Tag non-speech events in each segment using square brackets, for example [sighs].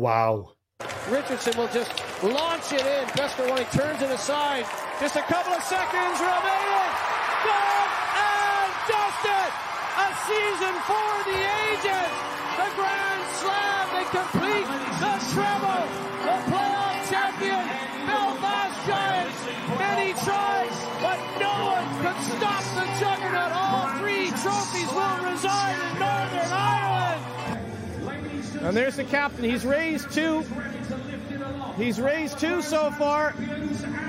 Wow. Richardson will just launch it in. Besker when he turns it aside. Just a couple of seconds remaining. Done and dusted. A season for the agents. And there's the captain. He's raised two. He's raised two so far.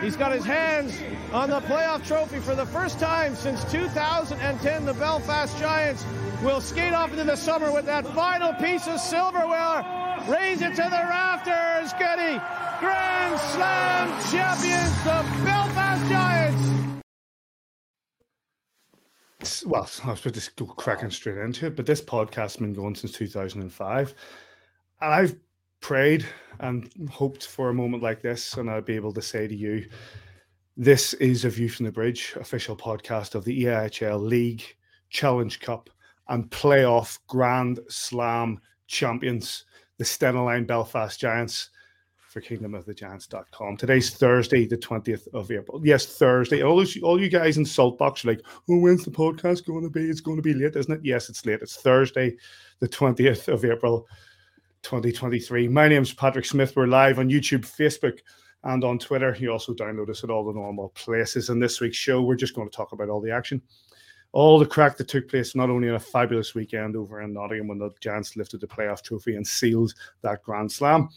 He's got his hands on the playoff trophy for the first time since 2010. The Belfast Giants will skate off into the summer with that final piece of silverware. Raise it to the rafters, Getty. Grand Slam champions, the Belfast Giants. Well, I was go cracking straight into it, but this podcast has been going since 2005. And I've prayed and hoped for a moment like this, and I'd be able to say to you, this is a View from the Bridge official podcast of the EIHL League, Challenge Cup, and Playoff Grand Slam champions, the Stena Line Belfast Giants for kingdomofthegiants.com. Today's Thursday, the 20th of April. Yes, Thursday. All, those, all you guys in Saltbox are like, oh, when's the podcast going to be? It's going to be late, isn't it? Yes, it's late. It's Thursday, the 20th of April, 2023. My name's Patrick Smith. We're live on YouTube, Facebook, and on Twitter. You also download us at all the normal places. In this week's show, we're just going to talk about all the action, all the crack that took place, not only in a fabulous weekend over in Nottingham when the Giants lifted the playoff trophy and sealed that Grand Slam,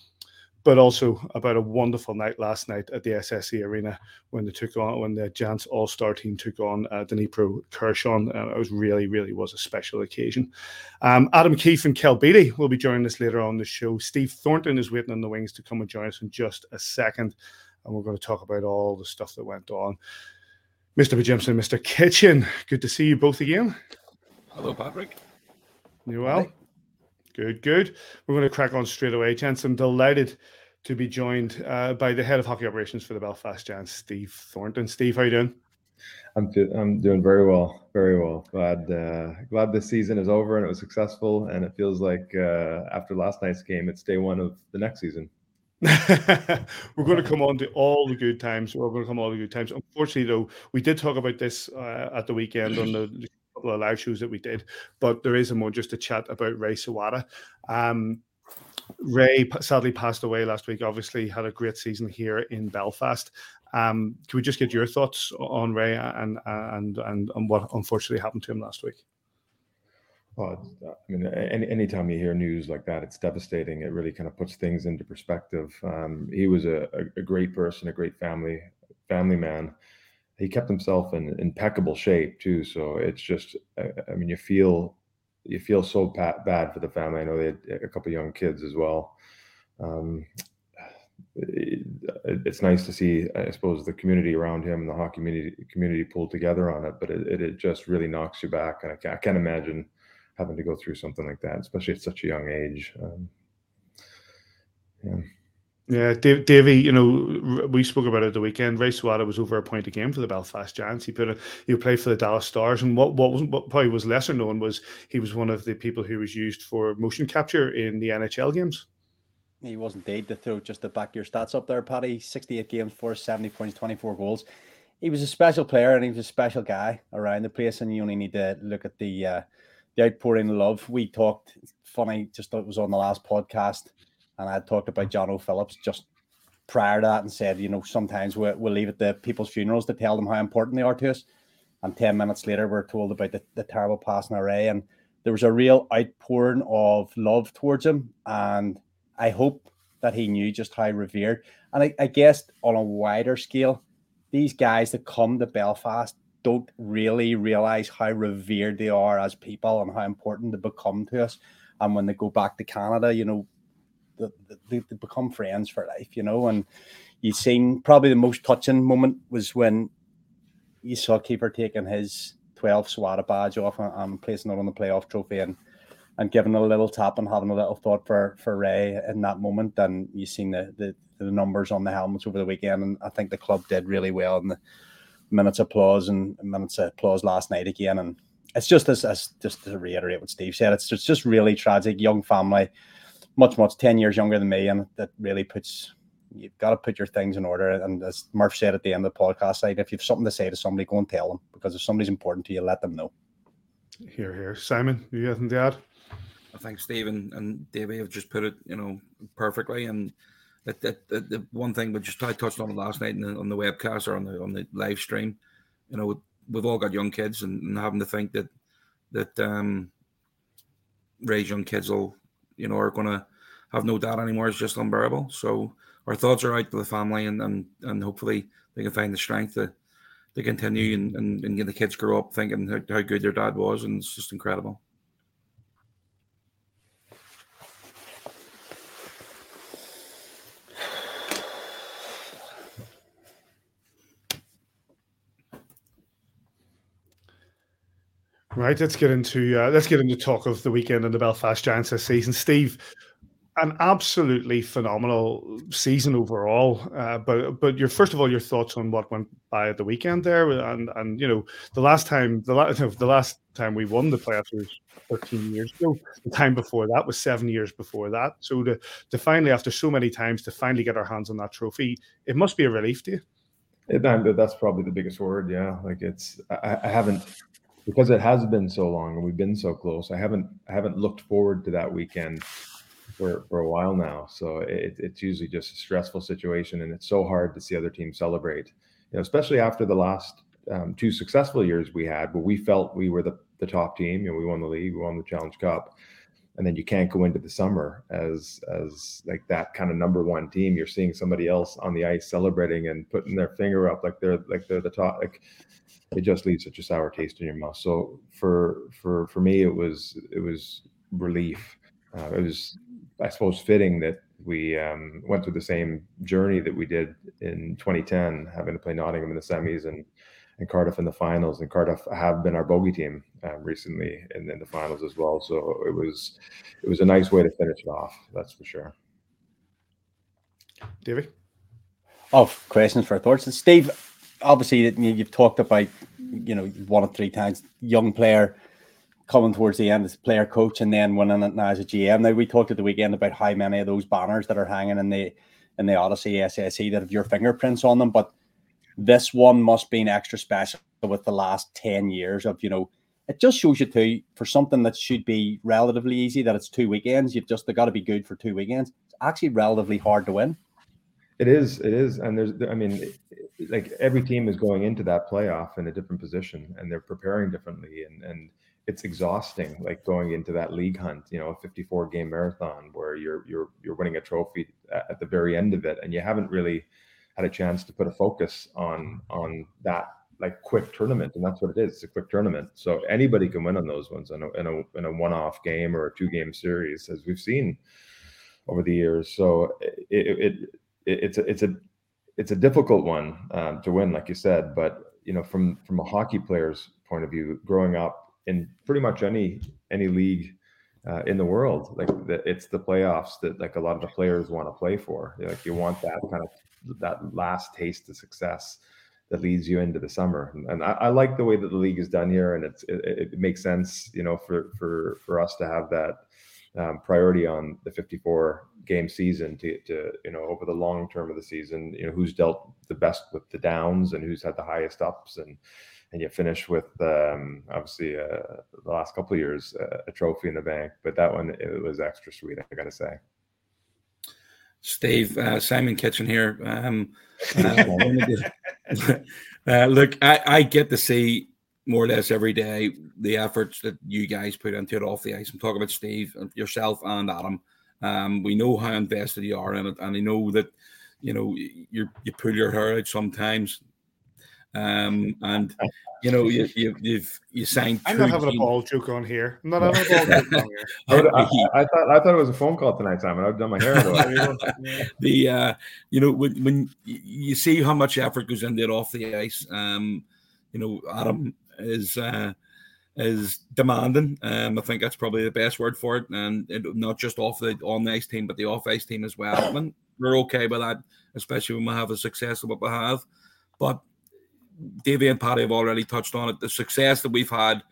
but also about a wonderful night last night at the SSE Arena when they took on when the Giants All Star team took on uh, Dnipro Kherson. Uh, it was really, really was a special occasion. Um, Adam Keefe and Kell Beattie will be joining us later on the show. Steve Thornton is waiting on the wings to come and join us in just a second, and we're going to talk about all the stuff that went on. Mr. Jimson, Mr. Kitchen, good to see you both again. Hello, Patrick. You well? Hi. Good, good. We're going to crack on straight away. Gents, I'm delighted to be joined uh, by the head of hockey operations for the Belfast Giants, Steve Thornton. Steve, how you doing? I'm do- I'm doing very well, very well. Glad uh, glad this season is over and it was successful, and it feels like uh, after last night's game, it's day one of the next season. [laughs] We're going to come on to all the good times. We're going to come on all the good times. Unfortunately, though, we did talk about this uh, at the weekend on the couple of live shows that we did, but there is a more just a chat about Ray Sawada. Um, Ray sadly passed away last week. Obviously, had a great season here in Belfast. Um, can we just get your thoughts on Ray and and and, what unfortunately happened to him last week? Well, I mean, any anytime you hear news like that, it's devastating. It really kind of puts things into perspective. Um, he was a, a, great person, a great family family man. He kept himself in impeccable shape too. So it's just, I mean, you feel you feel so bad for the family. I know they had a couple young kids as well. Um, it, it's nice to see, I suppose, the community around him and the hockey community community pulled together on it. But it, it, just really knocks you back, and I can't, I can't, imagine having to go through something like that, especially at such a young age. Um, yeah. Yeah, Dave, Davey, you know, we spoke about it the weekend. Ray Sawada was over a point a game for the Belfast Giants. He put a, he played for the Dallas Stars, and what what, was, what probably was lesser known was he was one of the people who was used for motion capture in the NHL games. He was indeed to throw just to back your stats up there, Paddy. Sixty-eight games for seventy points, twenty-four goals. He was a special player and he was a special guy around the place. And you only need to look at the uh, the outpouring of love. We talked funny, just it was on the last podcast and I talked about hmm. John O'Phillips just prior to that and said, you know, sometimes we'll, we'll leave it to people's funerals to tell them how important they are to us. And 10 minutes later, we're told about the, the terrible passing array. And there was a real outpouring of love towards him, and I hope that he knew just how revered. And I, I guess on a wider scale, these guys that come to Belfast don't really realize how revered they are as people and how important they become to us. And when they go back to Canada, you know, they, they, become friends for life, you know. And you seen probably the most touching moment was when you saw keeper taking his 12 Sawada badge off and, and placing it on the playoff trophy and and giving a little tap and having a little thought for for Ray in that moment. And you've seen the, the the numbers on the helmets over the weekend, and I think the club did really well in the minutes of applause and minutes of applause last night again. And it's just as, as just to reiterate what Steve said, it's just, just really tragic. Young family, much much ten years younger than me, and that really puts you've got to put your things in order. And as Murph said at the end of the podcast, like if you've something to say to somebody, go and tell them because if somebody's important to you, let them know. Here, here, Simon, you have anything to add? I think Stephen and Davey have just put it, you know, perfectly. And that, that, that the one thing we just I touched on last night the, on the webcast or on the on the live stream, you know, we've all got young kids and, and having to think that that um Ray's young kids will, you know, are gonna have no dad anymore is just unbearable. So our thoughts are out to the family and and, and hopefully they can find the strength to to continue and, and, and get the kids grow up thinking how, how good their dad was and it's just incredible. Right, let's get into uh, let's get into talk of the weekend and the Belfast Giants this season. Steve, an absolutely phenomenal season overall. Uh, but but your first of all, your thoughts on what went by at the weekend there, and and you know the last time the last the last time we won the playoffs was 13 years ago. The time before that was seven years before that. So to to finally, after so many times, to finally get our hands on that trophy, it must be a relief to you. It, that's probably the biggest word. Yeah, like it's I, I haven't because it has been so long and we've been so close. I haven't I haven't looked forward to that weekend for for a while now. So it, it's usually just a stressful situation, and it's so hard to see other teams celebrate. You know, especially after the last um, two successful years we had, where we felt we were the the top team. You know, we won the league, we won the Challenge Cup, and then you can't go into the summer as as like that kind of number one team. You're seeing somebody else on the ice celebrating and putting their finger up like they're like they're the top. Like it just leaves such a sour taste in your mouth. So for for for me, it was it was relief. Uh, it was I suppose fitting that we um, went through the same journey that we did in 2010, having to play Nottingham in the semis and and Cardiff in the finals. And Cardiff have been our bogey team um, recently in, in the finals as well. So it was it was a nice way to finish it off. That's for sure. Davey. Of oh, questions for thoughts, and Steve obviously you've talked about you know one or three times young player coming towards the end as player coach and then winning it now as a GM. Now we talked at the weekend about how many of those banners that are hanging in the in the Odyssey SSE that have your fingerprints on them, but this one must be an extra special with the last 10 years of you know it just shows you too for something that should be relatively easy that it's two weekends you've just got to be good for two weekends. It's actually relatively hard to win it is it is and there's i mean like every team is going into that playoff in a different position and they're preparing differently and and it's exhausting like going into that league hunt you know a 54 game marathon where you're you're you're winning a trophy at the very end of it and you haven't really had a chance to put a focus on on that like quick tournament and that's what it is it's a quick tournament. So anybody can win on those ones in a, in a, in a one-off game or a two game series as we've seen over the years. So it, it, it it's a it's a it's a difficult one um, to win, like you said. But you know, from from a hockey player's point of view, growing up in pretty much any any league uh, in the world, like the, it's the playoffs that like a lot of the players want to play for. Like you want that kind of that last taste of success that leads you into the summer. And, and I, I, like the way that the league is done here, and it's it, it makes sense, you know, for for for us to have that um, priority on the 54 game season to, to, you know over the long term of the season you know who's dealt the best with the downs and who's had the highest ups and and you finish with um, obviously uh, the last couple of years uh, a trophy in the bank but that one it was extra sweet i gotta say. Steve uh, simon kitchen here. Um, [laughs] uh, [laughs] uh, look I, I get to see more or less every day the efforts that you guys put into it off the ice. I'm talking about Steve, yourself, and Adam. Um, we know how invested you are in it, and I know that you know you you pull your hair out sometimes. Um, and you know you, you you've you signed. I'm not having teams. a ball joke on here. I'm not [laughs] having a ball joke on here. [laughs] I, I, I, thought I thought it was a phone call tonight, Simon. I've done my hair. [laughs] the uh, you know when, when you see how much effort goes into it off the ice, um, you know Adam is uh, is demanding. Um, I think that's probably the best word for it, and it, not just off the on the ice team, but the off ice team as well. And we're okay with that, especially when we have a success of what we have. But Davey and Paddy have already touched on it. The success that we've had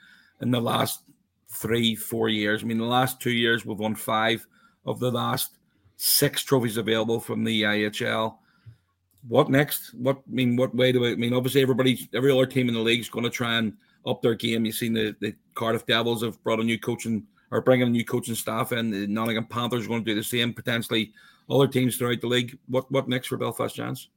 in the last three, four years. I mean, the last two years we've won five of the last six trophies available from the IHL what next? What I mean, what way do I, I mean? Obviously, everybody, every other team in the league is going to try and up their game. You've seen the, the Cardiff Devils have brought a new coaching or bringing a new coaching staff in. The Nottingham Panthers are going to do the same. Potentially, other teams throughout the league. What what next for Belfast Giants?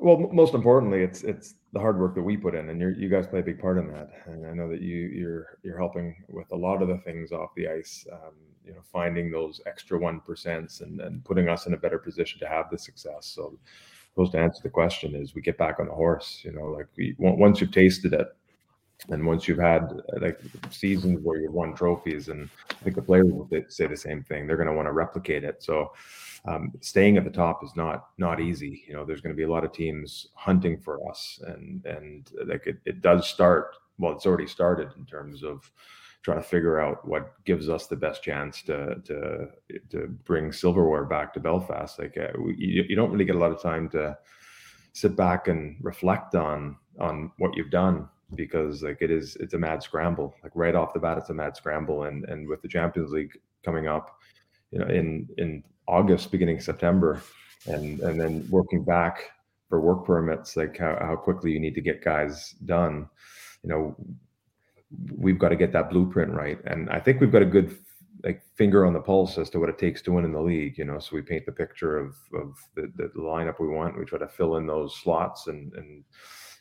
Well, most importantly, it's it's the hard work that we put in, and you guys play a big part in that. And I know that you you're you're helping with a lot of the things off the ice. Um, you know, finding those extra one percents and and putting us in a better position to have the success. So supposed to answer the question is we get back on the horse you know like we once you've tasted it and once you've had like seasons where you've won trophies and i think the players will say the same thing they're going to want to replicate it. So um, staying at the top is not not easy. You know there's going to be a lot of teams hunting for us and and like it, it does start well it's already started in terms of trying to figure out what gives us the best chance to to to bring silverware back to Belfast. Like uh, you, you don't really get a lot of time to sit back and reflect on on what you've done because like it is it's a mad scramble. Like right off the bat, it's a mad scramble, and and with the Champions League coming up, you know, in in August, beginning September, and and then working back for work permits, like how, how quickly you need to get guys done. You know, we've got to get that blueprint right. And I think we've got a good like finger on the pulse as to what it takes to win in the league. You know, so we paint the picture of of the, the lineup we want. We try to fill in those slots, and and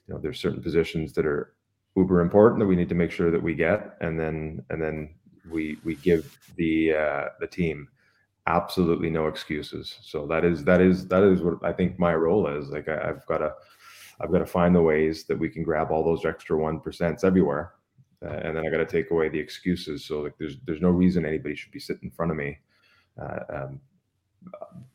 you know, there's certain positions that are uber important that we need to make sure that we get, and then and then we we give the uh, the team absolutely no excuses. So that is that is that is what I think my role is. Like I, I've got to I've got to find the ways that we can grab all those extra one percents everywhere uh, and then I got to take away the excuses. So like, there's there's no reason anybody should be sitting in front of me, uh, um,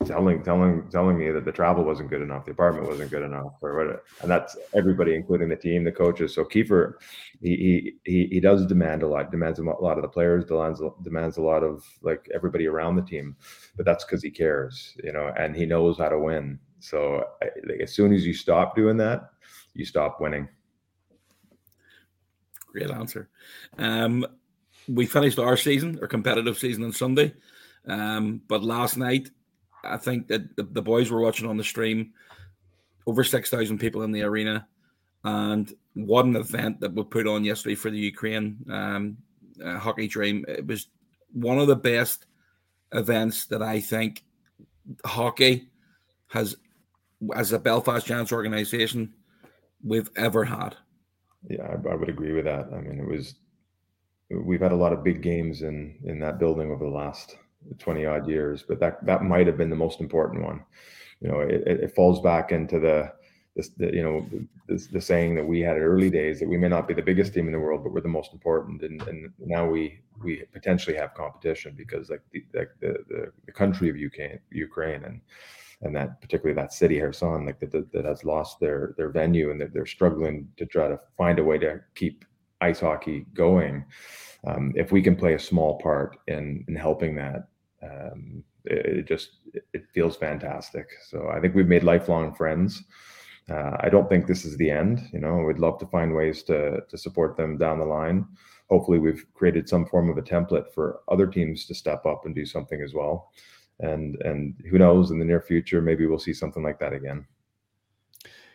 telling telling telling me that the travel wasn't good enough, the apartment wasn't good enough, or what. And that's everybody, including the team, the coaches. So Kiefer, he he he does demand a lot. Demands a lot of the players. Demands demands a lot of like everybody around the team. But that's because he cares, you know, and he knows how to win. So like, as soon as you stop doing that, you stop winning. Great answer. Um, we finished our season, our competitive season on Sunday. Um, but last night, I think that the, the, boys were watching on the stream, over 6,000 people in the arena. And what an event that we put on yesterday for the Ukraine um, uh, hockey dream. It was one of the best events that I think hockey has, as a Belfast Giants organization, we've ever had. Yeah, I, I, would agree with that. I mean, it was we've had a lot of big games in in that building over the last 20 odd years, but that that might have been the most important one. You know, it, it falls back into the, this, the you know the, the saying that we had in early days that we may not be the biggest team in the world, but we're the most important, and and now we we potentially have competition because like the like the the, the country of Ukraine Ukraine and and that particularly that city Kherson, like that, that, has lost their their venue and that they're struggling to try to find a way to keep ice hockey going. Um, if we can play a small part in in helping that, um, it, it, just it feels fantastic. So I think we've made lifelong friends. Uh, I don't think this is the end. You know, we'd love to find ways to to support them down the line. Hopefully, we've created some form of a template for other teams to step up and do something as well and and who knows in the near future maybe we'll see something like that again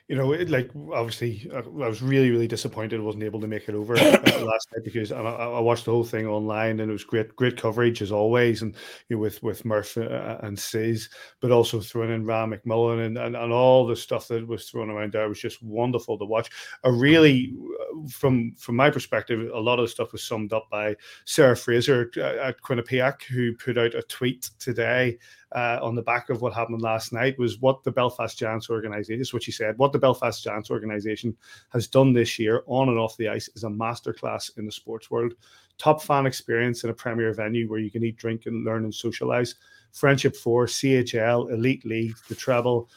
you know, it, like obviously, uh, I was really, really disappointed I wasn't able to make it over uh, [coughs] last night because I, I, watched the whole thing online and it was great, great coverage as always, and you know, with with Murph uh, and Sis, but also throwing in Ram McMillan and, and and all the stuff that was thrown around there was just wonderful to watch. A really, from from my perspective, a lot of the stuff was summed up by Sarah Fraser at Quinnipiac, who put out a tweet today uh, on the back of what happened last night was what the Belfast Giants organization, is what she said, what the Belfast Giants organization has done this year on and off the ice is a masterclass in the sports world. Top fan experience in a premier venue where you can eat, drink, and learn and socialize. Friendship for CHL, Elite League, the treble,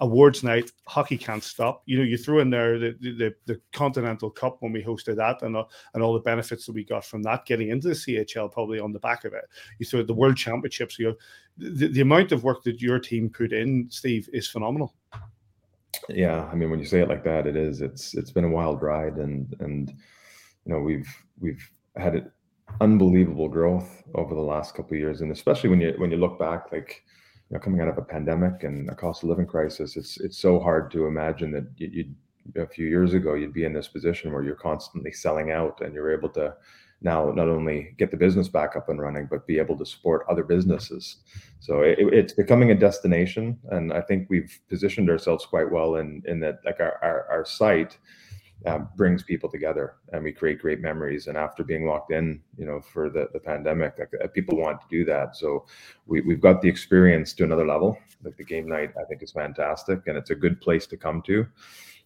awards night, hockey can't stop. You know, you threw in there the the, the Continental Cup when we hosted that, and uh, and all the benefits that we got from that, getting into the CHL probably on the back of it. You threw the World Championships. You know, the, the amount of work that your team put in, Steve, is phenomenal. Yeah, I mean, when you say it like that, it is. It's it's been a wild ride, and and you know we've we've had unbelievable growth over the last couple of years, and especially when you when you look back, like you know, coming out of a pandemic and a cost of living crisis, it's it's so hard to imagine that you, a few years ago you'd be in this position where you're constantly selling out and you're able to now not only get the business back up and running but be able to support other businesses. So it, it's becoming a destination and i think we've positioned ourselves quite well in in that like our, our, our site uh, brings people together and we create great memories. And after being locked in, you know, for the, the pandemic, like, uh, people want to do that. So we, we've got the experience to another level. Like the game night, I think is fantastic and it's a good place to come to.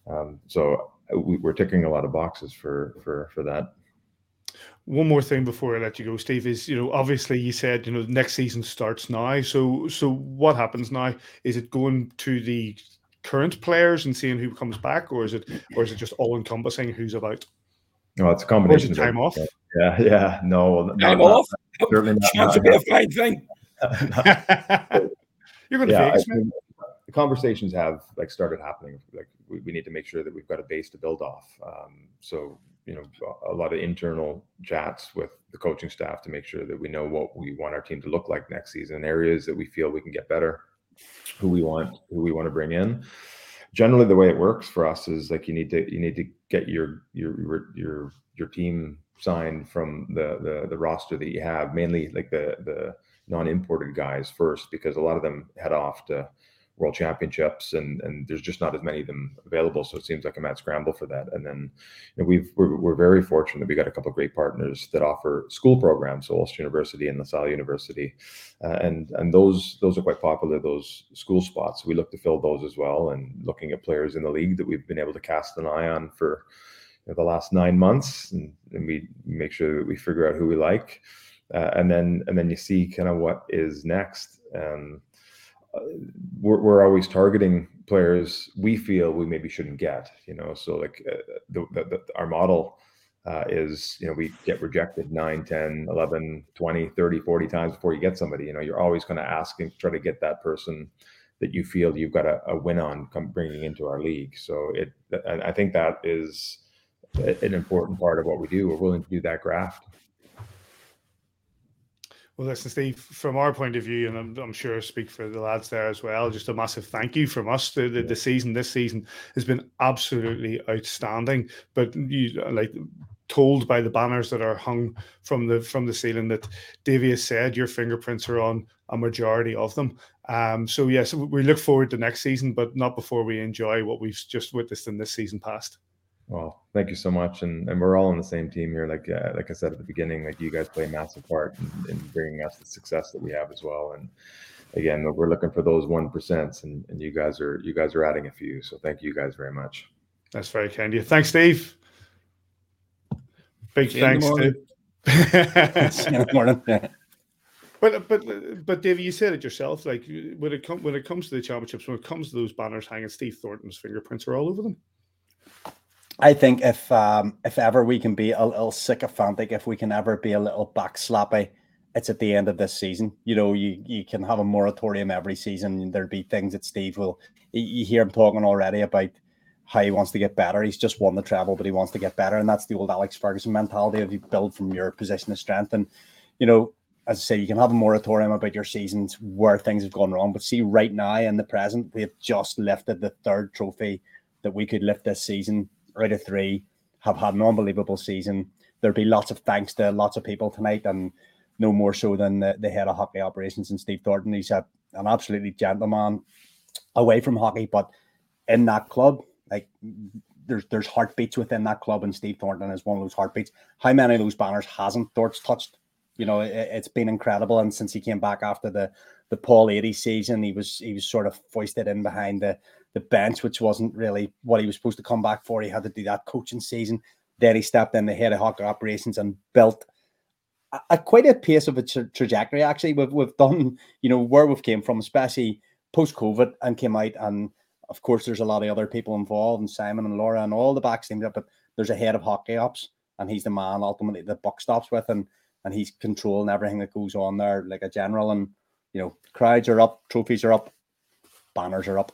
Um, so uh, we, we're ticking a lot of boxes for, for, for that. One more thing before I let you go, Steve, is you know obviously you said you know next season starts now. So so what happens now? Is it going to the current players and seeing who comes back, or is it or is it just all encompassing who's about? No, it's a combination. Of time off. Yeah, yeah, no, time not, off. Certainly not. Sounds a fine thing. [laughs] You're going to yeah, face me. The conversations have like started happening. Like we, we, need to make sure that we've got a base to build off. Um, so you know, a lot of internal chats with the coaching staff to make sure that we know what we want our team to look like next season, areas that we feel we can get better who we want who we want to bring in. Generally the way it works for us is like you need to you need to get your your your your team signed from the the, the roster that you have mainly like the the non-imported guys first because a lot of them head off to world championships and and there's just not as many of them available. So it seems like a mad scramble for that. And then you know, we've we're, we're very fortunate that we got a couple of great partners that offer school programs so ulster university and lasalle university. Uh, and and those those are quite popular those school spots. We look to fill those as well and looking at players in the league that we've been able to cast an eye on for you know, the last nine months and, and we make sure that we figure out who we like. Uh, and then and then you see kind of what is next. Um, we're, we're always targeting players we feel we maybe shouldn't get you know? So like uh, the, the, the, our model uh, is you know we get rejected 9 10 11 20 30 40 times before you get somebody you know? You're always going to ask and try to get that person that you feel you've got a, a win on come bringing into our league. So it i think that is an important part of what we do. We're willing to do that graft well, listen, Steve, from our point of view, and I'm, I'm, sure I speak for the lads there as well, just a massive thank you from us. The, the, the season, this season has been absolutely outstanding. But you like told by the banners that are hung from the from the ceiling that Davy has said your fingerprints are on a majority of them. Um, so yes, we look forward to next season, but not before we enjoy what we've just witnessed in this season past. Well, thank you so much, and and we're all on the same team here. Like uh, like I said at the beginning, like you guys play a massive part in, in bringing us the success that we have as well. And again, we're looking for those one percents, and and you guys are you guys are adding a few. So thank you guys very much. That's very kind of you. Thanks, Steve. Big See thanks. To... morning. [laughs] [laughs] But but but David, you said it yourself. Like when it comes when it comes to the championships, when it comes to those banners hanging, Steve Thornton's fingerprints are all over them. I think if um, if ever we can be a little sycophantic, if we can ever be a little backslappy, it's at the end of this season. You know, you you can have a moratorium every season. There'd be things that Steve will. You hear him talking already about how he wants to get better. He's just won the treble, but he wants to get better, and that's the old Alex Ferguson mentality of you build from your position of strength. And you know, as I say, you can have a moratorium about your seasons where things have gone wrong, but see right now in the present, we have just lifted the third trophy that we could lift this season out of three, have had an unbelievable season. There'll be lots of thanks to lots of people tonight, and no more so than the, the head of hockey operations and Steve Thornton. He's a, an absolutely gentleman away from hockey, but in that club, like there's there's heartbeats within that club, and Steve Thornton is one of those heartbeats. How many of those banners hasn't Thornton's touched? You know, it, has been incredible, and since he came back after the the Paul 80 season, he was he was sort of foisted in behind the the bench, which wasn't really what he was supposed to come back for. He had to do that coaching season. Then he stepped in the head of hockey operations and built a, quite a pace of a tra- trajectory. Actually, we've we've done you know where we've came from, especially post COVID, and came out and of course, there's a lot of other people involved, and Simon and Laura and all the back team. But there's a head of hockey ops, and he's the man ultimately the buck stops with, and and he's controlling everything that goes on there, like a general. And you know, crowds are up, trophies are up, banners are up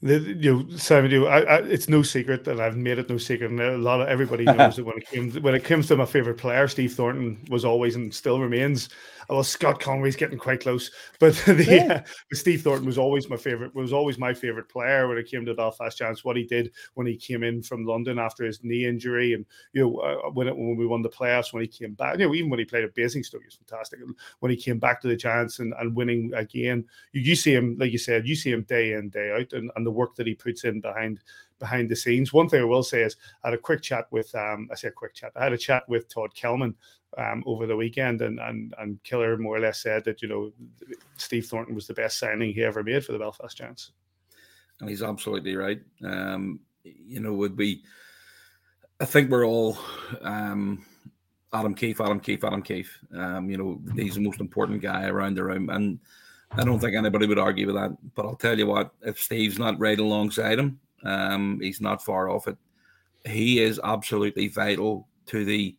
the, you know, Simon, you, I, I, it's no secret that I've made it no secret, and a lot of everybody [laughs] knows that when it came when it comes to my favorite player, Steve Thornton was always and still remains. Well, Scott Conway's getting quite close, [laughs] but the yeah. uh, Steve Thornton was always my favorite. Was always my favorite player when it came to Belfast Giants. What he did when he came in from London after his knee injury, and you know uh, when it, when we won the playoffs, when he came back, you know even when he played at Basingstoke, he was fantastic. And when he came back to the Giants and, and winning again, you, you see him like you said, you see him day in day out, and, and the work that he puts in behind behind the scenes. One thing I will say is I had a quick chat with um I say a quick chat. I had a chat with Todd Kelman um over the weekend and and and Killer more or less said that you know Steve Thornton was the best signing he ever made for the Belfast Giants. And he's absolutely right. Um, you know, would be I think we're all um Adam Keefe, Adam Keefe, Adam Keefe. Um, you know, he's the most important guy around the room. And I don't think anybody would argue with that. But I'll tell you what, if Steve's not right alongside him, um, he's not far off it. He is absolutely vital to the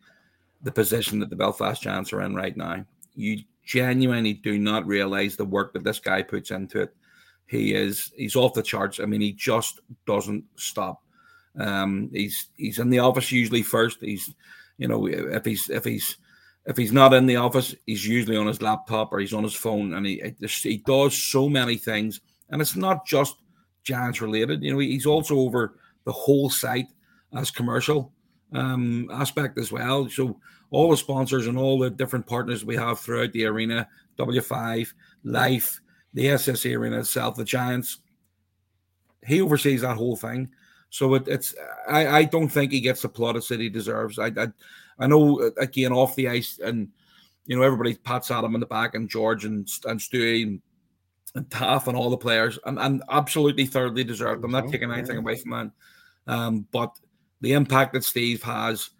the position that the Belfast Giants are in right now. You genuinely do not realize the work that this guy puts into it. He is he's off the charts. I mean, he just doesn't stop. Um, he's he's in the office usually first. He's you know if he's if he's if he's not in the office, he's usually on his laptop or he's on his phone, and he he does so many things. And it's not just Giants related. You know, he's also over the whole site as commercial um, aspect as well. So all the sponsors and all the different partners we have throughout the arena, W5, Life, the SSE arena itself, the Giants, he oversees that whole thing. So it, it's I, I don't think he gets the plaudits that he deserves. I, I I know uh, again off the ice and you know everybody pats at him in the back and George and and Stewie and, and Taff and all the players and, and absolutely thoroughly deserved. I'm not taking anything away from that. Um, but the impact that Steve has,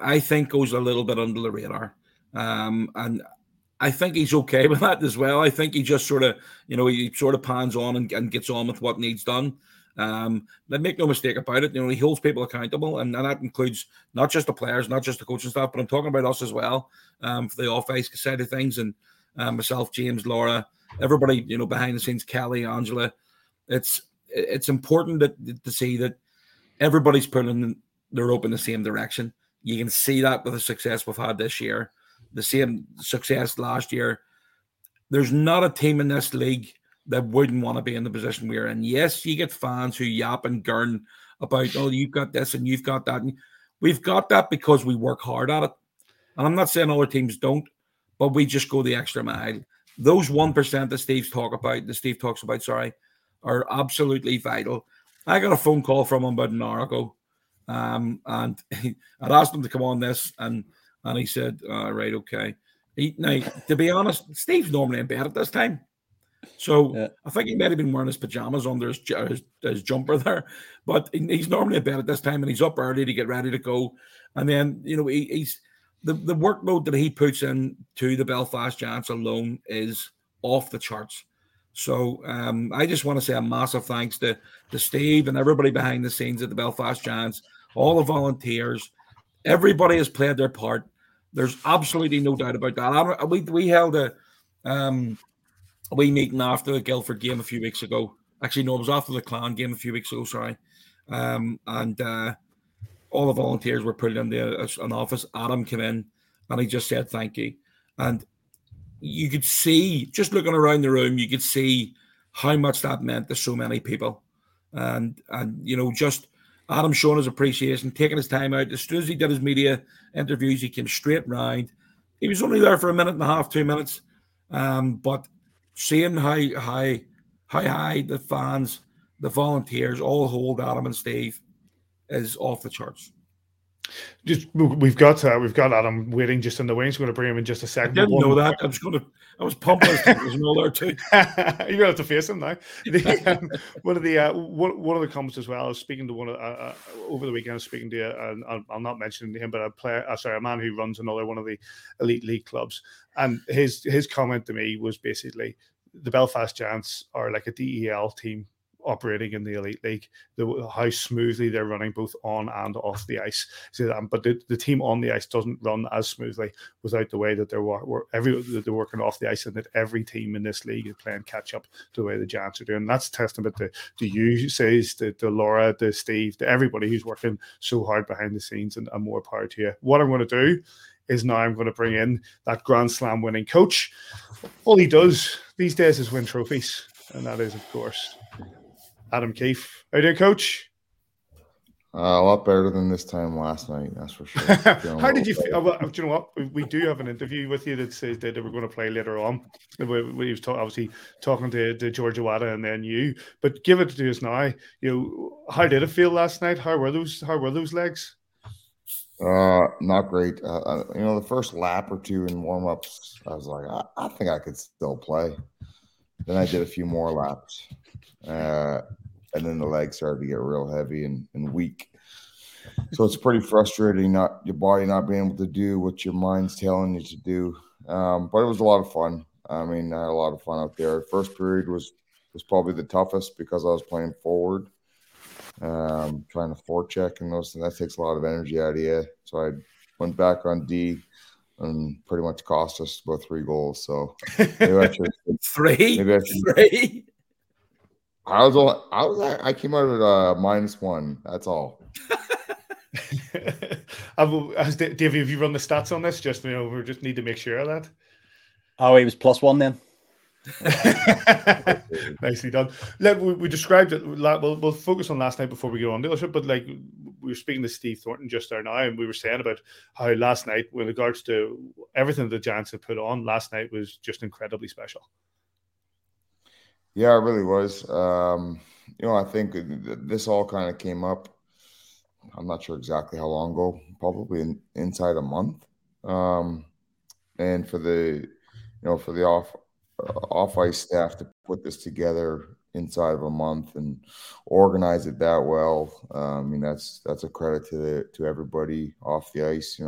I think, goes a little bit under the radar. Um, and I think he's okay [laughs] with that as well. I think he just sort of, you know, he sort of pans on and, and gets on with what needs done. Um, but make no mistake about it, you know, he holds people accountable, and, and, that includes not just the players, not just the coaching staff, but I'm talking about us as well um, for the off ice side of things, and um, myself, James, Laura, everybody, you know, behind the scenes, Kelly, Angela. It's it's important that, to see that everybody's pulling their rope in the same direction. You can see that with the success we've had this year, the same success last year. There's not a team in this league that wouldn't want to be in the position we're in. Yes, you get fans who yap and gurn about, oh, you've got this and you've got that. And we've got that because we work hard at it. And I'm not saying other teams don't, but we just go the extra mile. Those 1% that Steve's talk about, that Steve talks about, sorry, are absolutely vital. I got a phone call from him about an hour ago. Um, and he, [laughs] I'd asked him to come on this, and and he said, uh, right, okay. He, now, to be honest, Steve's normally in bed at this time. So yeah. I think he might have been wearing his pajamas under his, his, his, jumper there, but he's normally in bed at this time and he's up early to get ready to go. And then, you know, he, he's the, the workload that he puts in to the Belfast Giants alone is off the charts. So um, I just want to say a massive thanks to, to Steve and everybody behind the scenes at the Belfast Giants, all the volunteers. Everybody has played their part. There's absolutely no doubt about that. I, we, we held a um, we meeting after the Guildford game a few weeks ago. Actually, no, it was after the Clan game a few weeks ago. Sorry, um, and uh, all the volunteers were put in the, an office. Adam came in and he just said thank you, and you could see just looking around the room, you could see how much that meant to so many people. and and you know just Adam showing his appreciation, taking his time out. As soon as he did his media interviews, he came straight round. He was only there for a minute and a half, two minutes, um, but seeing how how how high the fans, the volunteers all hold Adam and Steve is off the charts. Just we've got uh, we've got Adam waiting just in the wings. We're going to bring him in just a second. I didn't know that. I was going to. I was pumped. I was all there too. You're going to have to face him now. The, um, one of the uh, one, one of the comments as well. I was speaking to one of, uh, uh, over the weekend. I was speaking to I'll, I'll, not mention him, but a player. Uh, sorry, a man who runs another one of the elite league clubs, and his his comment to me was basically the Belfast Giants are like a DEL team operating in the elite league, the, how smoothly they're running both on and off the ice. So, um, but the, the team on the ice doesn't run as smoothly without the way that they're every they're working off the ice, and that every team in this league is playing catch up to the way the Giants are doing. That's testament to, to you, says to, to Laura, to Steve, to everybody who's working so hard behind the scenes, and, and more power to you. What I'm going to do is now I'm going to bring in that Grand Slam winning coach. All he does these days is win trophies, and that is, of course, Adam Keefe. How you doing, Coach? Uh, a lot better than this time last night, that's for sure. [laughs] How did you feel? Well, do you know what? We do have an interview with you that says that we're going to play later on. We, we was talk, obviously talking to, to George Awada and then you, but give it to us now. You know, how did it feel last night? How were those? How were those legs? Uh, not great. Uh, uh you know, the first lap or two in warm ups, I was like, I, I think I could still play. Then I did a few more laps. Uh, and then the legs started to get real heavy and, and weak. So it's pretty frustrating not your body not being able to do what your mind's telling you to do. Um, but it was a lot of fun. I mean, I had a lot of fun out there. First period was was probably the toughest because I was playing forward, um, trying to forecheck and those. And that takes a lot of energy out of you. So I went back on D and pretty much cost us about three goals. So [laughs] maybe I should, three, maybe I should, three. I was all, I was I came out at uh, minus one. That's all. [laughs] Has Dave, have you run the stats on this? Just you know, we just need to make sure of that. Oh, he was plus one then. [laughs] Nicely done. Let, we, we, described it. We'll, we'll focus on last night before we go on other But like we were speaking to Steve Thornton just there now, and we were saying about how last night, with regards to everything the Giants have put on, last night was just incredibly special. Yeah, it really was. Um, you know, I think this all kind of came up. I'm not sure exactly how long ago, probably in, inside a month. Um, and for the, you know, for the off off ice staff to put this together inside of a month and organize it that well, uh, I mean that's that's a credit to the to everybody off the ice. You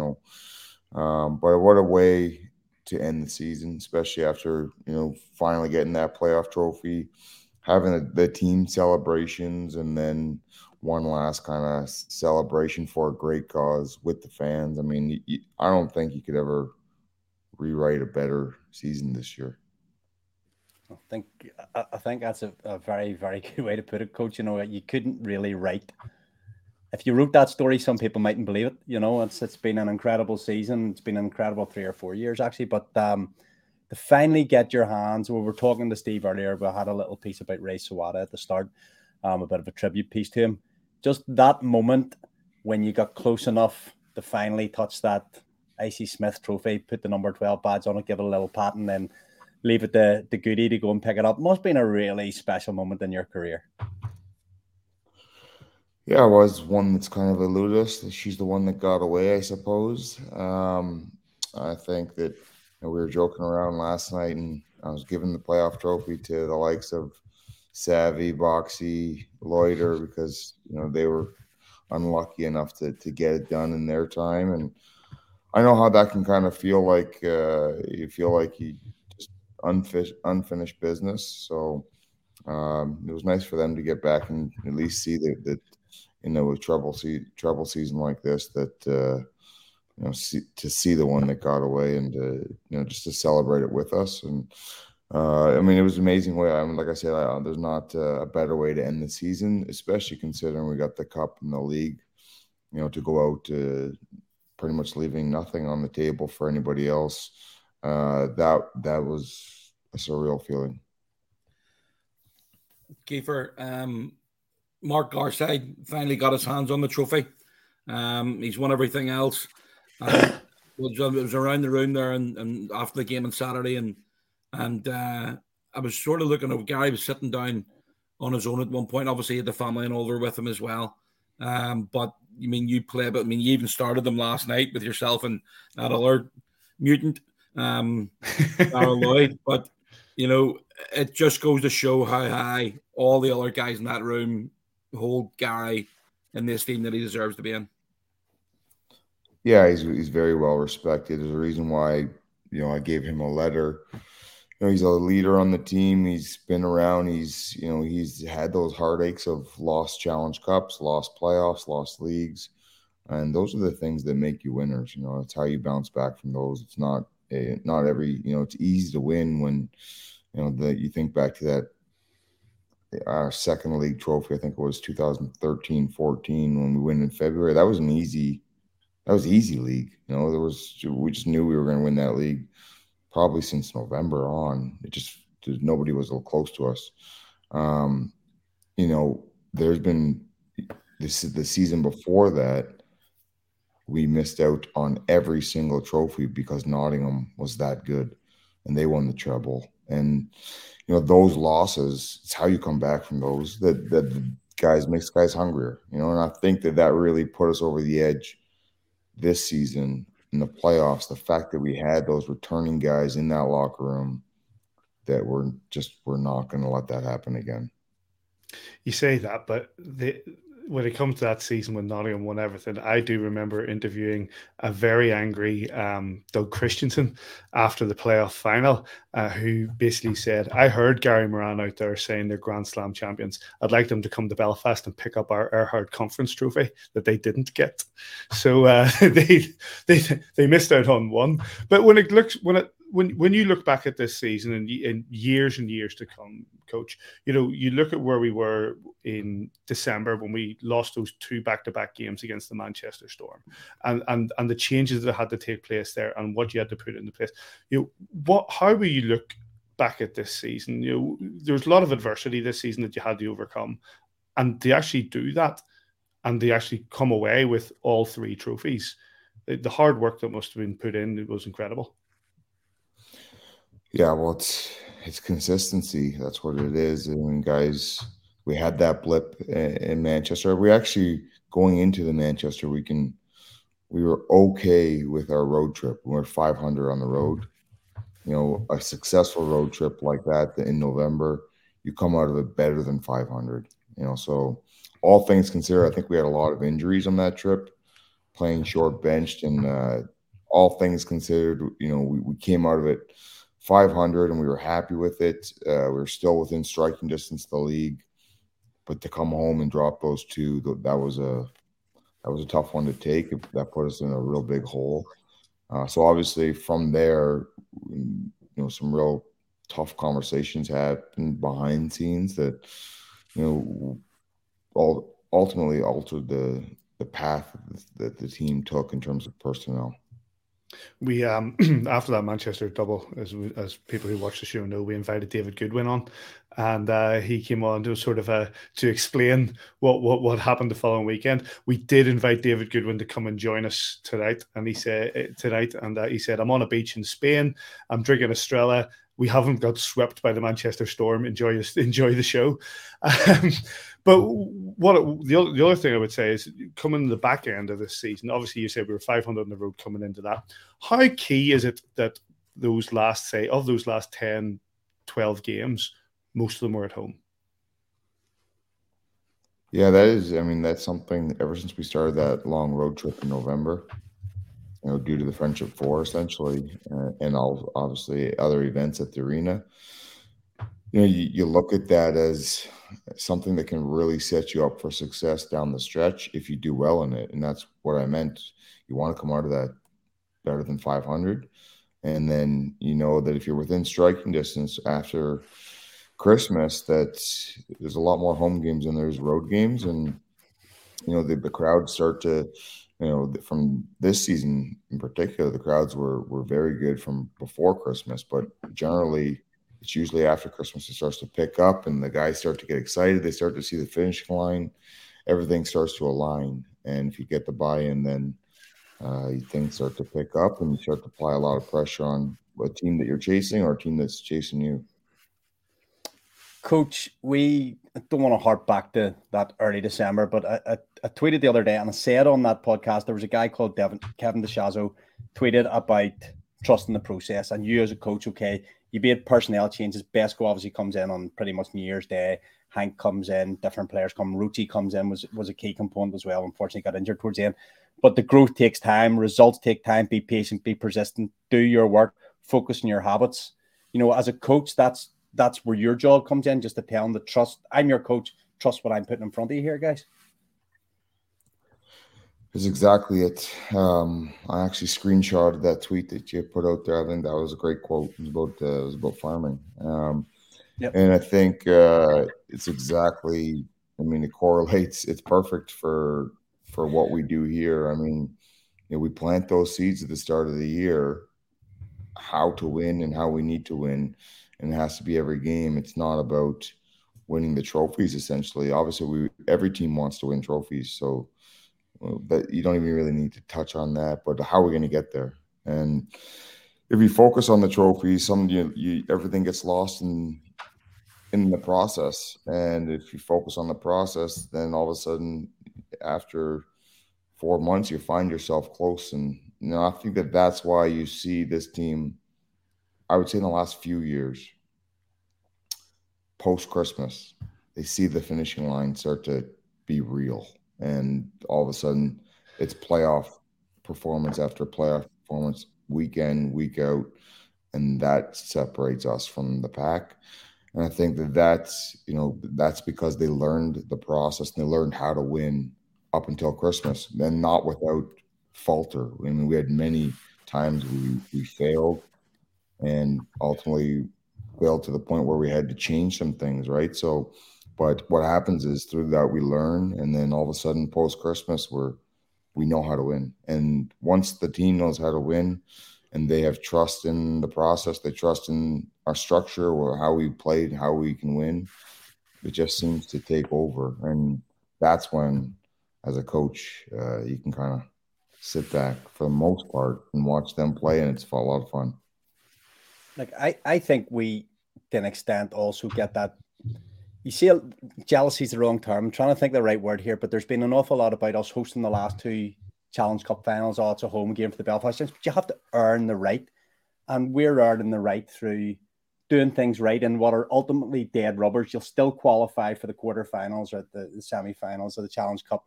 know, um, but what a way to end the season, especially after you know finally getting that playoff trophy, having a, the team celebrations, and then one last kind of celebration for a great cause with the fans. I mean, you, I don't think you could ever rewrite a better season this year. I think I think that's a, a very very [laughs] good way to put it, Coach. You know, you couldn't really write if you wrote that story, some people mightn't believe it. You know, it's it's been an incredible season. It's been an incredible three or four years actually. But um, to finally get your hands, we were talking to Steve earlier. We had a little piece about Ray Sawada at the start, um, a bit of a tribute piece to him. Just that moment when you got close enough to finally touch that AC Smith trophy, put the number 12 badge on it, give it a little pat, and then leave it to the goodie to go and pick it up. Must have been a really special moment in your career. Yeah, it was one that's kind of eluded us. She's the one that got away, I suppose. Um, I think that you know, we were joking around last night, and I was giving the playoff trophy to the likes of Savvy, Boxy, Loiter, because you know they were unlucky enough to to get it done in their time, and I know how that can kind of feel like uh, you feel like you unfish, unfinished business. So um, it was nice for them to get back and at least see that, that you know, with trouble see trouble season like this, that uh, you know, see, to see the one that got away and to, you know, just to celebrate it with us. And uh, I mean, it was amazing way. I mean, like I said, I, there's not a better way to end the season, especially considering we got the cup in the league. You know, to go out to pretty much leaving nothing on the table for anybody else. Uh, that that was a surreal feeling. Kiefer, um, Mark Garside finally got his hands on the trophy. Um, he's won everything else. [laughs] Uh, it was around the room there, and, and after the game on Saturday, and and uh, I was sort of looking at Gary was sitting down on his own at one point. Obviously, he had the family and all there with him as well. Um, but you mean you play, but I mean you even started them last night with yourself and that other mutant, um, [laughs] Lloyd. But you know, it just goes to show how high all the other guys in that room hold Gary in this team that he deserves to be in. Yeah, he's he's very well respected. There's a reason why you know I gave him a letter. You know, he's a leader on the team. He's been around. He's you know he's had those heartaches of lost challenge cups, lost playoffs, lost leagues, and those are the things that make you winners. You know, it's how you bounce back from those. It's not a, not every you know it's easy to win when you know that you think back to that our second league trophy. I think it was 2013 14 when we win in February. That was an easy that was easy league. You know, there was we just knew we were going to win that league probably since November on. It just nobody was close to us. Um, you know, there's been this is the season before that we missed out on every single trophy because Nottingham was that good and they won the treble. And you know, those losses, it's how you come back from those that that guys makes guys hungrier, you know, and I think that that really put us over the edge this season in the playoffs, the fact that we had those returning guys in that locker room that we're just we're not going to let that happen again. You say that, but the when it comes to that season when Nottingham won everything, I do remember interviewing a very angry um, Doug Christensen after the playoff final, uh, who basically said, I heard Gary Moran out there saying they're Grand Slam champions. I'd like them to come to Belfast and pick up our Erhardt Conference trophy that they didn't get. So uh, [laughs] they, they, they missed out on one. But when it looks, when it, when when you look back at this season and in years and years to come, coach, you know, you look at where we were in December when we lost those two back-to-back games against the Manchester Storm, and and and the changes that had to take place there, and what you had to put into place. You know, what how will you look back at this season? You know, there's a lot of adversity this season that you had to overcome, and to actually do that, and they actually come away with all three trophies. The hard work that must have been put in it was incredible. Yeah, well, it's it's consistency. That's what it is. Mean, guys, we had that blip in Manchester. We actually going into the Manchester weekend, we were okay with our road trip. We were 500 on the road. You know, a successful road trip like that in November, you come out of it better than 500. You know, so all things considered, I think we had a lot of injuries on that trip, playing short benched, and uh, all things considered, you know, we, we came out of it 500 and we were happy with it. Uh, we were still within striking distance of the league, but to come home and drop those two, that was a that was a tough one to take. That put us in a real big hole. Uh, so obviously from there, you know, some real tough conversations happened behind scenes that you know all ultimately altered the the path that the team took in terms of personnel we um [clears throat] after that Manchester double, as as people who watch the show know, we invited David Goodwin on, and uh, he came on to sort of uh, to explain what what what happened the following weekend. We did invite David Goodwin to come and join us tonight, and he said eh, tonight, and uh, he said, "I'm on a beach in Spain. I'm drinking Estrella we haven't got swept by the Manchester Storm. Enjoy enjoy the show. Um, but what the other, the other thing I would say is coming to the back end of this season. Obviously, you said we were 500 on the road coming into that. How key is it that those last say of those last 10, 12 games, most of them were at home? Yeah, that is. I mean, that's something. Ever since we started that long road trip in November, you know, due to the Friendship Four, essentially, uh, and all obviously other events at the arena. You know, you, you look at that as something that can really set you up for success down the stretch if you do well in it, and that's what I meant. You want to come out of that better than 500, and then you know that if you're within striking distance after Christmas, that there's a lot more home games than there's road games, and you know the, the crowds start to you know, from this season in particular, the crowds were were very good from before Christmas, but generally, it's usually after Christmas it starts to pick up and the guys start to get excited. They start to see the finishing line. Everything starts to align. And if you get the buy-in, then uh, things start to pick up and you start to apply a lot of pressure on a team that you're chasing or a team that's chasing you. Coach, we don't want to harp back to that early December, but I, I, I, tweeted the other day and I said on that podcast there was a guy called Devin, Kevin DeShazo tweeted about trusting the process and you as a coach, okay, you made personnel changes. Besco obviously comes in on pretty much New Year's Day. Hank comes in, different players come. Rucci comes in, was was a key component as well. Unfortunately, got injured towards the end. But the growth takes time, results take time. Be patient, be persistent, do your work, focus on your habits. You know, as a coach, that's that's where your job comes in, just to tell them the trust. I'm your coach, trust what I'm putting in front of you here, guys. Is exactly it. Um, I actually screenshotted that tweet that you put out there. I think that was a great quote. It was about uh, it was about farming, um, yep. and I think uh, it's exactly. I mean, it correlates. It's perfect for for what we do here. I mean, you know, we plant those seeds at the start of the year, how to win and how we need to win, and it has to be every game. It's not about winning the trophies. Essentially, obviously, we every team wants to win trophies, so but you don't even really need to touch on that. But how are we going to get there? And if you focus on the trophies, some you, you everything gets lost in in the process. And if you focus on the process, then all of a sudden, after four months, you find yourself close. And you know, I think that that's why you see this team. I would say in the last few years, post Christmas, they see the finishing line start to be real and all of a sudden it's playoff performance after playoff performance, week in, week out, and that separates us from the pack. And I think that that's you know that's because they learned the process and they learned how to win up until Christmas, and not without falter. I mean, we had many times we we failed, and ultimately failed to the point where we had to change some things, right? So but what happens is through that we learn, and then all of a sudden, post Christmas, we're we know how to win. And once the team knows how to win, and they have trust in the process, they trust in our structure or how we played, how we can win. It just seems to take over, and that's when, as a coach, uh, you can kind of sit back for the most part and watch them play, and it's a lot of fun. Like I, I think we, to an extent, also get that you see, jealousy is the wrong term. I'm trying to think the right word here, but there's been an awful lot about us hosting the last two Challenge Cup finals. Oh, it's a home game for the Belfast Giants, but you have to earn the right. And we're earning the right through doing things right in what are ultimately dead rubbers. You'll still qualify for the quarterfinals or the, the semi-finals of the Challenge Cup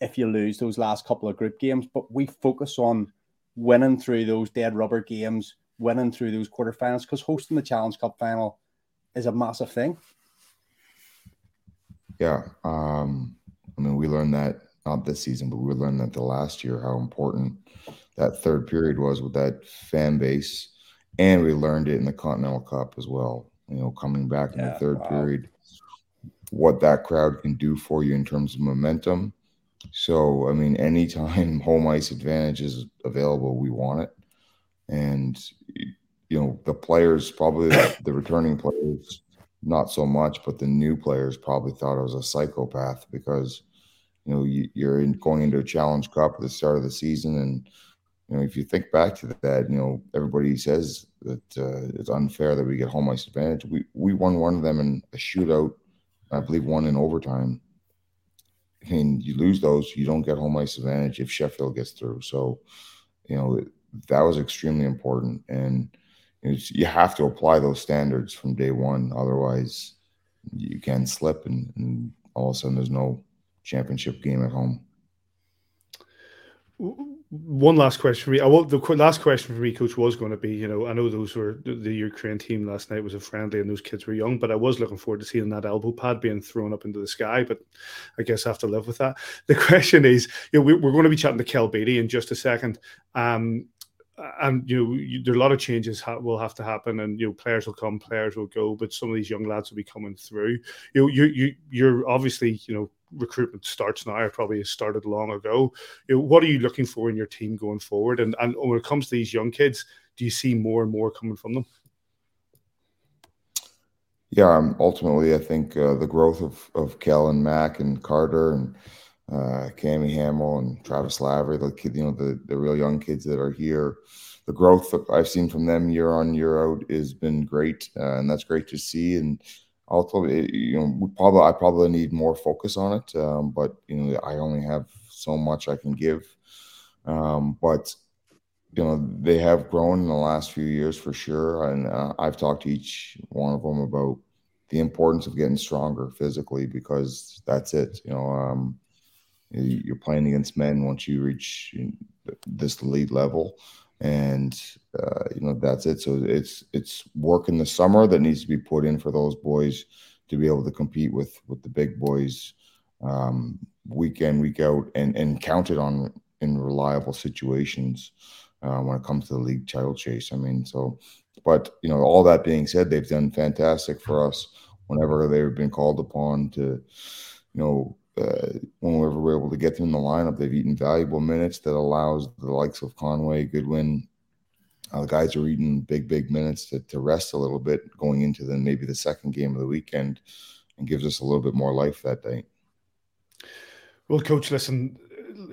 if you lose those last couple of group games. But we focus on winning through those dead rubber games, winning through those quarterfinals, because hosting the Challenge Cup final is a massive thing. Yeah. Um, I mean, we learned that not this season, but we learned that the last year how important that third period was with that fan base. And we learned it in the Continental Cup as well. You know, coming back in yeah, the third wow. period, what that crowd can do for you in terms of momentum. So, I mean, anytime [laughs] home ice advantage is available, we want it. And, you know, the players, probably the, the returning players, not so much, but the new players probably thought I was a psychopath because you know you, are in, going into a Challenge Cup at the start of the season, and you know if you think back to that, you know everybody says that uh, it's unfair that we get home ice advantage. We we won one of them in a shootout, I believe one in overtime. I mean, you lose those, you don't get home ice advantage if Sheffield gets through. So, you know that was extremely important and you have to apply those standards from day one. Otherwise, you can slip, and, and all of a sudden, there's no championship game at home. One last question for me. I will, the last question for me, coach, was going to be, you know, I know those were the, the Ukraine team last night was a friendly and those kids were young, but I was looking forward to seeing that elbow pad being thrown up into the sky. But I guess I have to live with that. The [laughs] question is, you know, we, are going to be chatting to Kell Beattie in just a second. Um, and you know you, there are a lot of changes ha- will have to happen and you know players will come players will go but some of these young lads will be coming through. You know you, you you're obviously you know recruitment starts now or probably started long ago. You know, what are you looking for in your team going forward? And and when it comes to these young kids do you see more and more coming from them? Yeah, um, ultimately, I think uh, the growth of of and mac and Carter and uh, Cammy Hamill and Travis Lavery, the kid, you know, the the real young kids that are here. The growth I've seen from them year on year out has been great, uh, and that's great to see. And ultimately, you know, probably I probably need more focus on it, um, but you know, I only have so much I can give. Um, but you know, they have grown in the last few years for sure, and uh, I've talked to each one of them about the importance of getting stronger physically because that's it. You know, um, you're playing against men once you reach this elite level, and uh, you know that's it. So it's it's work in the summer that needs to be put in for those boys to be able to compete with with the big boys um, week in week out and and counted on in reliable situations uh, when it comes to the league title chase. I mean, so but you know, all that being said, they've done fantastic for us whenever they've been called upon to, you know, uh, whenever we're able to get them in the lineup, they've eaten valuable minutes that allows the likes of Conway, Goodwin, uh, the guys are eating big, big minutes to, to rest a little bit going into the maybe the second game of the weekend and gives us a little bit more life that day. Well, coach, listen,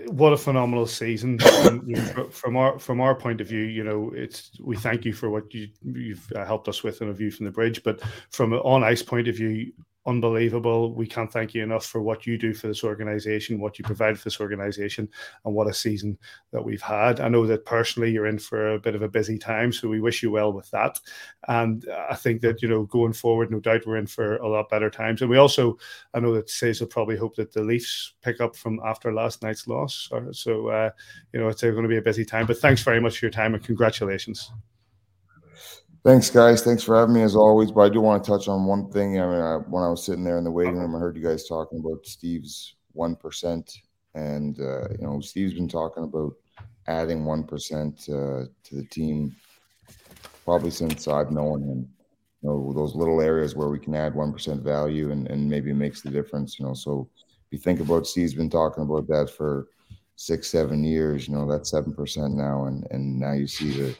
what a phenomenal season [coughs] from our from our point of view. You know, it's we thank you for what you you've helped us with in a view from the bridge, but from an on ice point of view, unbelievable. We can't thank you enough for what you do for this organization, what you provide for this organization, and what a season that we've had. I know that personally you're in for a bit of a busy time, so we wish you well with that. And I think that, you know, going forward, no doubt we're in for a lot better times. And we also, I know that Says will probably hope that the Leafs pick up from after last night's loss. So, uh, you know, it's going to be a busy time. But thanks very much for your time and congratulations. Thanks, guys. Thanks for having me as always. But I do want to touch on one thing. I mean, I, when I was sitting there in the waiting room, I heard you guys talking about Steve's one percent, and uh, you know, Steve's been talking about adding one percent uh, to the team probably since I've known him. You know, those little areas where we can add one percent value and and maybe makes the difference. You know, so if you think about Steve's been talking about that for six, seven years. You know, that's seven percent now, and and now you see the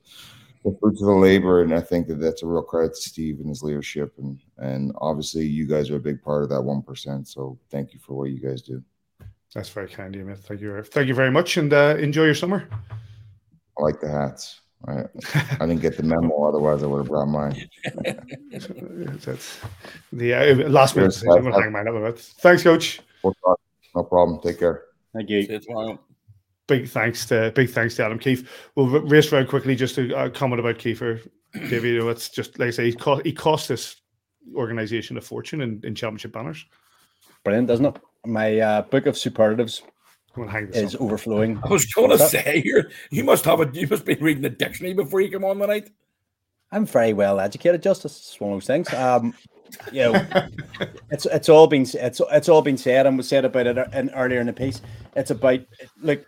the fruits of the labor, and I think that that's a real credit to Steve and his leadership, and and obviously you guys are a big part of that one percent. So thank you for what you guys do. That's very kind of you, man. Thank you, thank you very much, and uh, enjoy your summer. I like the hats. I, [laughs] I didn't get the memo, otherwise I would have brought mine. [laughs] that's the uh, last minute. I'm gonna hang mine up a. Thanks, coach. No problem. Take care. Thank you big thanks to big thanks to Adam Keefe. We'll race around quickly just to uh, comment about Kiefer. [clears throat] David, you know, it's just like I say, he cost, he cost this organization a fortune in, in championship banners. Brilliant, doesn't it? My uh, book of superlatives is up. overflowing. I was going to say, you you must have a, you must be reading the dictionary before you come on the night. I'm very well educated, Justice. It's one of those things. Um, know, it's it's all been it's it's all been said and was said about it in, earlier in the piece. It's about like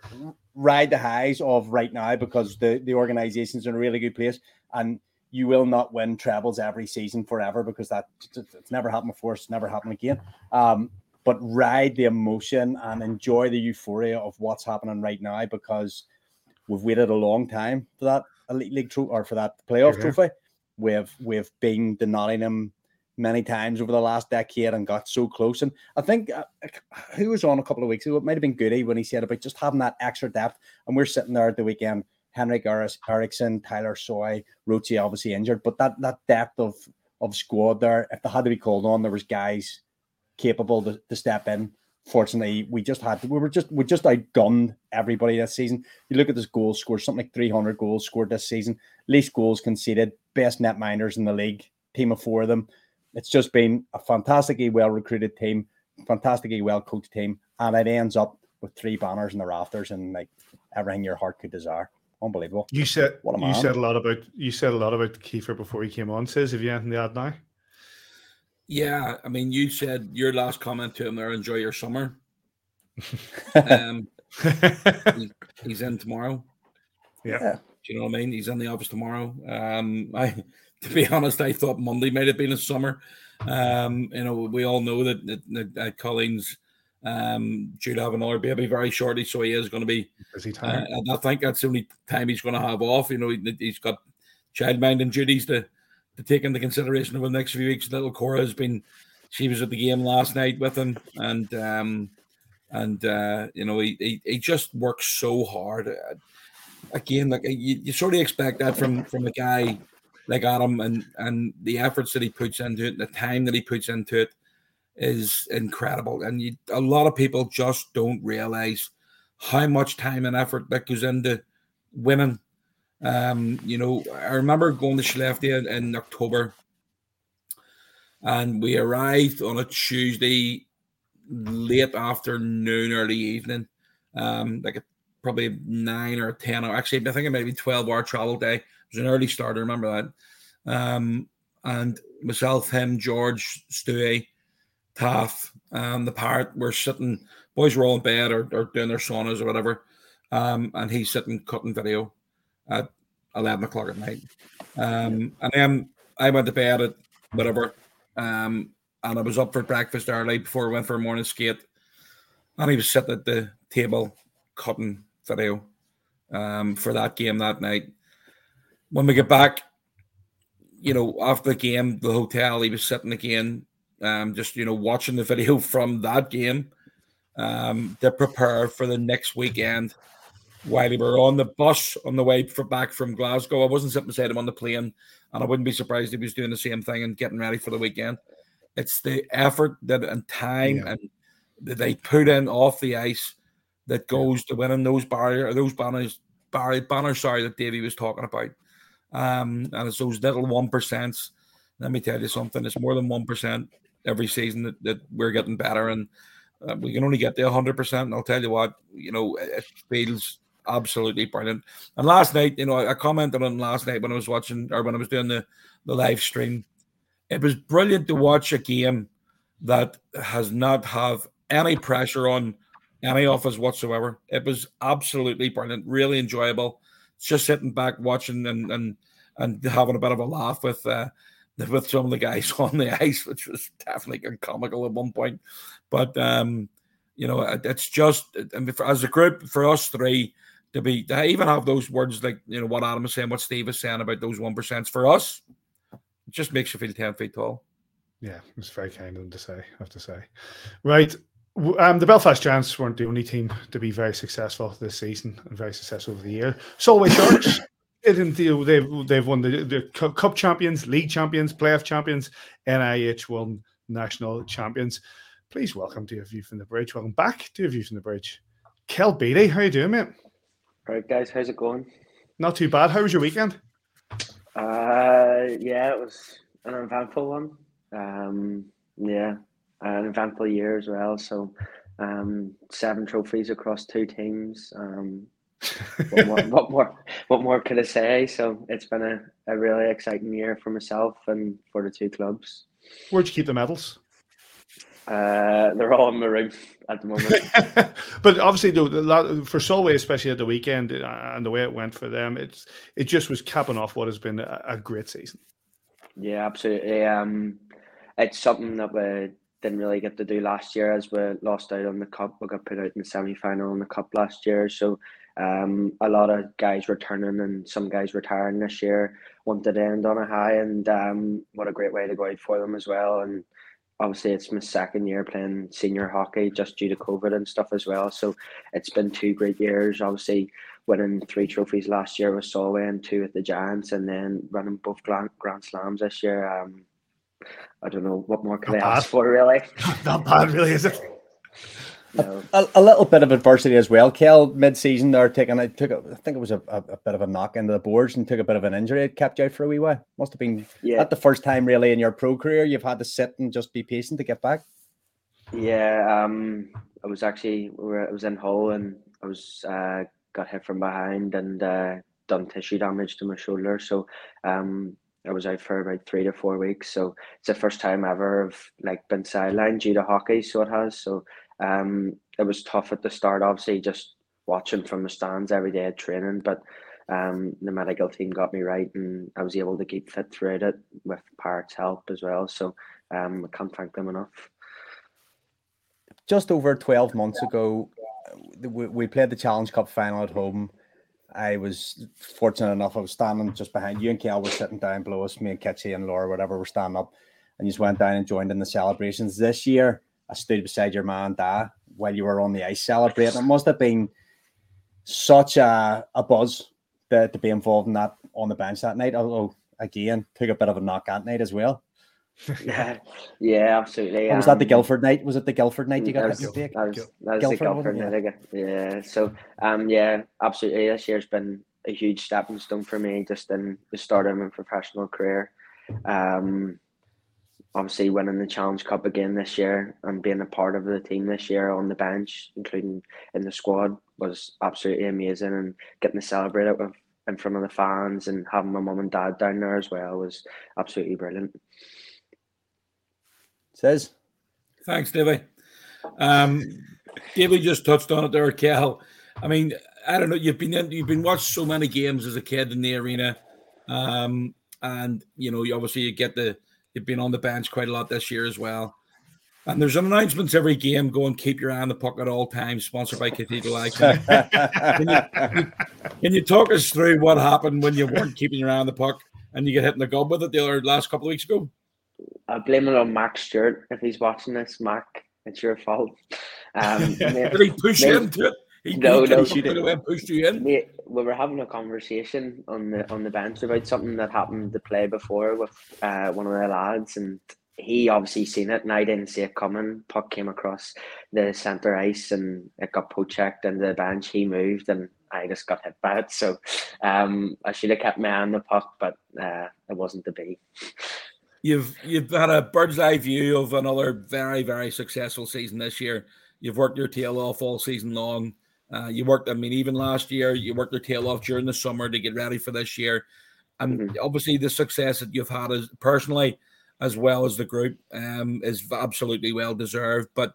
ride the highs of right now because the the organization's in a really good place and you will not win trebles every season forever because that it's never happened before. It's never happened again. Um, but ride the emotion and enjoy the euphoria of what's happening right now because we've waited a long time for that elite league trophy or for that playoff mm-hmm. trophy. We've we've been the Nottingham many times over the last decade and got so close. And I think uh, who was on a couple of weeks ago, it might have been Goody when he said about just having that extra depth. And we're sitting there at the weekend, Henrik Eriksson, Tyler Soy, Roche obviously injured, but that that depth of of squad there, if they had to be called on, there was guys capable to, to step in. Fortunately, we just had to, we were just we just outgunned everybody this season. You look at this goal scored, something like 300 goals scored this season, least goals conceded, best netminders in the league, team of four of them it's just been a fantastically well recruited team, fantastically well coached team, and it ends up with three banners in the rafters and like everything your heart could desire. Unbelievable. You said what you said a lot about you said a lot about Kiefer before he came on. Says, have you anything to add now? Yeah, I mean, you said your last comment to him there. Enjoy your summer. [laughs] um, he, [laughs] he's in tomorrow. Yeah. yeah. Do you know what I mean? He's in the office tomorrow. Um, I to be [laughs] honest, I thought Monday might have been a summer. Um, you know, we all know that, that, that Collins um, due to have another baby very shortly, so he is going to be. Busy time. Uh, I think that's the only time he's going to have off. You know, he, has got childminding duties to to take into consideration over the next few weeks. Little Cora has been, she was at the game last night with him, and um, and uh, you know he, he, he just works so hard. Again, like you, you sort of expect that from from a guy like Adam, and and the efforts that he puts into it, the time that he puts into it, is incredible. And you, a lot of people just don't realize how much time and effort that goes into winning. Um, you know, I remember going to Skellefteå in, in October, and we arrived on a Tuesday late afternoon, early evening, um, like a, probably nine or ten or actually I think it might be twelve hour travel day. Was an early starter. Remember that. Um, and myself, him, George, Stewie, Taff, um, the parrot were sitting. Boys were all in bed or, or doing their saunas or whatever. Um, and he's sitting cutting video at eleven o'clock at night. Um, and then I went to bed at whatever. Um, and I was up for breakfast early before I went for a morning skate. And he was sitting at the table cutting video um, for that game that night. When we get back, you know, after the game, the hotel, he was sitting again, um, just you know, watching the video [laughs] from that game um, to prepare for the next weekend. While we were on the bus on the way for back from Glasgow, I wasn't sitting beside him on the plane, and I wouldn't be surprised if he was doing the same thing and getting ready for the weekend. It's the effort that and time yeah. and that they put in off the ice that goes to winning those barrier those banners barrier banners sorry that Davey was talking about. Um, and it's those little one percents. Let me tell you something, it's more than one percent every season that, that we're getting better and uh, we can only get to hundred percent. And I'll tell you what, you know, it feels absolutely brilliant. And last night, you know, I commented on last night when I was watching or when I was doing the, the live stream it was brilliant to watch a game that has not have any pressure on any of us whatsoever. It was absolutely brilliant, really enjoyable. Just sitting back watching and and and having a bit of a laugh with uh, with some of the guys [laughs] on the ice, which was definitely comical at one point. But um, you know, it's just as a group for us three to be to even have those words like you know what Adam is saying, what Steve is saying about those one percents for us just makes you feel 10 feet tall. Yeah, it's very kind of them to say, I have to say. Right. Um, the Belfast Giants weren't the only team to be very successful this season and very successful over the year. Solway Sharks, [laughs] they've, they've won the, the Cup champions, league champions, playoff champions, NIH won national champions. Please welcome to a view from the bridge. Welcome back to a view from the bridge. Kell Beattie, how you doing, mate? All right, guys, how's it going? Not too bad. How was your weekend? Uh, yeah, it was an eventful one. Um, yeah, an eventful year as well. So, um, seven trophies across two teams. Um, [laughs] what, more, what more? What more could I say? So it's been a, a really exciting year for myself and for the two clubs. Where'd you keep the medals? Uh, they're all in my room at the moment. [laughs] but obviously, though, for Solway, especially at the weekend uh, and the way it went for them, it's it just was capping off what has been a, a great season. Yeah, absolutely. Um, it's something that we didn't really get to do last year as we lost out on the cup. We got put out in the semi final in the cup last year, so um, a lot of guys returning and some guys retiring this year wanted to end on a high, and um, what a great way to go out for them as well. And obviously it's my second year playing senior hockey just due to COVID and stuff as well. So it's been two great years. Obviously winning three trophies last year with Solway and two with the Giants, and then running both Grand, Grand Slams this year. Um, I don't know what more can Not I bad. ask for, really. [laughs] Not bad, really, is it? A, a, little bit of adversity as well. Kell mid-season there taking I took a, I think it was a, a, a, bit of a knock into the boards and took a bit of an injury. It kept you out for a wee while. Must have been yeah. not the first time really in your pro career you've had to sit and just be patient to get back. Yeah, um, I was actually I was in Hull and I was uh, got hit from behind and uh, done tissue damage to my shoulder. So um, I was out for about three to four weeks. So it's the first time ever I've like been sidelined due to hockey. So it has. So um, it was tough at the start, obviously, just watching from the stands every day at training. But um, the medical team got me right, and I was able to keep fit throughout it with Parrot's help as well. So um, I can't thank them enough. Just over 12 months ago, we played the Challenge Cup final at home. I was fortunate enough. I was standing just behind you and Kel were sitting down below us. Me and Kitchy and Laura, whatever, were standing up, and you just went down and joined in the celebrations. This year, I stood beside your man Da while you were on the ice celebrating. It must have been such a, a buzz to, to be involved in that on the bench that night. Although again, took a bit of a knock that night as well. Yeah, [laughs] yeah, absolutely. Was that the um, Guildford night? Was it the Guildford night you got hit That was, that was Guildford, the Guildford night. Yeah. yeah. So, um, yeah, absolutely. This year's been a huge stepping stone for me, just in the start of my professional career. Um, obviously winning the Challenge Cup again this year and being a part of the team this year on the bench, including in the squad, was absolutely amazing. And getting to celebrate it with in front of the fans and having my mum and dad down there as well was absolutely brilliant says. Thanks, Davey. Um, just touched on it there, Kell. I mean, I don't know. You've been in, you've been watched so many games as a kid in the arena, um, and you know, you obviously you get the you've been on the bench quite a lot this year as well. And there's announcements every game going, keep your eye on the puck at all times, sponsored by Cathedral Icon. can, you, can you talk us through what happened when you weren't keeping your eye on the puck and you get hit in the gob with it the other last couple of weeks ago? I blame it on Mac Stewart if he's watching this. Mac, it's your fault. Um, [laughs] Did he push you into it? He, no, he no, she did. Pushed you in. Mate, we were having a conversation on the on the bench about something that happened to play before with uh, one of the lads, and he obviously seen it, and I didn't see it coming. Puck came across the centre ice, and it got checked into the bench. He moved, and I just got hit by it. So um, I should have kept my eye on the puck, but uh, it wasn't to be you've you've had a bird's eye view of another very very successful season this year. You've worked your tail off all season long. Uh, you worked, I mean, even last year, you worked your tail off during the summer to get ready for this year. And mm-hmm. obviously, the success that you've had as personally, as well as the group, um, is absolutely well deserved. But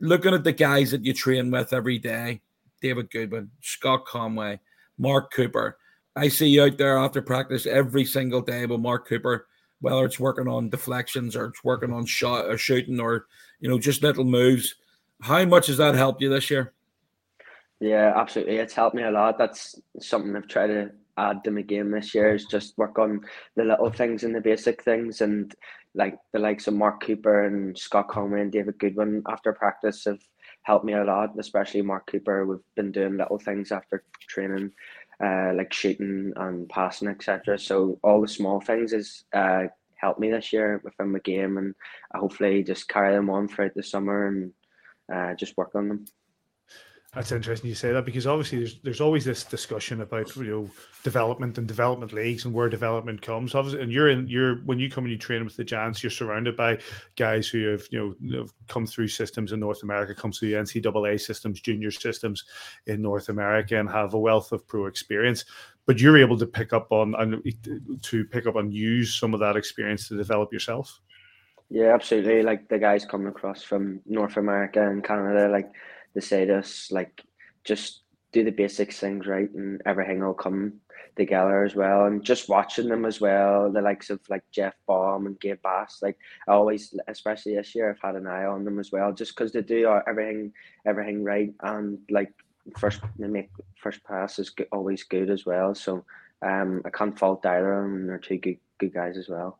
looking at the guys that you train with every day, David Goodwin, Scott Conway, Mark Cooper. I see you out there after practice every single day with Mark Cooper whether it's working on deflections or it's working on shot or shooting or you know just little moves. How much has that helped you this year? Yeah, absolutely. It's helped me a lot. That's something I've tried to add to my game this year is just work on the little things and the basic things and like the likes of Mark Cooper and Scott Conway and David Goodwin after practice have helped me a lot, especially Mark Cooper. We've been doing little things after training uh, like shooting and passing, etc. So all the small things has uh, helped me this year within the game, and I hopefully just carry them on throughout the summer and uh, just work on them. That's interesting you say that because obviously there's there's always this discussion about you know development and development leagues and where development comes. Obviously, and you're in you're when you come and you train with the Giants, you're surrounded by guys who have you know have come through systems in North America, come through the NCAA systems, junior systems in North America, and have a wealth of pro experience. But you're able to pick up on and to pick up and use some of that experience to develop yourself. Yeah, absolutely. Like the guys coming across from North America and Canada, like they say to us like just do the basic things right and everything will come together as well. And just watching them as well the likes of like Jeff Baum and Gabe Bass like I always especially this year I've had an eye on them as well just because they do everything everything right and like first they make first pass is always good as well. So um I can't fault either of them they're two good good guys as well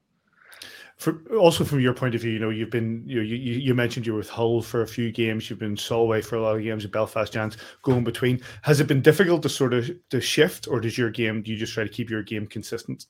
for, also from your point of view, you know, you've been you, you you mentioned you were with Hull for a few games, you've been Solway for a lot of games, Belfast Giants going between. Has it been difficult to sort of to shift, or does your game? Do you just try to keep your game consistent?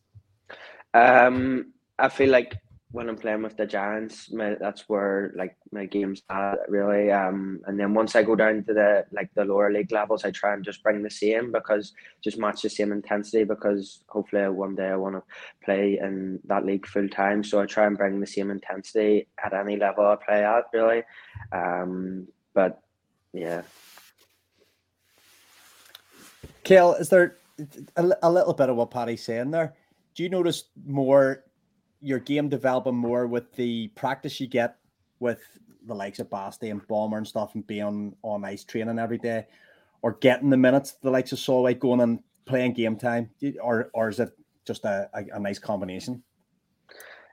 Um, I feel like when I'm playing with the Giants, my, that's where like my game's at really. Um, and then once I go down to the like the lower league levels, I try and just bring the same because just match the same intensity because hopefully one day I want to play in that league full time. So I try and bring the same intensity at any level I play at really. Um, but yeah. Kell, is there a, a little bit of what Paddy's saying there? Do you notice more your game developing more with the practice you get with the likes of Basti and Bomber and stuff and being on, ice training every day, or getting the minutes the likes of Solway going and playing game time, or or is it just a, a, a nice combination?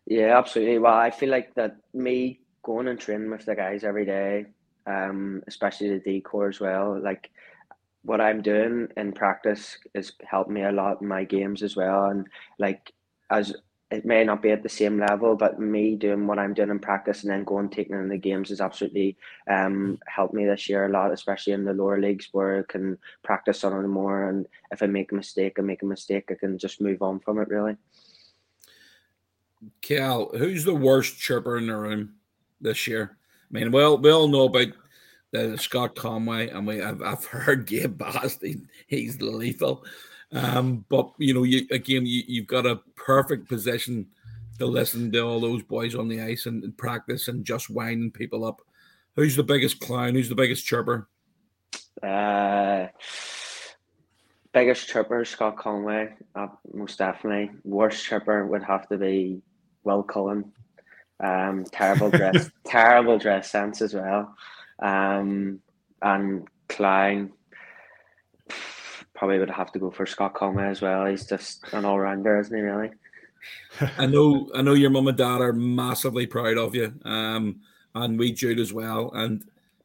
Yeah, absolutely. Well, I feel like that me going and training with the guys every day, um, especially the Deco as well, like what I'm doing in practice is helping me a lot in my games as well. And like as it may not be at the same level, but me doing what I'm doing in practice and then going taking in the games has absolutely um, helped me this year a lot, especially in the lower leagues where I can practice on it more. And if I make a mistake, I make a mistake, I can just move on from it really. Kell, who's the worst chirper in the room this year? I mean, well, we all know about the Scott Conway, and we I've, I've [laughs] heard Gabe Bast, he's lethal. Um, but you know, you again, you, you've got a perfect position to listen to all those boys on the ice and, and practice and just winding people up. Who's the biggest clown? Who's the biggest chirper? Uh, biggest chirper, Scott Conway, uh, most definitely. Worst chirper would have to be Will Cullen. Um, terrible dress, [laughs] terrible dress sense as well. Um, and Klein, probably would have to go for Scott Conway as well. He's just an all rounder, isn't he? Really. [laughs] I know. I know your mum and dad are massively proud of you, um, and we Jude as well. And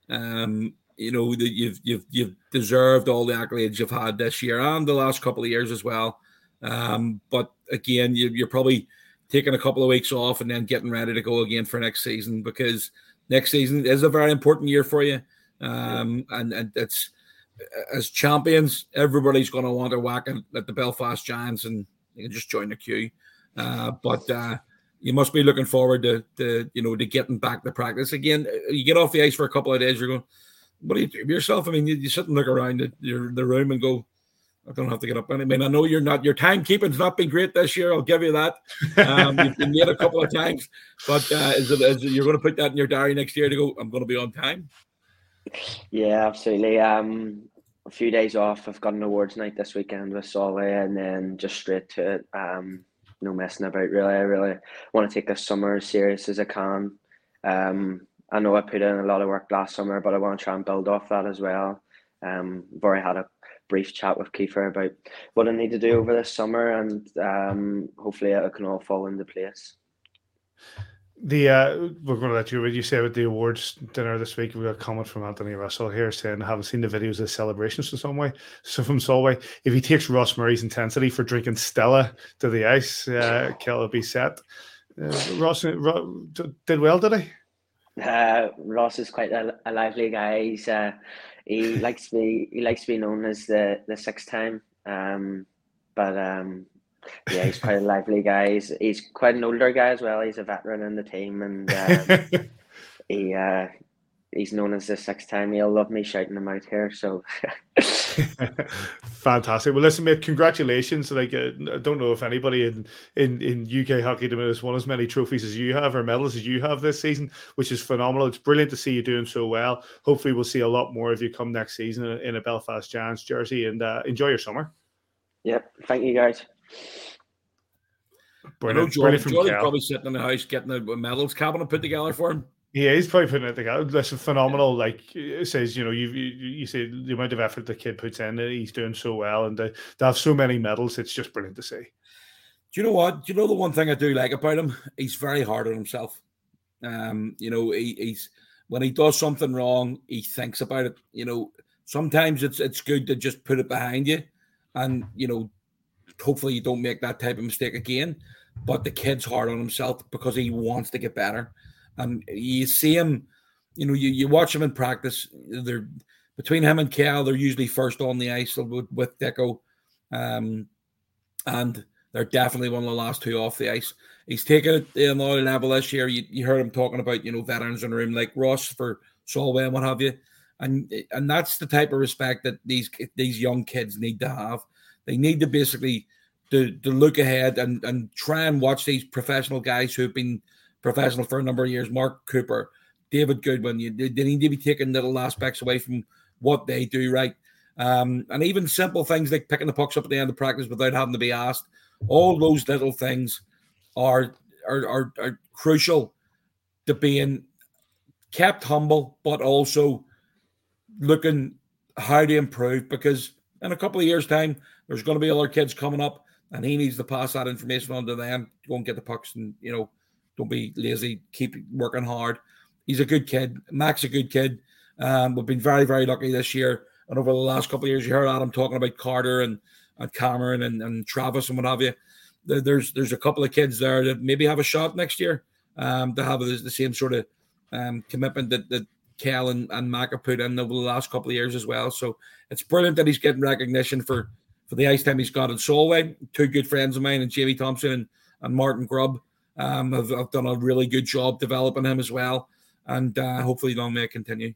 um, you know that you've you've you've deserved all the accolades you've had this year and the last couple of years as well. Um, but again, you, you're probably taking a couple of weeks off and then getting ready to go again for next season because next season is a very important year for you. Um, and, and it's as champions, everybody's going to want to whack at the Belfast Giants and you can just join the queue. Uh, but uh, you must be looking forward to, to, you know, to getting back to practice again. You get off the ice for a couple of days, you're going, what do you do yourself? I mean, you, you sit and look around the, your, the room and go, I don't have to get up. I mean, I know you're not your timekeeping's not been great this year. I'll give you that. Um, you've been late a couple of times, but uh, is, it, is it you're going to put that in your diary next year to go? I'm going to be on time. Yeah, absolutely. Um, a few days off. I've got an awards night this weekend with Solway, and then just straight to it. Um, no messing about. Really, I really want to take this summer as serious as I can. Um, I know I put in a lot of work last summer, but I want to try and build off that as well. Um, I've already had a brief chat with Kiefer about what I need to do over this summer, and um, hopefully it can all fall into place. The uh, we're going to let you read. You say with the awards dinner this week, we got a comment from Anthony Russell here saying, "I haven't seen the videos of celebrations from Solway." So from Solway, if he takes Ross Murray's intensity for drinking Stella to the ice, uh, Kell will be set. Uh, Ross, uh, Ross did well, did he? Uh, Ross is quite a, a lively guy. He's uh, he [laughs] likes to be he likes to be known as the the sixth time. Um, but um, yeah, he's quite a lively guy. He's, he's quite an older guy as well. He's a veteran in the team, and um, [laughs] he uh, he's known as the sixth time. He'll love me shouting him out here. So [laughs] fantastic. Well, listen, mate, congratulations. Like, uh, I don't know if anybody in, in, in UK hockey has won as many trophies as you have or medals as you have this season, which is phenomenal. It's brilliant to see you doing so well. Hopefully, we'll see a lot more of you come next season in a Belfast Giants jersey and uh, enjoy your summer. Yep. Thank you, guys. Brilliant. Jordan, Jordan's probably sitting in the house getting a medals cabinet put together for him. Yeah, he's probably putting it together. That's phenomenal. Like it says, you know, you, you say the amount of effort the kid puts in, he's doing so well, and they, they have so many medals. It's just brilliant to see. Do you know what? Do you know the one thing I do like about him? He's very hard on himself. Um, you know, he, he's when he does something wrong, he thinks about it. You know, sometimes it's it's good to just put it behind you, and you know, hopefully you don't make that type of mistake again. But the kid's hard on himself because he wants to get better and you see him, you know, you, you watch him in practice. They're between him and Kell, they're usually first on the ice with, with Deco. Um, and they're definitely one of the last two off the ice. He's taken it to another level this year. You, you heard him talking about, you know, veterans in the room like Ross for Solway and what have you. And and that's the type of respect that these these young kids need to have. They need to basically to, to look ahead and, and try and watch these professional guys who've been professional for a number of years, Mark Cooper, David Goodwin. You, they need to be taking little aspects away from what they do right. Um, and even simple things like picking the pucks up at the end of practice without having to be asked. All those little things are are, are, are crucial to being kept humble, but also looking how to improve because in a couple of years' time, there's going to be other kids coming up and he needs to pass that information on to them, go and get the pucks and, you know, don't be lazy. Keep working hard. He's a good kid. Mac's a good kid. Um, we've been very, very lucky this year And over the last couple of years, you heard Adam talking about Carter and, and Cameron and, and Travis and what have you. There's there's a couple of kids there that maybe have a shot next year um, to have the, the same sort of um, commitment that, that Kell and, and Mac have put in over the last couple of years as well. So it's brilliant that he's getting recognition for for the ice time he's got in Solway. Two good friends of mine, and Jamie Thompson and, and Martin Grubb, um, have, have done a really good job developing him as well. And uh, hopefully, long may it continue.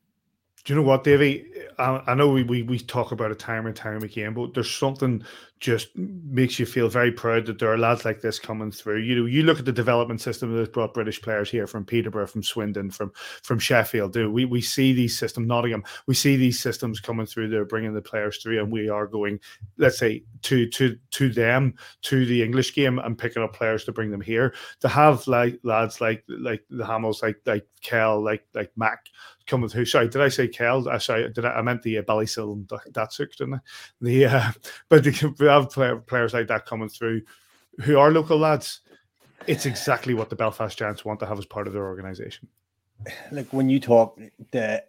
Do you know what, Davey? I, I know we, we we talk about it time and time again, but there's something just makes you feel very proud that there are lads like this coming through. You know, you look at the development system that's brought British players here from Peterborough, from Swindon, from from Sheffield. Do we we see these systems, Nottingham, we see these systems coming through. They're bringing the players through, and we are going, let's say, to to to them, to the English game, and picking up players to bring them here. To have like lads like like the Hamills, like like Kell, like like Mac coming through. Sorry, did I say Kell? I sorry, did I, I meant the uh, Ballysil Datsyuk, didn't I? The uh, [laughs] but the, we have player, players like that coming through who are local lads. It's exactly what the Belfast Giants want to have as part of their organisation. Like when you talk to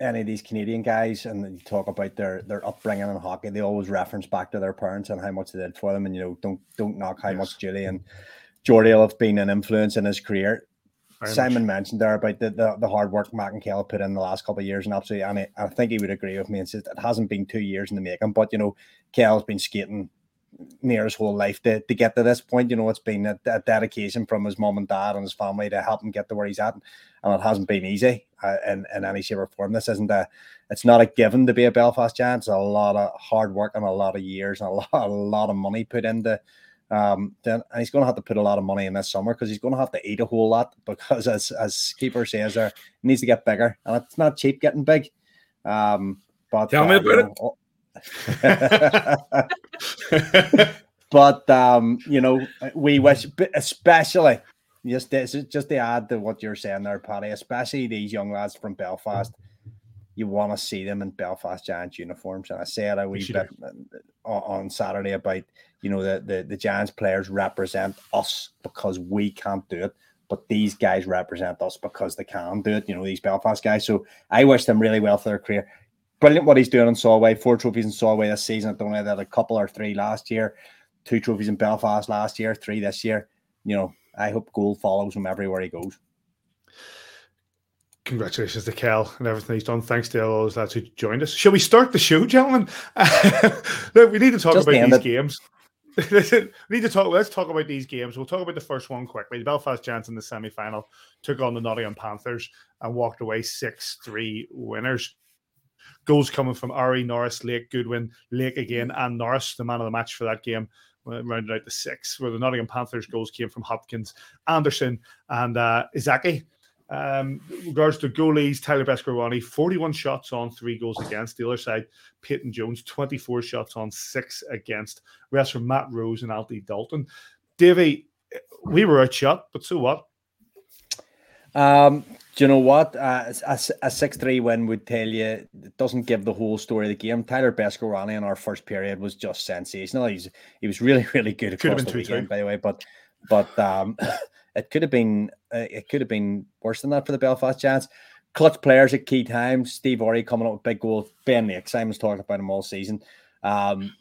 any of these Canadian guys and you talk about their their upbringing in hockey, they always reference back to their parents and how much they did for them. And you know, don't don't knock how yes. much Julie and Jordy have been an influence in his career. Simon much. mentioned there about the, the, the hard work Mac and Kell put in the last couple of years, and absolutely, and I, I think he would agree with me. And says it hasn't been two years in the making, but you know, Kell's been skating near his whole life to, to get to this point. You know, it's been a, a, dedication from his mom and dad and his family to help him get to where he's at, and it hasn't been easy uh, in, in any shape or form. This isn't a, it's not a given to be a Belfast Giant. It's a lot of hard work and a lot of years and a lot, a lot of money put into um, then and he's going to have to put a lot of money in this summer because he's going to have to eat a whole lot [laughs] because, as as keeper says, there he needs to get bigger, and it's not cheap getting big. Um, but tell uh, me about it. [laughs] but um, you know, we wish, especially just this, just to add to what you're saying there, Paddy, especially these young lads from Belfast you want to see them in Belfast Giants uniforms. And I said a wee bit on Saturday about you know the, the the Giants players represent us because we can't do it, but these guys represent us because they can do it. You know these Belfast guys. So I wish them really well for their career. Brilliant what he's doing in Solway. Four trophies in Solway this season. I don't know that a couple or three last year. Two trophies in Belfast last year. Three this year. You know I hope goal follows him everywhere he goes congratulations to Kell and everything he's done. Thanks to all those lads who joined us. Shall we start the show, gentlemen? [laughs] Look, we need to talk Just about these it. games. We need to talk. Let's talk about these games. We'll talk about the first one quickly. The Belfast Giants in the semi final took on the Nottingham Panthers and walked away 6 3 winners. Goals coming from Owre, Norris, Lake, Goodwin, Lake again, and Norris, the man of the match for that game rounded out the six, where the Nottingham Panthers goals came from Hopkins, Anderson, and uh, Izaki. Um, regards to goalies, Tyler Beskorowany, 41 shots on, three goals against. The other side, Peyton Jones, 24 shots on, six against. Rest from Matt Rose and Alty Dalton. Davey, we were outshot, but so what? Um, do you know what? Uh, a, a 6 3 win would tell you it doesn't give the whole story of the game. Tyler Beskorowany in our first period was just sensational. He's he was really, [laughs] really good across the weekend, by the way. But but um [coughs] It could have been uh, it could have been worse than that for the Belfast Giants. Clutch players at key times. Steve Owre coming up with big goals. Ben Lake, Simon's talking about him all season. Um,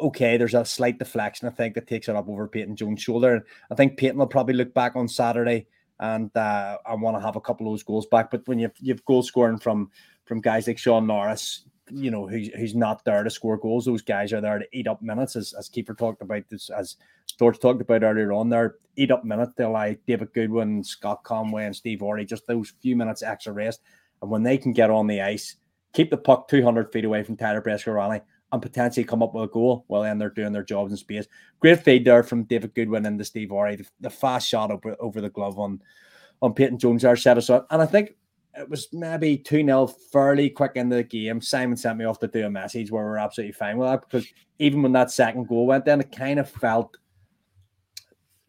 okay, there's a slight deflection, I think, that takes it up over Peyton Jones' shoulder. I think Peyton will probably look back on Saturday and uh, I want to have a couple of those goals back. But when you've you've goal scoring from from guys like Sean Norris, you know, who's who's not there to score goals, those guys are there to eat up minutes, as as Keeper talked about this, as George talked about earlier on there, eat up minutes. They're like David Goodwin, Scott Conway, and Steve Owre, just those few minutes extra rest. And when they can get on the ice, keep the puck 200 feet away from Tyler Beskorowany and potentially come up with a goal, well, then they're doing their jobs in space. Great feed there from David Goodwin and the Steve Owre. The, the, fast shot over, over the glove on, on Peyton Jones there set us up. And I think it was maybe 2 0 fairly quick into the game. Simon sent me off to do a message where we're absolutely fine with that because even when that second goal went in, it kind of felt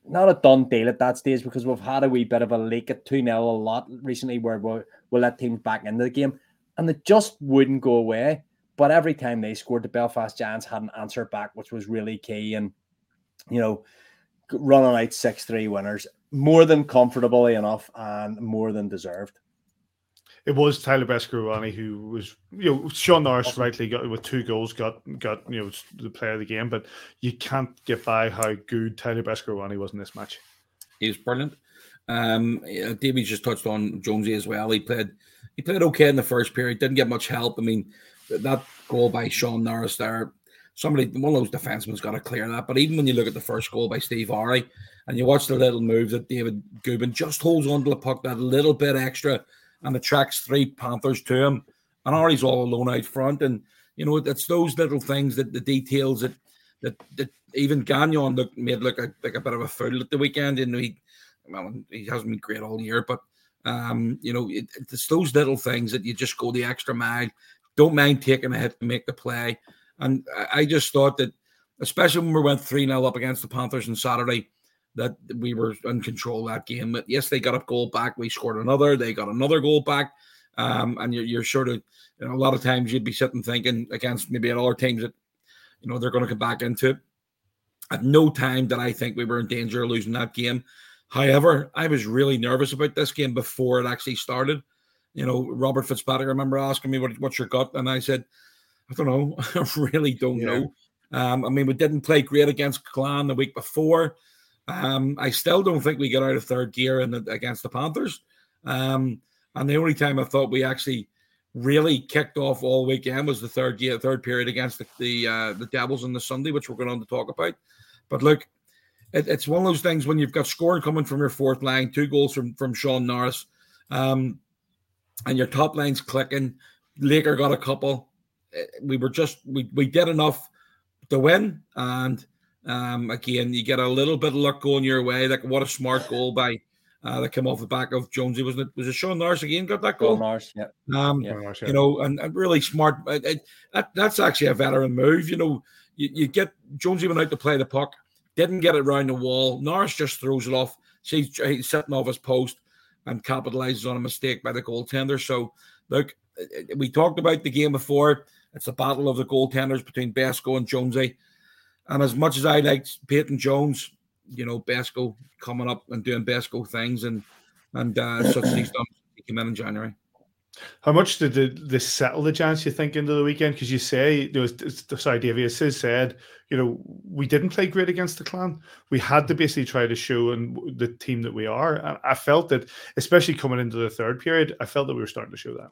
not a done deal at that stage because we've had a wee bit of a leak at 2 0 a lot recently where we'll, we'll let teams back into the game and it just wouldn't go away. But every time they scored, the Belfast Giants had an answer back, which was really key. And, you know, running out 6 3 winners, more than comfortably enough and more than deserved. It was Tyler Beskorowany who was, you know, Sean Norris awesome. rightly got with two goals, got got you know the player of the game, but you can't get by how good Tyler Beskorowany was in this match. He was brilliant. Um, David just touched on Jonesy as well. He played he played okay in the first period, didn't get much help. I mean, that goal by Sean Norris there, somebody one of those defensemen's got to clear that. But even when you look at the first goal by Steve Owre and you watch the little move that David Goodwin just holds on to the puck that little bit extra and attracts three Panthers to him. And Owre's all alone out front. And, you know, it's those little things that the details that that, that even Gagnon looked made look like, like a bit of a fool at the weekend. And he, well, he hasn't been great all year, but, um, you know, it, it's those little things that you just go the extra mile. Don't mind taking a hit to make the play. And I, I just thought that, especially when we went 3 0 up against the Panthers on Saturday, that we were in control of that game. But yes, they got a goal back. We scored another. They got another goal back. Um, and you're, you're sort of, you know, a lot of times you'd be sitting thinking against maybe other teams that, you know, they're going to come back into it. At no time did I think we were in danger of losing that game. However, I was really nervous about this game before it actually started. You know, Robert Fitzpatrick, I remember asking me, what, what's your gut? And I said, I don't know. [laughs] I really don't yeah. know. Um, I mean, we didn't play great against Clan the week before. Um, I still don't think we get out of third gear in the, against the Panthers. Um, and the only time I thought we actually really kicked off all weekend was the third gear, third period against the the, uh, the Devils on the Sunday, which we're going on to talk about. But look, it, it's one of those things when you've got scoring coming from your fourth line, two goals from from Sean Norris, um, and your top line's clicking. Laker got a couple. Eh, we were just we we did enough to win, and um, again, you get a little bit of luck going your way. Like what a smart goal by uh, that came off the back of Jonesy, wasn't it? Was it Sean Norris again got that goal? Sean Norris, yeah. Um, yeah. you know, and, and really smart. It, it, that, that's actually a veteran move. You know, you, you get Jonesy went out to play the puck, didn't get it around the wall. Norris just throws it off. He's, he's sitting off his post and capitalizes on a mistake by the goaltender. So, look, we talked about the game before. It's a battle of the goaltenders between Besko and Jonesy. And as much as I liked Peyton Jones, you know, Besko coming up and doing Besko things and and uh, such as he's done, he came in in January. How much did the, this settle the chance you think into the weekend? Because you say, you know, sorry, Davies has said, you know, we didn't play great against the clan. We had to basically try to show and the team that we are. And I felt that, especially coming into the third period, I felt that we were starting to show that.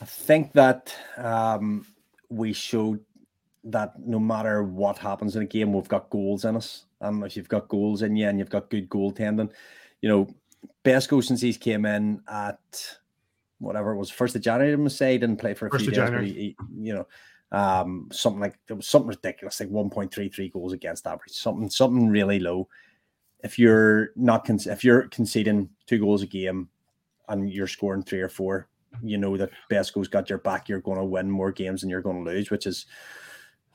I think that um, we showed that no matter what happens in a game, we've got goals in us. And if you've got goals in you and you've got good goaltending, you know, Besko since he's came in at whatever it was first of January, I must say, didn't play for a first few days. He, he, you know, um, something like it was something ridiculous, like 1.33 goals against average, something something really low. If you're not con- if you're conceding two goals a game and you're scoring three or four, you know that Besko's got your back. You're going to win more games than you're going to lose, which is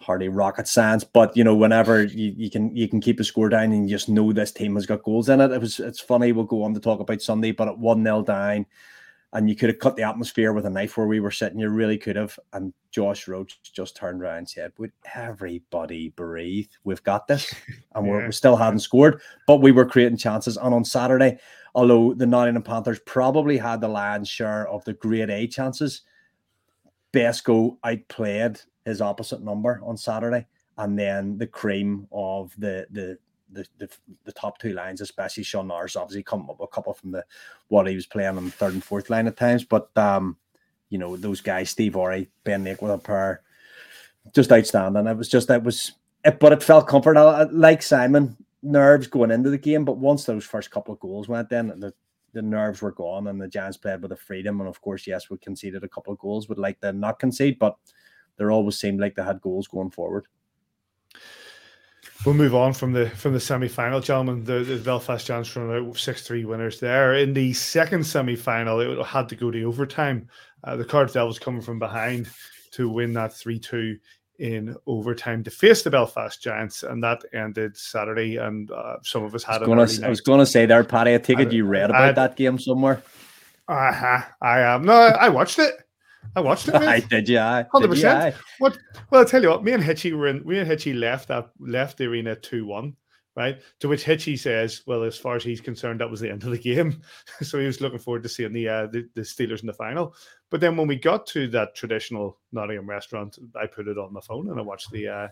hardly rocket science, but you know, whenever you, you can you can keep a score down and you just know this team has got goals in it. It was it's funny, we'll go on to talk about Sunday, but at one nil down, and you could have cut the atmosphere with a knife where we were sitting, you really could have. And Josh Roach just turned around and said, Would everybody breathe? We've got this. [laughs] And yeah. we still hadn't scored, but we were creating chances. And on Saturday, although the Nottingham Panthers probably had the lion's share of the grade A chances, Besko outplayed his opposite number on Saturday, and then the cream of the the the, the, the top two lines, especially Sean Norris, obviously come up a couple from the what he was playing on the third and fourth line at times. But um, you know, those guys, Steve Owre, Ben Nick with a pair, just outstanding. It was just that was it, but it felt comfort. Like Simon, nerves going into the game, but once those first couple of goals went in, the the nerves were gone, and the Giants played with a freedom. And of course, yes, we conceded a couple of goals. Would like to not concede, but there always seemed like they had goals going forward. We'll move on from the from the semi final, gentlemen. The, the Belfast Giants from out six three winners there. In the second semi final, it had to go to overtime. Uh, the Cardiff Devils coming from behind to win that three two in overtime to face the Belfast Giants, and that ended Saturday. And uh, some of us had. I was going to say there, Paddy. I take it you read about that game somewhere. Uh huh. I am. Um, no, I watched it. I watched it. [laughs] I did, yeah. Hundred percent. What? Well, I tell you what. Me and Hitchy were in. Me and Hitchy left that left the arena two one. right? To which Hitchy says, "Well, as far as he's concerned, that was the end of the game." [laughs] so he was looking forward to seeing the, uh, the the Steelers in the final. But then when we got to that traditional Nottingham restaurant, I put it on my phone and I watched the uh,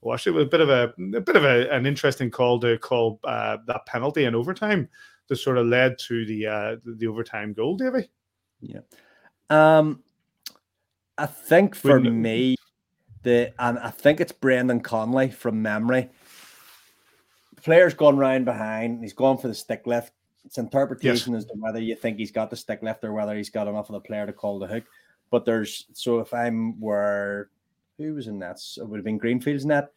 watched it with a bit of a, a bit of a, an interesting call to call uh, that penalty in overtime that sort of led to the uh, the overtime goal, Davy. Yeah. Um, I think for when, me, the and I think it's Brendan Connolly from memory. The player's gone round behind. He's gone for the stick lift. It's interpretation yes. as to whether you think he's got the stick lift or whether he's got enough of the player to call the hook. But there's so if I'm where who was in that? It would have been Greenfeld's net.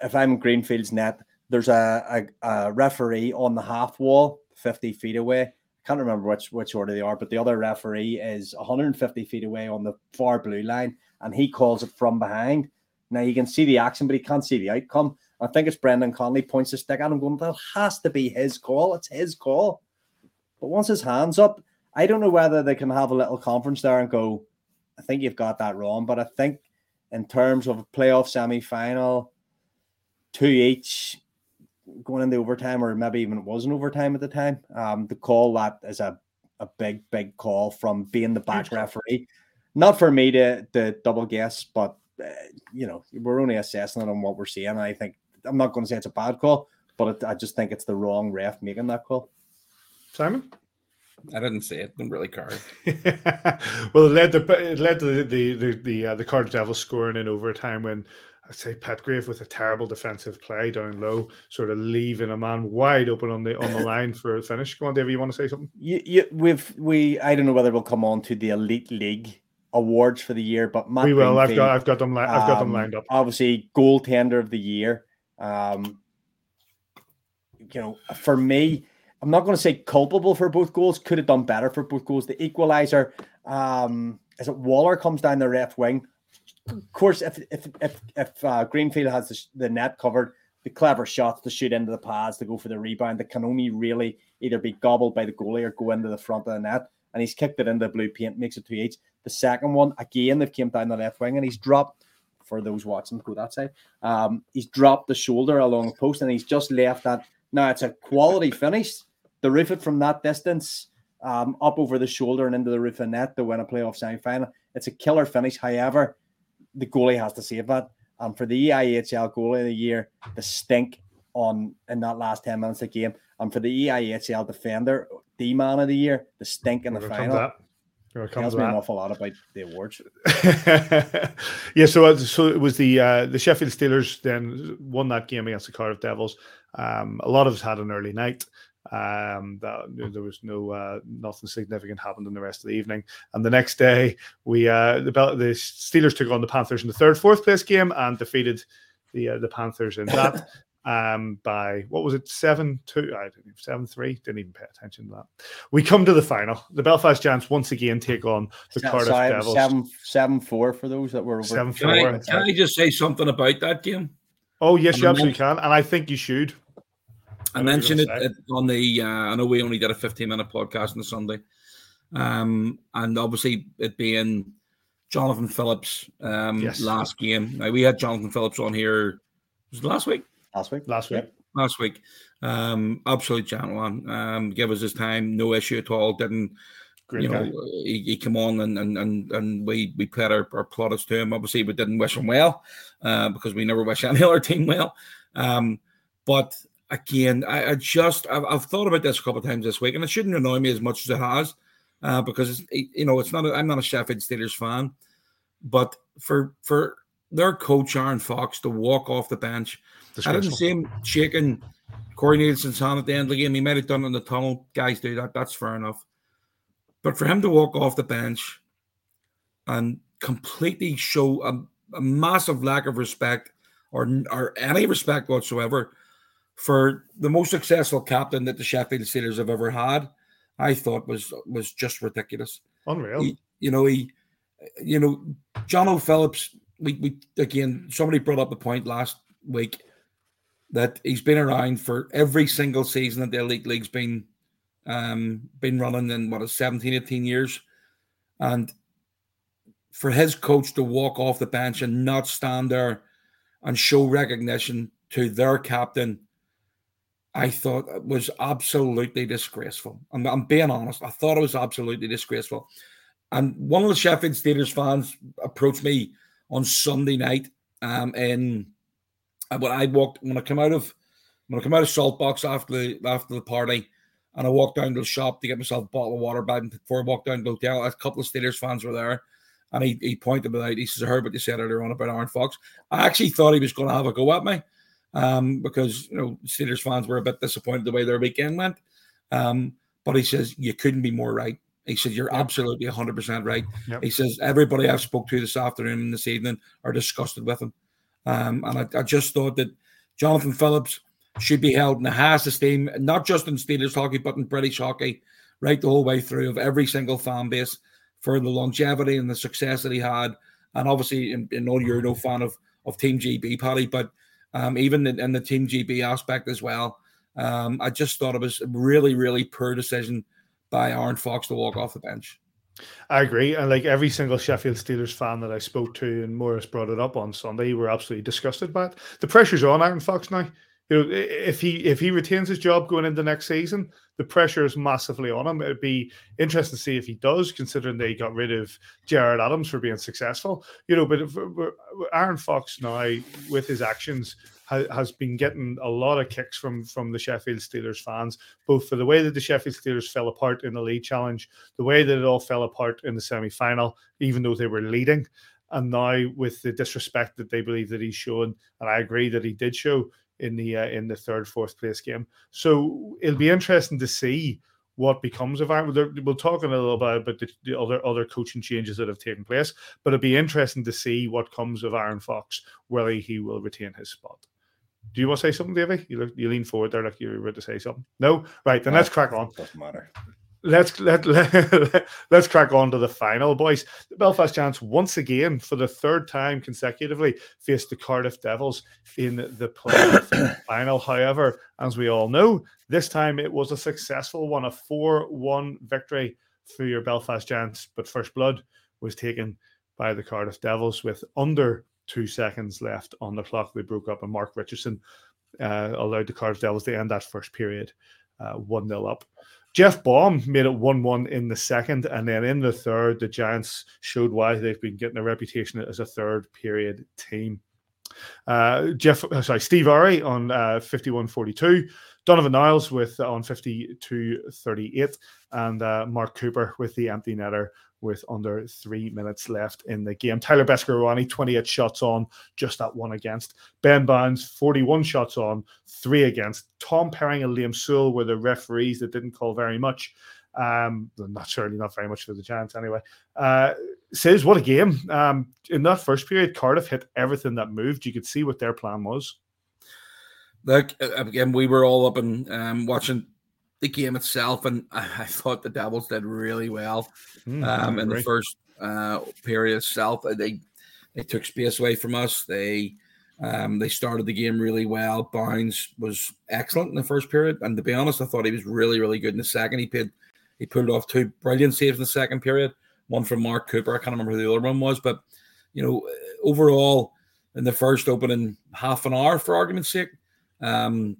If I'm in Greenfeld's net, there's a, a, a referee on the half wall, 50 feet away can't remember which which order they are, but the other referee is 150 feet away on the far blue line, and he calls it from behind. Now you can see the action, but he can't see the outcome. I think it's Brendan Connolly points the stick at him, going, "That has to be his call. It's his call." But once his hands up, I don't know whether they can have a little conference there and go, "I think you've got that wrong." But I think in terms of a playoff semi final, two each, going into overtime, or maybe even it wasn't overtime at the time. Um, the call that is a, a big, big call from being the back referee. Not for me to, to double guess, but uh, you know, we're only assessing it on what we're seeing. I think I'm not going to say it's a bad call, but it, I just think it's the wrong ref making that call. Simon. I didn't see it. Didn't really care. [laughs] well, it led to it led to the the the the, uh, the Cardiff Devils scoring in overtime when I'd say Petgrave with a terrible defensive play down low, sort of leaving a man wide open on the on the [laughs] line for a finish. Go on, David. You want to say something? We've we. I don't know whether we'll come on to the elite league awards for the year, but Matt we will. I've got I've got them. Li- I've got them lined up. Um, obviously, goaltender of the year. Um, you know, for me, I'm not going to say culpable for both goals. Could have done better for both goals. The equalizer, um, as it Waller comes down the left wing of course, if if if, if uh, Greenfeld has the, the, net covered, the clever shots to shoot into the pads to go for the rebound that can only really either be gobbled by the goalie or go into the front of the net. And he's kicked it into the blue paint, makes it two each. The second one, again, they've came down the left wing and he's dropped for those watching go that side. Um, he's dropped the shoulder along the post and he's just left that. Now it's a quality finish. The roof it from that distance, um, up over the shoulder and into the roof of net to win a playoff semi final. It's a killer finish. However, the goalie has to save that. And for the EIHL goalie of the year, the stink on in that last 10 minutes of the game. And for the EIHL defender, the man of the year, the stink in the Here final. It comes tells me an awful lot about the awards. [laughs] yeah, so uh, so it was the uh, the Sheffield Steelers then won that game against the Cardiff Devils. Um, a lot of us had an early night. Um, that, there was no uh, nothing significant happened in the rest of the evening. And the next day, we uh, the the Steelers took on the Panthers in the third, fourth place game and defeated the uh, the Panthers in that. [laughs] um, by what was it, seven two? I didn't seven three. Didn't even pay attention to that. We come to the final. The Belfast Giants once again take on the seven, Cardiff sorry, Devils. Seven seven four for those that were over. Seven can four. I, can I just say something about that game? Oh yes, you absolutely can, and I think you should. I mentioned it, it, on the. Uh, I know we only did a 15 minute podcast on the Sunday, um, and obviously it being Jonathan Phillips um, yes. last game. Now we had Jonathan Phillips on here. Was last week? Last week. Last week. Last week. Um, absolute gentleman. Um, give us his time, no issue at all. Didn't. Great you guy. know, he, he come on and and and, and we we played our, our plaudits to him. Obviously, we didn't wish him well uh, because we never wish [laughs] any other team well. Um, but again, I, I just I've, I've, thought about this a couple of times this week, and it shouldn't annoy me as much as it has, uh, because you know it's not. A, I'm not a Sheffield Steelers fan, but for for their coach Aaron Fox to walk off the bench, I didn't see him shaking Corey Nielsen's hand at the end of the game. He might have done it in the tunnel. Guys do that. That's fair enough. But for him to walk off the bench and completely show a, a massive lack of respect or or any respect whatsoever for the most successful captain that the Sheffield Steelers have ever had, I thought was was just ridiculous. Unreal. He, you know, he, you know, Jonathan Phillips. We, we again, somebody brought up the point last week that he's been around for every single season that the elite league's been um been running in what is 17 18 years and for his coach to walk off the bench and not stand there and show recognition to their captain I thought it was absolutely disgraceful. I'm, I'm being honest. I thought it was absolutely disgraceful. And one of the Sheffield Steelers fans approached me on Sunday night, um, and when I walked when I come out of when I come out of Saltbox after the after the party, and I walked down to the shop to get myself a bottle of water back before I walked down to the hotel, a couple of Steelers fans were there. And he, he pointed me out. He says, I heard what you said earlier on about Aaron Fox. I actually thought he was going to have a go at me um, because, you know, Steelers fans were a bit disappointed the way their weekend went. Um, but he says, You couldn't be more right. He said, You're yep. absolutely 100% right. Yep. He says, Everybody I've spoke to this afternoon and this evening are disgusted with him. Um, and I, I, just thought that Jonathan Phillips should be held in the highest esteem, not just in Steelers hockey, but in British hockey, right the whole way through of every single fan base for the longevity and the success that he had. And obviously, in, in all you're no fan of, of Team GB, Paddy, but um, even in, the Team GB aspect as well, um, I just thought it was a really, really poor decision by Aaron Fox to walk off the bench. I agree. And like every single Sheffield Steelers fan that I spoke to, and Morris brought it up on Sunday, were absolutely disgusted by it. The pressure's on Aaron Fox now. You know, if he if he retains his job going into next season, the pressure is massively on him. It'd be interesting to see if he does, considering they got rid of Jared Adams for being successful. You know, but if, Aaron Fox now with his actions has been getting a lot of kicks from from the Sheffield Steelers fans, both for the way that the Sheffield Steelers fell apart in the league challenge, the way that it all fell apart in the semi final, even though they were leading, and now with the disrespect that they believe that he's shown, and I agree that he did show in the uh, in the third fourth place game. So it'll be interesting to see what becomes of Aaron. We'll talk a little bit about the, the, other other coaching changes that have taken place, but it'll be interesting to see what comes of Aaron Fox, whether he will retain his spot. Do you want to say something, Davey? You look, you lean forward there like you were about to say something. No, right then. No, let's crack on. Doesn't matter. Let's let, [laughs] let let's crack on to the final, boys. The Belfast Giants once again, for the third time consecutively, faced the Cardiff Devils in the [coughs] playoff final. However, as we all know, this time it was a successful one, a four-one victory for your Belfast Giants. But first blood was taken by the Cardiff Devils with under two seconds left on the clock. They broke up, and Mark Richardson uh, allowed the Cardiff Devils to end that first period uh, 1 uh, 0 up. Jeff Baum made it 1 1 in the second. And then in the third, the Giants showed why they've been getting a reputation as a third period team. Uh, Jeff, uh, sorry, Steve Owre on uh, 51-42, Donovan Niles with uh, on 52-38, and uh, Mark Cooper with the empty netter with under three minutes left in the game. Tyler Beskorowany, 28 shots on, just that one against. Ben Bowns, 41 shots on, three against. Tom Perring and Liam Sewell were the referees that didn't call very much. Um, not certainly not very much for the Giants anyway. Uh, says what a game. Um, in that first period, Cardiff hit everything that moved. You could see what their plan was. Look, again, we were all up and um, watching the game itself, and [laughs] I, thought the Devils did really well mm, um, in the first uh, period itself. Uh, they they took space away from us. They um, they started the game really well. Bowns was excellent in the first period, and to be honest, I thought he was really really good in the second. He paid he pulled off two brilliant saves in the second period. One from Mark Cooper. I can't remember who the other one was, but you know, overall in the first opening half an hour, for argument's sake, um,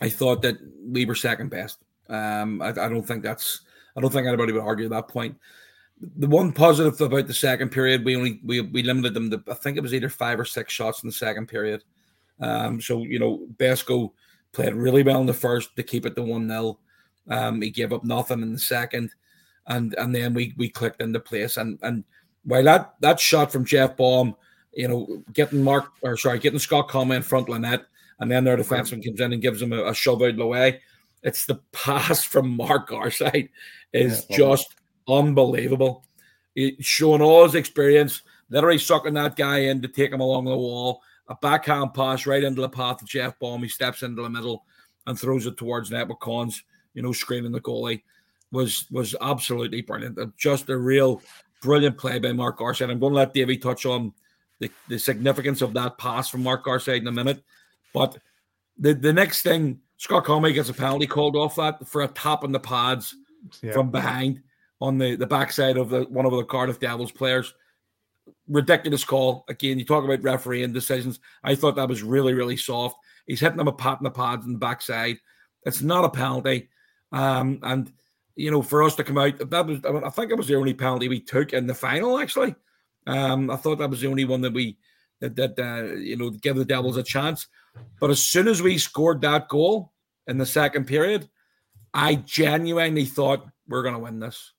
I thought that we were second best. Um, I, I, don't think that's. I don't think anybody would argue that point. The one positive about the second period, we only we, we limited them to I think it was either five or six shots in the second period. Um, so you know, Besko played really well in the first to keep it to one 0 um, He gave up nothing in the second, and and then we we clicked into place. And and while that that shot from Jeff Baum, you know, getting Mark or sorry, getting Scott Conway in front net and then their defenseman comes in and gives him a, a shove out the way. It's the [laughs] pass from Mark Garside is yeah, just unbelievable. He, showing all his experience, literally sucking that guy in to take him along the wall. A backhand pass right into the path of Jeff Baum. He steps into the middle and throws it towards net with Cons, you know, screening the goalie. Was was absolutely brilliant. Uh, just a real brilliant play by Mark Garside. I'm going to let Davey touch on the, the significance of that pass from Mark Garside in a minute. But the, the next thing, Scott Conway gets a penalty called off that for a tap on the pads yeah. from behind on the, the backside of the one of the Cardiff Devils players. Ridiculous call. Again, you talk about refereeing decisions. I thought that was really, really soft. He's hitting them a pat in the pads in the backside. It's not a penalty. Um, and you know, for us to come out, that was I think it was the only penalty we took in the final. Actually, um, I thought that was the only one that we that that uh, you know give the Devils a chance. But as soon as we scored that goal in the second period, I genuinely thought we're going to win this.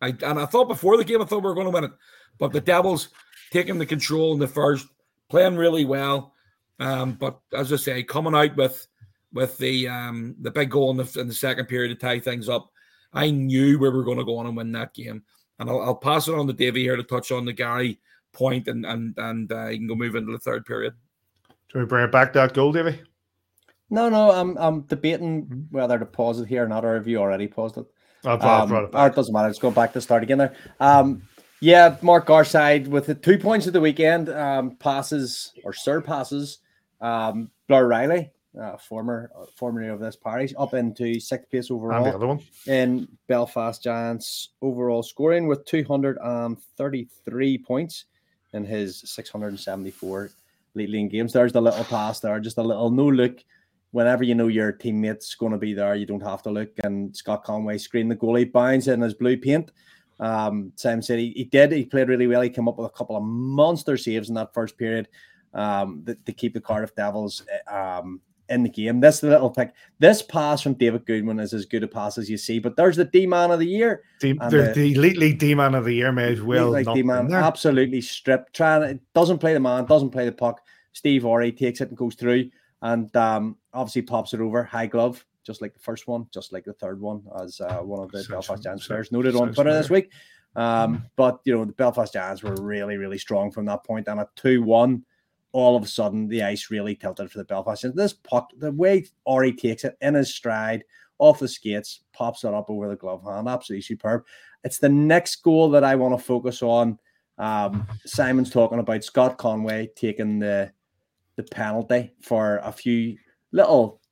I and I thought before the game, I thought we were going to win it, but the Devils taking the control in the first, playing really well. Um, but as I say, coming out with with the um, the big goal in the, in the second period to tie things up, I knew we were going to go on and win that game. And I'll, I'll pass it on to Davey here to touch on the Gary point and and and uh, you can go move into the third period. Do we bring it back that goal, Davey? No, no, I'm I'm debating mm-hmm. whether to pause it here or not, or have you already paused it? I've um, it back. it doesn't matter. Let's go back to start again there. Um, yeah, Mark Garside with the two points of the weekend um, passes or surpasses um, Blair Riley, uh, former formerly of this parish, up into sixth place overall. And the other one in Belfast Giants overall scoring with 233 points in his 674 late in games. There's the little pass there, just a little no look. Whenever you know your teammate's going to be there, you don't have to look. And Scott Conway screened the goalie, binds in his blue paint. Um, Sam said he, he did. He played really well. He came up with a couple of monster saves in that first period um, to, keep the Cardiff Devils um, in the game. This little pick, this pass from David Goodwin is as good a pass as you see. But there's the D man of the year. D, the, the, elite league D man of the year may as well. Like D man, absolutely stripped. Trying it doesn't play the man, doesn't play the puck. Steve Owre takes it and goes through, and um, obviously pops it over high glove, just like the first one, just like the third one, as uh, one of the Such Belfast Giants players noted on Twitter this week. Um, but you know the Belfast Giants were really, really strong from that point. point, and a two-one all of a sudden the ice really tilted for the Belfast. And this puck, the way Owre takes it in his stride, off the skates, pops it up over the glove hand, absolutely superb. It's the next goal that I want to focus on. Um, Simon's talking about Scott Conway taking the the penalty for a few little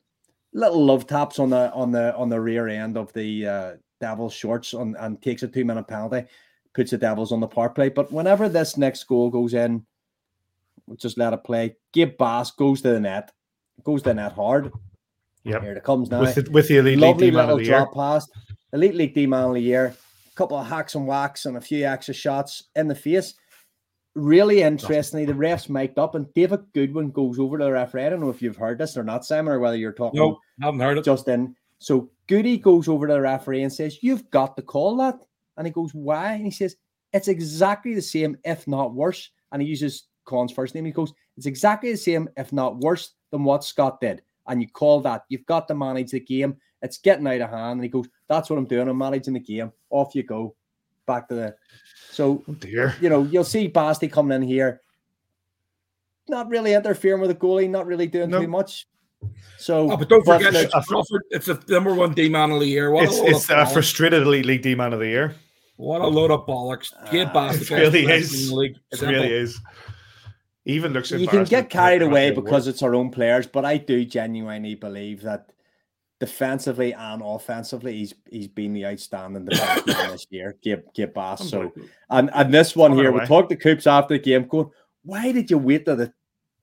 little love taps on the on the on the rear end of the uh, Devils shorts on, and takes a two minute penalty, puts the Devils on the power play. But whenever this next goal goes in, just let it play. Gabe Bast goes to the net, goes to the net hard. Yeah, here it comes now. With the, with the elite lovely league little drop year. pass. Elite league D man of the year. A couple of hacks and whacks and a few extra shots in the face. Really interestingly, the refs mic'd up and David Goodwin goes over to the referee. I don't know if you've heard this or not, Simon, or whether you're talking. No, haven't heard it. Just in. So Goody goes over to the referee and says, You've got to call that. And he goes, Why? And he says, It's exactly the same, if not worse. And he uses Con's first name. He goes, It's exactly the same, if not worse, than what Scott did. And you call that. You've got to manage the game. It's getting out of hand. And he goes, That's what I'm doing. I'm managing the game. Off you go. Back to the. So, oh dear. you know, you'll see Basti coming in here, not really interfering with the goalie, not really doing too much. So, oh, but don't forget, but, it's, Crawford, it's the number one D man of the year. What it's it's a frustrated elite league D man of the year. What a load of bollocks! Kid uh, it really is. It really is even looks. You can get carried away because it's our own players, but I do genuinely believe that defensively and offensively, he's he's been the outstanding defenseman [coughs] this year. Give give Bass. So and and this one here, we talked to Coops after the game, going, why did you wait to the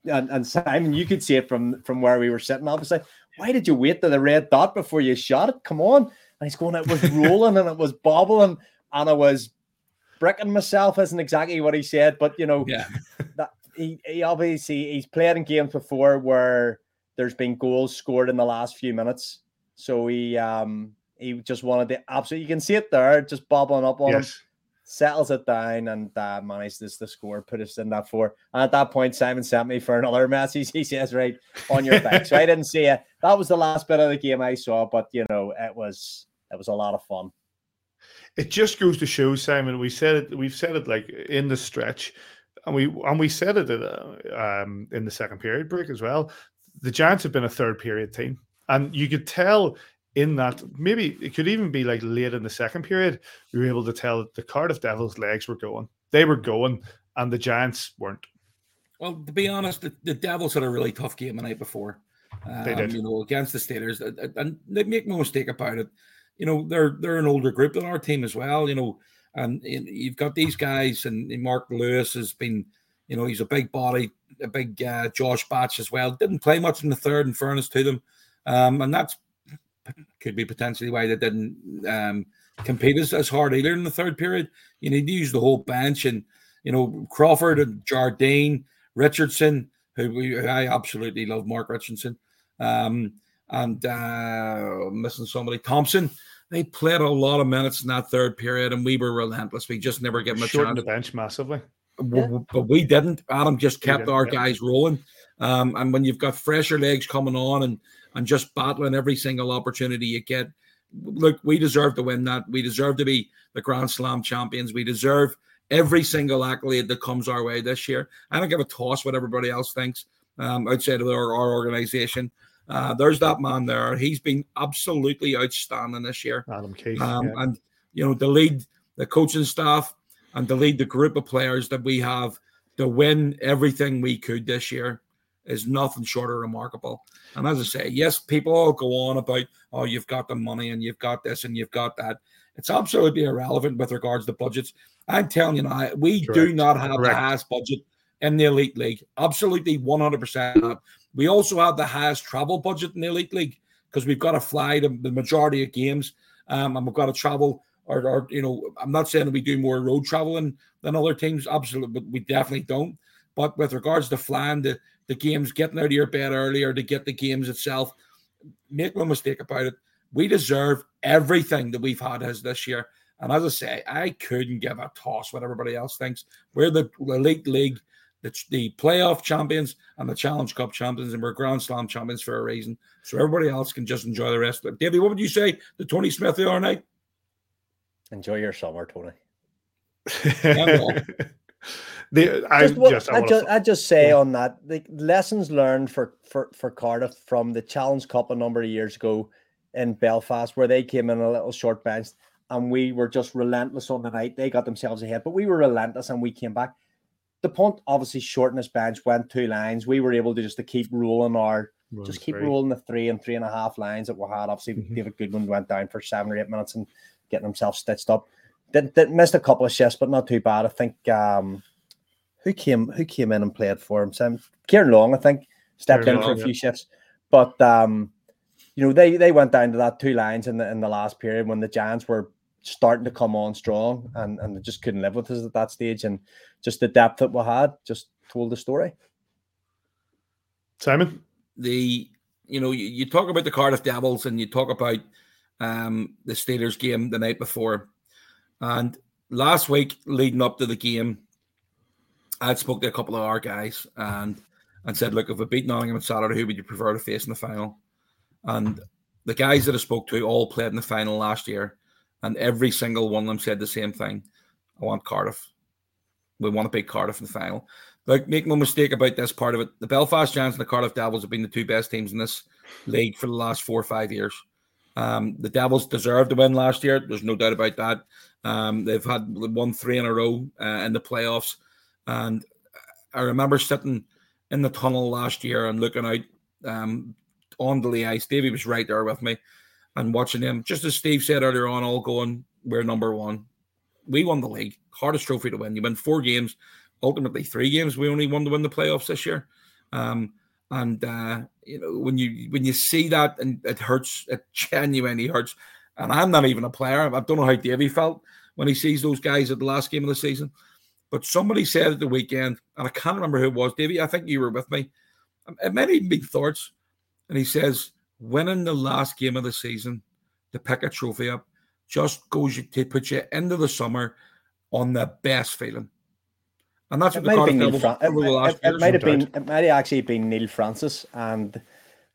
and, and Simon, you could see it from from where we were sitting, obviously. Why did you wait to the red dot before you shot it? Come on. And he's going, it was [laughs] rolling and it was bobbling and I was bricking myself isn't exactly what he said, but you know, yeah. that he, he obviously he's played in games before where there's been goals scored in the last few minutes. So he um he just wanted to absolutely you can see it there, just bobbling up on yes. him, settles it down and uh, manages to score, put us in that four. And at that point, Simon sent me for another message. [laughs] He says, Right on your back. so I didn't see it. That was the last bit of the game I saw, but you know, it was it was a lot of fun. It just goes to show, Simon. We said it. We've said it like in the stretch and we and we said it uh, um, in the second period break as well. The Giants have been a third period team, and you could tell in that maybe it could even be like late in the second period. We were able to tell that the Cardiff Devils' legs were going; they were going, and the Giants weren't. Well, to be honest, the, the Devils had a really tough game the night before. Um, they did, you know, against the Steelers, and they make no mistake about it. You know, they're they're an older group than our team as well. You know, and you've got these guys, and Mark Lewis has been, You know, he's a big body, a big uh, Josh Batch as well. Didn't play much in the third, in fairness to them, um, and that's could be potentially why they didn't um, compete as, as hard either in the third period. You need to use the whole bench, and you know Crawford and Jardine, Richardson, who, who I absolutely love, Mark Richardson, um, and uh, missing somebody, Thompson. They played a lot of minutes in that third period, and we were relentless. We just never gave them a Shortened chance. the bench massively. W- w- but we didn't. Adam just kept our yeah. guys rolling. Um, and when you've got fresher legs coming on and and just battling every single opportunity you get, look, we deserve to win that. We deserve to be the Grand Slam champions. We deserve every single accolade that comes our way this year. I don't give a toss what everybody else thinks um, outside of our, our organization. Uh, there's that man there. He's been absolutely outstanding this year. Adam Keefe. Um, yeah. And you know, to lead the coaching staff and to lead the group of players that we have to win everything we could this year is nothing short of remarkable. And as I say, yes, people all go on about, oh, you've got the money and you've got this and you've got that. It's absolutely irrelevant with regards to budgets. I'm telling you now, we do not have the highest budget in the elite league. Absolutely 100% not. We also have the highest travel budget in the elite league because we've got to fly the, the majority of games um, and we've got to travel. Or, or, you know, I'm not saying that we do more road traveling than other teams, absolutely, but we definitely don't. But with regards to flying the, the games, getting out of your bed earlier to get the games itself, make no mistake about it, we deserve everything that we've had as this year. And as I say, I couldn't give a toss what everybody else thinks. We're the elite league, the, the playoff champions, and the Challenge Cup champions, and we're Grand Slam champions for a reason. So everybody else can just enjoy the rest of it. Davey, what would you say to Tony Smith the other night? Enjoy your summer, Tony. [laughs] [laughs] the, I just, what, just, I I, just, I just say on that, the lessons learned for, for, for Cardiff from the Challenge Cup a number of years ago in Belfast, where they came in a little short bench and we were just relentless on the night. They got themselves ahead, but we were relentless and we came back. The punt obviously shortened his bench, went two lines. We were able to just to keep rolling our Run just keep three. rolling the three and three and a half lines that we had. Obviously, Mhm. David Goodwin went down for seven or eight minutes and getting himself stitched up. Did, did missed a couple of shifts, but not too bad. I think um who came who came in and played for him? Sam Kieran Long, I think, stepped Kieran in for Long, a yeah. few shifts. But um, you know, they they went down to that two lines in the in the last period when the Giants were starting to come on strong and, and they just couldn't live with us at that stage. And just the depth that we had just told the story. Simon? the you know you, you talk about the Cardiff Devils and you talk about um the Steelers game the night before, and last week leading up to the game, I spoke to a couple of our guys and and said, look, if we beat Nottingham on Saturday, who would you prefer to face in the final? And the guys that I spoke to all played in the final last year, and every single one of them said the same thing: I want Cardiff. We want to beat Cardiff in the final. Like, make no mistake about this part of it. The Belfast Giants and the Cardiff Devils have been the two best teams in this league for the last four or five years. Um, the Devils deserved to win last year. There's no doubt about that. Um, they've had won three in a row uh, in the playoffs, and I remember sitting in the tunnel last year and looking out um, on the ice. Davey was right there with me, and watching them. Just as Steve said earlier on, all going, we're number one. We won the league, hardest trophy to win. You win four games, ultimately three games. We only won to win the playoffs this year. Um, and uh, you know when you when you see that and it hurts, it genuinely hurts. And I'm not even a player. I don't know how Davey felt when he sees those guys at the last game of the season. But somebody said at the weekend, and I can't remember who it was, Davey. I think you were with me. It might even be thoughts. And he says, winning the last game of the season to pick a trophy up just goes you to put you into the summer on the best feeling. And that's It what the might have Cardiff been Neil Fran- it, over the it- last it might have been it might have actually been Neil Francis and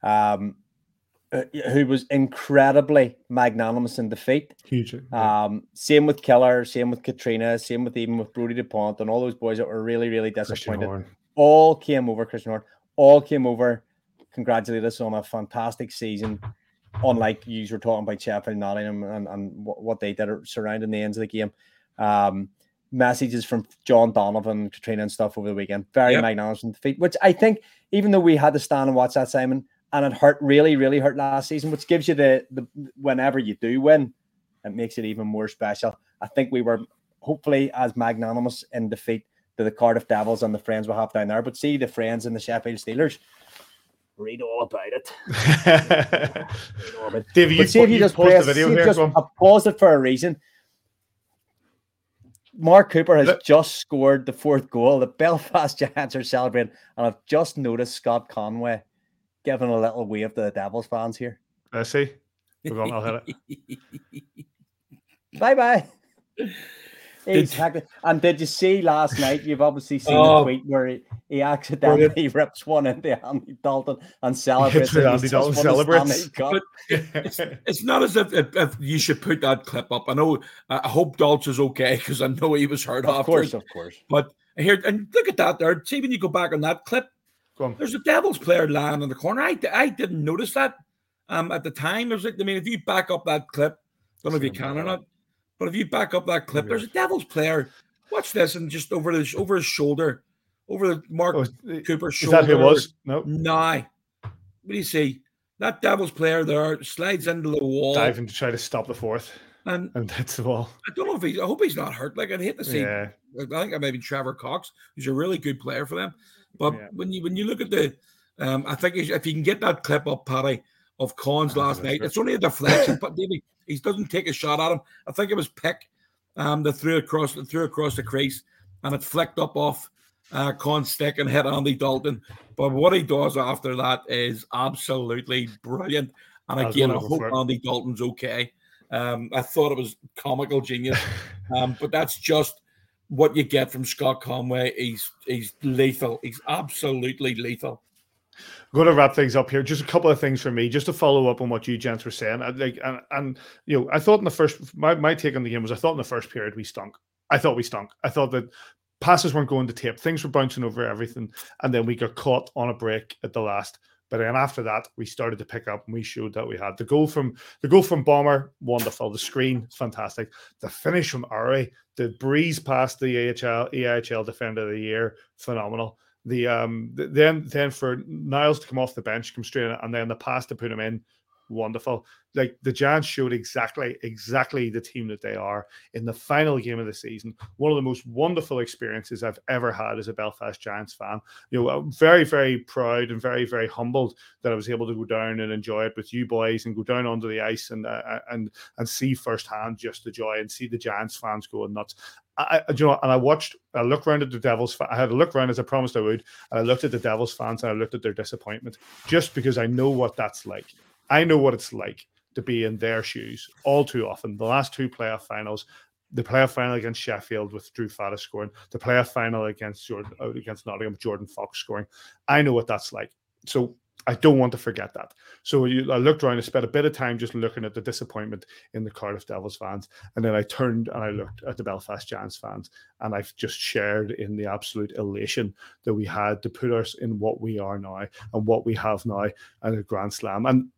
um uh, who was incredibly magnanimous in defeat. Huge. yeah. Um, same with Keller, same with Katrina, same with even with Brodie Dupont and all those boys that were really, really disappointed. All came over, Christian Horn, all came over, congratulate us on a fantastic season. Unlike you were talking about Sheffield, Nottingham, and, and what, they did surrounding the ends of the game. Um, messages from John Donovan, Katrina, and stuff over the weekend. Very Yep. magnanimous defeat, which I think, even though we had to stand and watch that, Simon, and it hurt really, really hurt last season, which gives you the the whenever you do win, it makes it even more special. I think we were hopefully as magnanimous in defeat to the Cardiff Devils and the friends we have down there. But see the friends and the Sheffield Steelers. Read all about it. [laughs] Read all about it. Davey, you, see if you you just paused press, the video see if here. just, go on. I paused it for a reason. Mark Cooper has Look- just scored the fourth goal. The Belfast [laughs] Giants are celebrating, and I've just noticed Scott Conway giving a little wave to the Devils fans here. I see. Go on, I'll hit it. Bye bye. Did- Exactly. And did you see last night? You've obviously seen Oh. the tweet where he, he accidentally [laughs] rips one into Andy Dalton and celebrates. where it. Andy He's Dalton just won the celebrates. Stanley Cup. It's, it's not as if, if, if you should put that clip up. I know. I hope Daltz is okay because I know he was hurt Of after. course, of course. But here and look at that there. See when you go back on that clip, on. there's a Devils player lying in the corner. I, I didn't notice that um, at the time. It was like I mean, if you back up that clip, I don't know if you can or not, but if you back up that clip, there's a Devils player. Watch this and just over his over his shoulder, over the Mark Oh, is Cooper's is shoulder. that who it was? No. Nah. What do you see? That Devils player there slides into the wall, Diving to try to stop the fourth. and [laughs] And that's the ball. I don't know if he's. I hope he's not hurt. Like I'd hate to see. Yeah. I think I maybe Trevor Cox, who's a really good player for them. But Yeah. when you when you look at the, um, I think if if you can get that clip up, Paddy, of Collins last night, it's only a deflection, but maybe he doesn't take a shot at him. I think it was Pick, um, that threw across threw across the crease, and it flicked up off uh, Collins' stick and hit Andy Dalton. But what he does after that is absolutely brilliant. And again, I going hope. Andy Dalton's okay. Um, I thought it was comical genius, [laughs] um, but that's just what you get from Scott Conway. He's he's lethal. He's absolutely lethal. I'm going to wrap things up here. Just a couple of things for me, just to follow up on what you gents were saying. I, like, and, and you know, I thought in the first, my, my take on the game was, I thought in the first period we stunk. I thought we stunk. I thought that passes weren't going to tape, things were bouncing over everything, and then we got caught on a break at the last. But then after that, we started to pick up, and we showed that we had the goal from the goal from Bomber, wonderful. The screen, fantastic. The finish from Ari, the breeze past the AHL EIHL Defender of the Year, phenomenal the um then then for Niles to come off the bench, come straight in, and then the pass to put him in, wonderful. Like the Giants showed exactly exactly the team that they are in the final game of the season. One of the most wonderful experiences I've ever had as a Belfast Giants fan. You know, I'm very very proud and very very humbled that I was able to go down and enjoy it with you boys and go down onto the ice and uh, and and see firsthand just the joy and see the Giants fans going nuts. I, you know, and I watched. I looked around at the Devils. I had a look around as I promised I would. And I looked at the Devils fans and I looked at their disappointment, just because I know what that's like. I know what it's like to be in their shoes all too often. The last two playoff finals, the playoff final against Sheffield with Drew Faddis scoring, the playoff final against Jordan uh, against Nottingham Jordan Fox scoring. I know what that's like. So I don't want to forget that. So you, I looked around. I spent a bit of time just looking at the disappointment in the Cardiff Devils fans, and then I turned and I looked at the Belfast Giants fans, and I've just shared in the absolute elation that we had to put us in what we are now and what we have now and a Grand Slam. And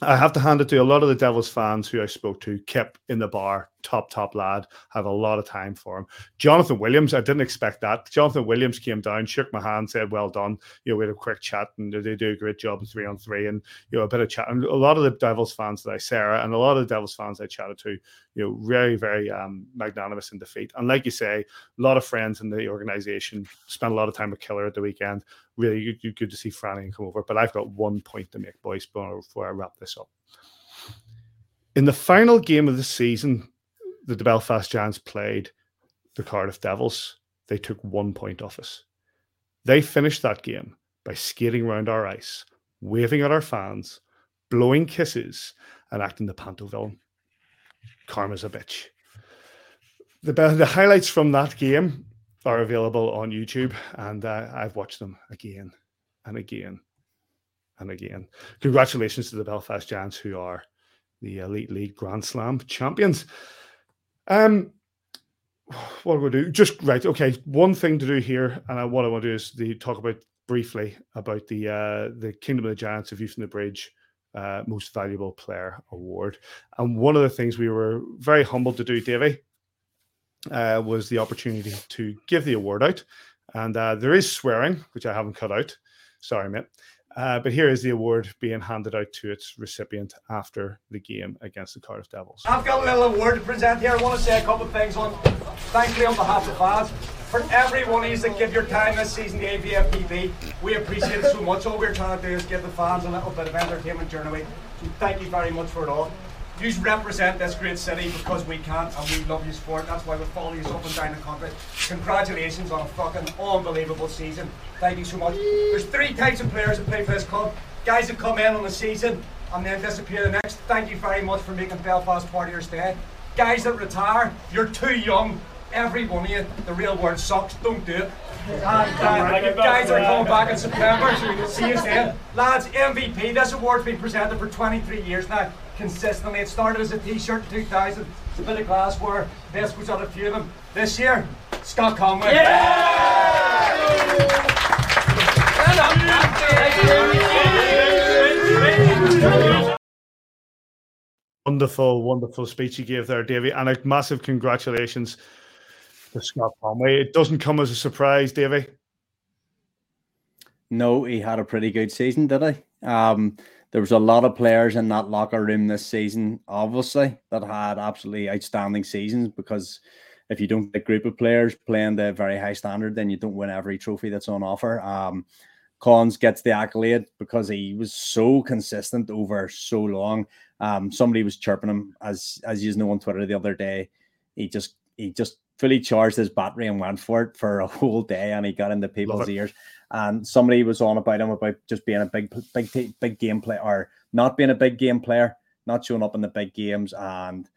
I have to hand it to a lot of the Devils fans who I spoke to, Kip in the bar, top, top lad, have a lot of time for him. Jonathan Williams, I didn't expect that. Jonathan Williams came down, shook my hand, said, Well done. You know, we had a quick chat and they do a great job three on three and, you know, a bit of chat. And a lot of the Devils fans that I, Sarah, and a lot of the Devils fans I chatted to, you know, very, very um, magnanimous in defeat. And like you say, a lot of friends in the organization spent a lot of time with Killer at the weekend. Really good, good- to see Franny come over. But I've got one point to make, boys, before I wrap this up. In the final game of the season, the Belfast Giants played the Cardiff Devils, they took one point off us. They finished that game by skating around our ice, waving at our fans, blowing kisses, and acting the panto villain. Karma's a bitch. The, the highlights from that game are available on YouTube, and uh, I've watched them again and again and again. Congratulations to the Belfast Giants, who are the Elite League Grand Slam champions. Um, what we do? Just right. Okay, one thing to do here, and I, what I want to do is the talk about briefly about the uh, the Kingdom of the Giants of Youth from the Bridge uh, Most Valuable Player Award. And one of the things we were very humbled to do, Davey, uh, was the opportunity to give the award out. And uh, there is swearing, which I haven't cut out. Sorry, mate. Uh, but here is the award being handed out to its recipient after the game against the Cardiff Devils. I've got a little award to present here. I want to say a couple of things on, thankfully on behalf of fans. for everyone who's that give your time this season to AVFTB. We appreciate it so much. All we're trying to do is give the fans a little bit of entertainment during the week. So thank you very much for it all. You represent this great city because we can't, and we love you sport. That's why we follow you up and down the country. Congratulations on a fucking unbelievable season. Thank you so much. There's three types of players that play for this club. Guys that come in on the season and then disappear the next. Thank you very much for making Belfast part of your stay. Guys that retire, you're too young. Every one of you, the real world sucks. Don't do it. And uh, guys are coming back in September. So we can see you then. Lads, MVP. This award's been presented for 23 years now, consistently. It started as a t-shirt in 2000. It's a bit of glassware. This was on a few of them. This year, Scott Conway. Wonderful, wonderful speech you gave there, Davey, and a massive congratulations to Scott Conway. It doesn't come as a surprise, Davey. No, he had a pretty good season, did he? Um, there was a lot of players in that locker room this season, obviously, that had absolutely outstanding seasons because if you don't get a group of players playing the very high standard, then you don't win every trophy that's on offer. Um, Cons gets the accolade because he was so consistent over so long. Um, somebody was chirping him as as you know on Twitter the other day. He just he just fully charged his battery and went for it for a [laughs] whole day, and he got into people's ears. And somebody was on about him about just being a big big big game player or not being a big game player, not showing up in the big games, and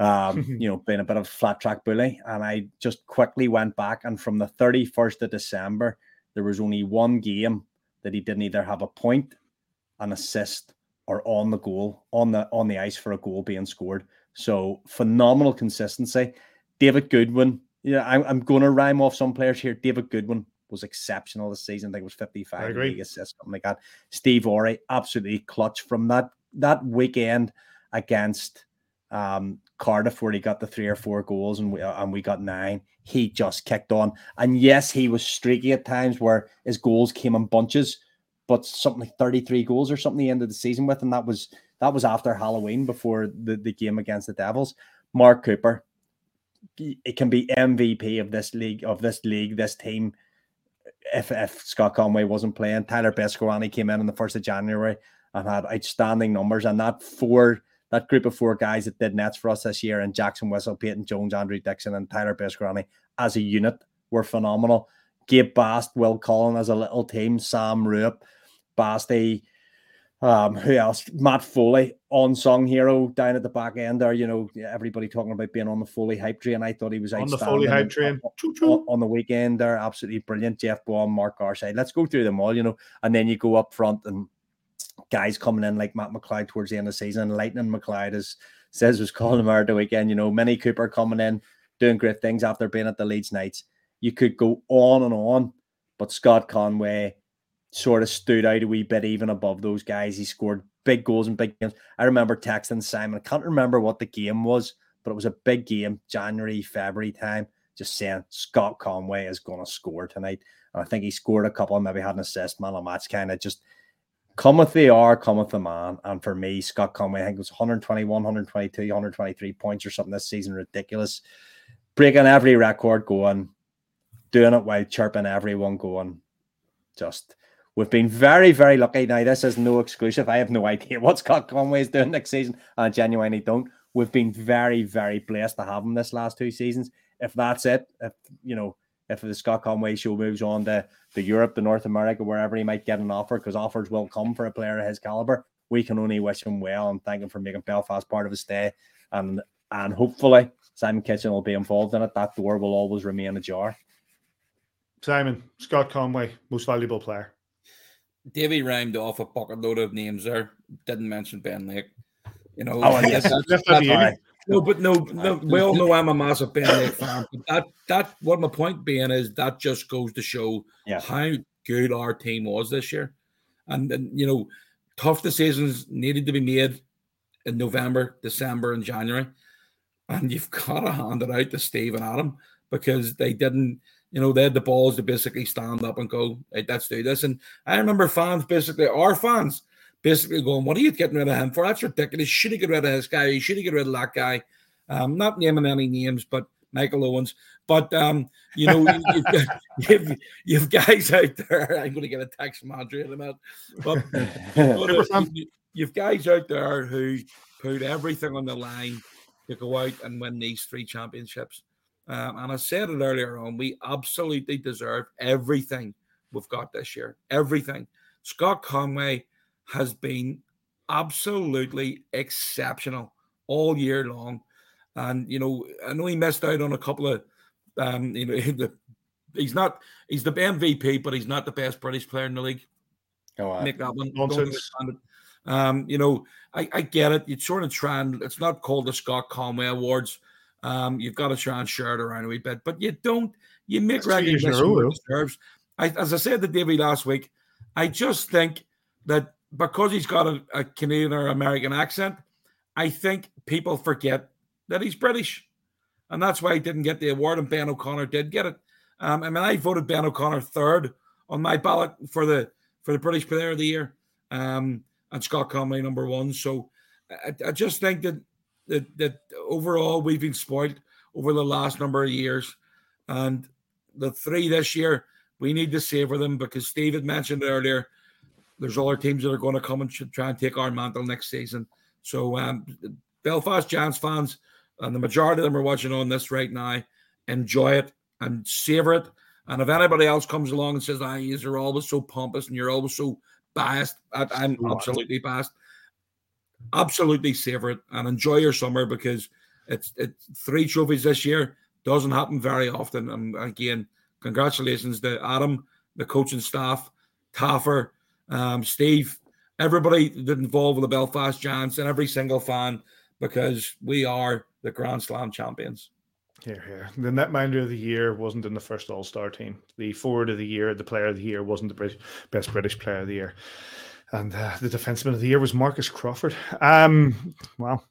um, [laughs] you know, being a bit of a flat track bully. And I just quickly went back, and from the 31st of December, there was only one game that he didn't either have a point, an assist, or on the goal, on the on the ice for a goal being scored. So phenomenal consistency. David Goodwin, yeah, I'm, I'm going to rhyme off some players here. David Goodwin was exceptional this season. I think it was 55 league assists, something like that. Steve Owre, absolutely clutch from that that weekend against um, Cardiff where he got the three or four goals and we uh, and we got nine. He just kicked on, and yes, he was streaky at times where his goals came in bunches, but something like thirty three goals or something the end of the season with, and that was that was after Halloween before the, the game against the Devils. Mark Cooper, it can be MVP of this league of this league this team. If, if Scott Conway wasn't playing, Tyler Beskorowany came in on the first of January and had outstanding numbers, and that four that group of four guys that did nets for us this year, and Jackson Whistle, Peyton Jones, Andrew Dixon, and Tyler Beskorowany as a unit were phenomenal. Gabe Bast, Will Cullen as a little team, Sam Rupp, Basti, um, who else? Matt Foley, unsung hero down at the back end there. You know, everybody talking about being on the Foley hype train. I thought he was on the Foley hype train on, on, the weekend. They're absolutely brilliant. Jeff Baum, Mark Garside. Let's go through them all. You know, and then you go up front and guys coming in like Matt McLeod towards the end of the season. Lightning McLeod, as says, was calling him out the weekend. You know, Mini Cooper coming in, doing great things after being at the Leeds Knights. You could go on and on, but Scott Conway sort of stood out a wee bit even above those guys. He scored big goals and big games. I remember texting Simon. I can't remember what the game was, but it was a big game, January, February time, just saying Scott Conway is going to score tonight. And I think he scored a couple, maybe had an assist, man, a match kind of just – cometh the hour, cometh the man. And for me, Scott Conway, I think it was 121, 122, 123 points or something this season. Ridiculous. Breaking every record going, doing it while chirping everyone going. Just we've been very, very lucky. Now, this is no exclusive. I have no idea what Scott Conway is doing next season. I genuinely don't. We've been very, very blessed to have him this last two seasons. If that's it, if you know, if the Scott Conway show moves on to, to Europe, to North America, wherever he might get an offer, because offers will come for a player of his caliber. We can only wish him well and thank him for making Belfast part of his stay. And and hopefully Simon Kitchen will be involved in it. That door will always remain ajar. Simon, Scott Conway, most valuable player. Davy rhymed off a bucket load of names there. Didn't mention Ben Lake. You know, oh, yes. that's, that's, that's, no, but no, no, we all know I'm a massive Ben Lake fan. But that that what my point being is that just goes to show yeah. how good our team was this year. And, and you know, tough decisions needed to be made in November, December, and January. And you've got to hand it out to Steve and Adam because they didn't, you know, they had the balls to basically stand up and go, hey, let's do this. And I remember fans basically, our fans basically going, What are you getting rid of him for? That's ridiculous. Should he get rid of this guy? You should he get rid of that guy? Um, not naming any names, but Michael Owens. But um, you know, you, have [laughs] you've, you've guys out there. [laughs] I'm going to get a text from Andrew in a minute. But [laughs] you, you've guys out there who put everything on the line to go out and win these three championships. Um, and I said it earlier on, we absolutely deserve everything we've got this year. Everything. Scott Conway has been absolutely exceptional all year long. And you know, I know he missed out on a couple of um, you know, [laughs] he's not he's the MVP, but he's not the best British player in the league. Oh, wow. Nick that one. Nonsense. Um, you know, I, I get it. You sort of try and it's not called the Scott Conway Awards. Um, you've got to try and share it around a wee bit, but you don't. You make recognition deserves. I, as I said to Davey last week, I just think that because he's got a, a Canadian or American accent, I think people forget that he's British, and that's why he didn't get the award. And Ben O'Connor did get it. Um, I mean, I voted Ben O'Connor third on my ballot for the for the British Player of the Year. Um, and Scott Conway number one. So I, I just think that, that that overall we've been spoiled over the last number of years, and the three this year we need to savor them because Steve had mentioned earlier. There's other teams that are going to come and try and take our mantle next season. So um, Belfast Giants fans, and the majority of them are watching on this right now. Enjoy it and savor it. And if anybody else comes along and says, "Ah, you're always so pompous and you're always so biased. I, am absolutely biased. Absolutely savor it and enjoy your summer because it's it's three trophies this year doesn't happen very often. And again, congratulations to Adam, the coaching staff, Taffer, um, Steve, everybody that involved with the Belfast Giants, and every single fan because we are the Grand Slam champions. Here, here. The netminder of the year wasn't in the first All Star team. The forward of the year, the player of the year, wasn't the best British player of the year and uh, the defenseman of the year was Marcus Crawford. Um, well,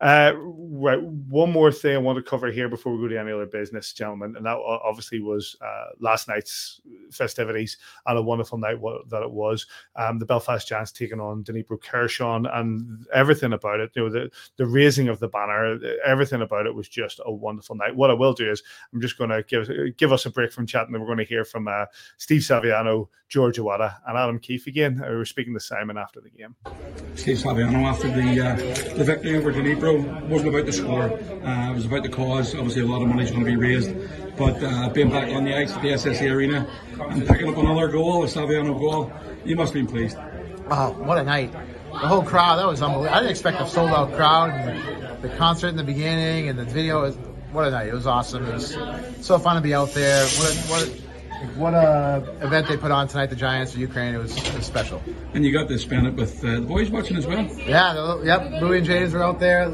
uh, right. One more thing I want to cover here before we go to any other business, gentlemen, and that obviously was uh, last night's festivities and a wonderful night that it was. Um, the Belfast Giants taking on Dnipro Kherson and everything about it. You know, the the raising of the banner, everything about it was just a wonderful night. What I will do is I'm just going to give give us a break from chatting, and we're going to hear from uh, Steve Saviano, George Awada, and Adam Keefe again. Uh, we were speaking to Simon after the game. Steve Saviano after the uh, the victory over Dnipro wasn't about the score. Uh, it was about the cause. Obviously, a lot of money is going to be raised. But uh, being back on the ice at the SSE Arena and picking up another goal, a Saviano goal, you must have been pleased. Oh, what a night. The whole crowd, that was unbelievable. I didn't expect a sold out crowd. And the concert in the beginning and the video was, what a night. It was awesome. It was so fun to be out there. What a, what a, what a event they put on tonight, the Giants for Ukraine. It was, it was special. And you got to spend it with uh, the boys watching as well. Yeah, the, yep. Louis and James were out there.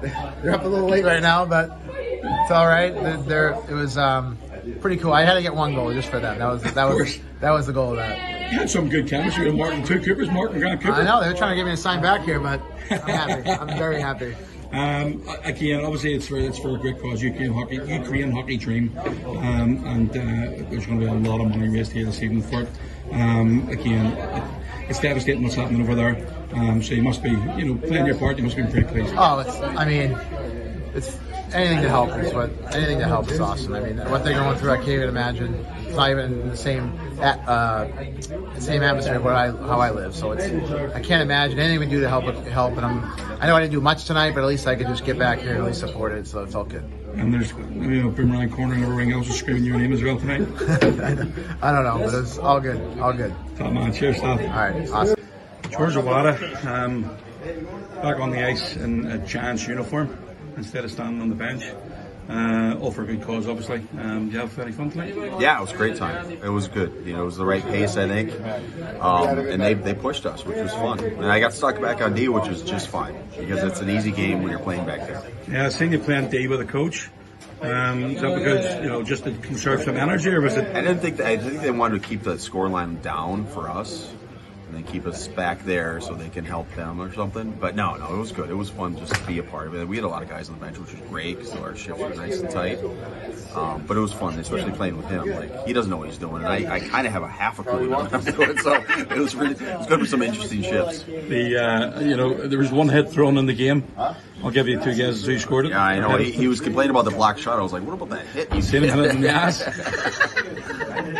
They're up a little late right now, but it's all right. They're, it was um, pretty cool. I had to get one goal just for them. That was that was that was the goal of that. You had some good chemistry with Martin two Coopers, Martin Grant Cooper. I know they're trying to get me to sign back here, but I'm happy. I'm very happy. Um, again, obviously, it's for it's for a great cause, Ukraine hockey, Ukraine hockey dream, um, and uh, there's going to be a lot of money raised here this evening for it. Um, again, it's devastating what's happening over there. Um, so you must be, you know, playing your part. You must be pretty pleased. Oh, it's. I mean, it's anything to help is what anything to help is awesome. I mean, what they're going through, I can't even imagine. It's not even in the same uh, same atmosphere of what I how I live. So it's I can't imagine anything we do to help help. And I'm I know I didn't do much tonight, but at least I could just get back here and at least support it. So it felt good. And there's you know Boomerang Corner and everything else is screaming your name as well tonight. [laughs] I don't know, but it's all good, all good. Top man, cheers, top. All right, awesome. George Awada, um, back on the ice in a Giants uniform instead of standing on the bench. Uh, all for a good cause, obviously. Um, do you have any fun tonight? Yeah, it was a great time. It was good. You know, it was the right pace, I think. Um, and they, they pushed us, which was fun. And I got stuck back on D, which was just fine because it's an easy game when you're playing back there. Yeah, I seen you playing D with a coach. Um, is that because you know just to conserve some energy, or was it? I didn't think that, I think they wanted to keep the scoreline down for us and then keep us back there so they can help them or something. But no, no, it was good. It was fun just to be a part of it. We had a lot of guys on the bench, which was great because our shift was nice and tight. Um, but it was fun, especially playing with him. Like he doesn't know what he's doing, and I, I kind of have a half a clue what I'm [laughs] doing. So it was really, it was good for some interesting shifts. The uh, you know there was one hit thrown in the game. I'll give you two guesses who scored it. Yeah, I know. He, he was complaining about the block shot. I was like, what about that hit? He's Didn't hit it in the [laughs] ass.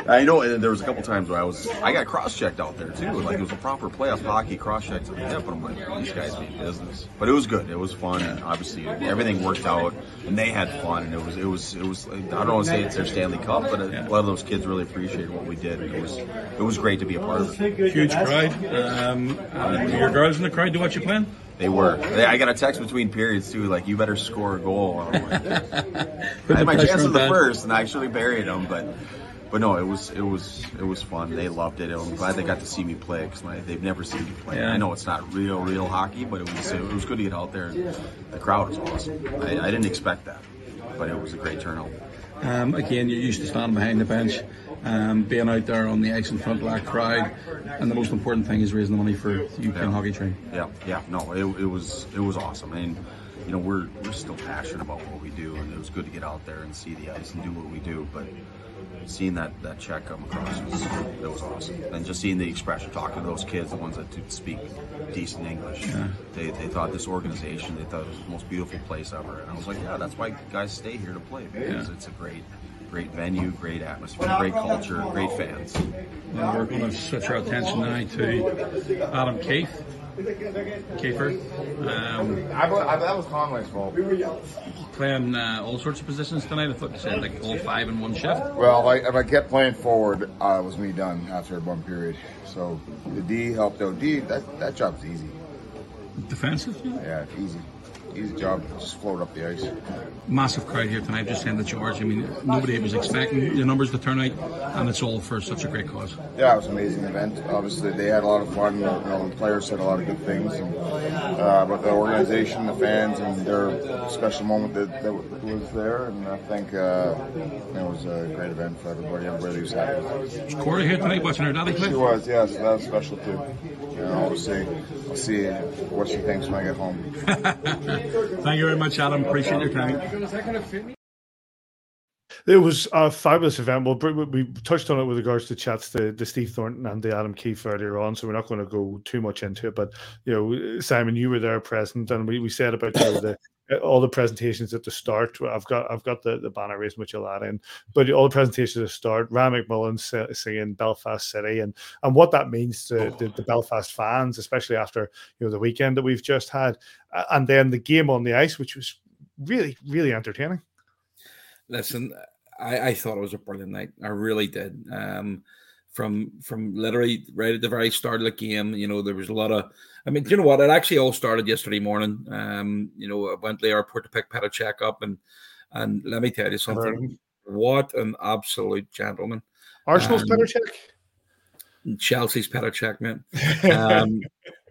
I know, and there was a couple times where I was, I got cross-checked out there too. Like it was a proper playoff hockey cross-check to the hip, but I'm like, these guys mean business. But it was good. It was fun, and obviously everything worked out, and they had fun, and it was, it was, it was. I don't want to say it's their Stanley Cup, but a lot of those kids really appreciated what we did, and it was, it was great to be a part of it. Huge crowd. Um, and your girls in the crowd to watch you playing? They were. They, I got a text between periods too, like you better score a goal. I'm like, [laughs] I had my chance on in the first, and I actually buried them, but. But no, it was it was it was fun. They loved it. I'm glad they got to see me play because they've never seen me play. Yeah. I know it's not real, real hockey, but it was it was good to get out there. And the crowd was awesome. I, I didn't expect that, but it was a great turnout. Um, again, you're used to standing behind the bench, um, being out there on the ice in front of that crowd, and the most important thing is raising the money for the Ukraine hockey team. Yeah, yeah, no, it, it was it was awesome, and you know we're we're still passionate about what we do, and it was good to get out there and see the ice and do what we do. But seeing that that check come across was it was awesome, and just seeing the expression, talking to those kids, the ones that do speak decent English, Yeah. they they thought this organization, they thought it was the most beautiful place ever, and I was like, yeah, that's why guys stay here to play because Yeah. it's a great. Great venue, great atmosphere, great culture, great fans. And we're going to switch our attention now to Adam Keefe. Kiefer. Um, I, bel- I, that was Conway's fault. playing uh, all sorts of positions tonight. I thought you said like all five in one shift. Well, if I, if I kept playing forward, uh, it was me done after one period. So the D helped out. D, that, that job's easy. Defensive? Yeah, easy. Easy job. Just float up the ice. Massive crowd here tonight. Just saying to George, I mean, nobody was expecting the numbers to turn out, and it's all for such a great cause. Yeah, it was an amazing event. Obviously, they had a lot of fun. You know, the players said a lot of good things and, uh, about the organization, the fans, and their special moment that, that was there. And I think uh, it was a great event for everybody. Everybody was happy. Was Corey here tonight watching her daddy play? She was, yes. that was special too. You know, we'll see. I'll see what she thinks when I get home. [laughs] Thank you very much, Adam. Appreciate your time. It was a fabulous event. Well, we we touched on it with regards to chats to, to Steve Thornton and the Adam Keefe earlier on, so we're not going to go too much into it. But you know, Simon, you were there present, and we, we said about you know, the all the presentations at the start. I've got I've got the, the banner raised, which you'll add in, but all the presentations at the start. Ryan McMullen singing Belfast City, and and what that means to the, the Belfast fans, especially after you know the weekend that we've just had, and then the game on the ice, which was really really entertaining. Listen, I, I thought it was a brilliant night. I really did. Um, from from literally right at the very start of the game, you know, there was a lot of. I mean, do you know what? It actually all started yesterday morning. Um, you know, I went to the airport to pick Petr Čech up, and and let me tell you something. What an absolute gentleman! Arsenal's Um, Petr Čech. Chelsea's Petr Čech, man. [laughs] Um,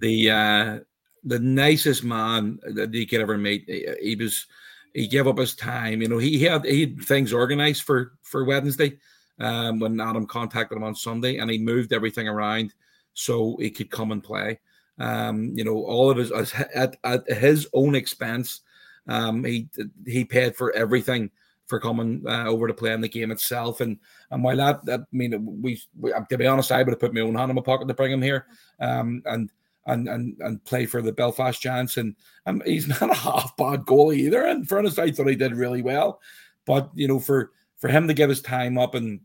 the uh, the nicest man that you could ever meet. He, he was he gave up his time. You know, he, he had he had things organized for for Wednesday um, when Adam contacted him on Sunday, and he moved everything around so he could come and play. Um, you know, all of his at, at his own expense. Um, he he paid for everything for coming uh, over to play in the game itself. And and while that, that I mean, we, we to be honest, I would have put my own hand in my pocket to bring him here, um, and and and and play for the Belfast Giants. And um, he's [laughs] not a half bad goalie either. And for honest, I thought he did really well. But you know, for for him to give his time up and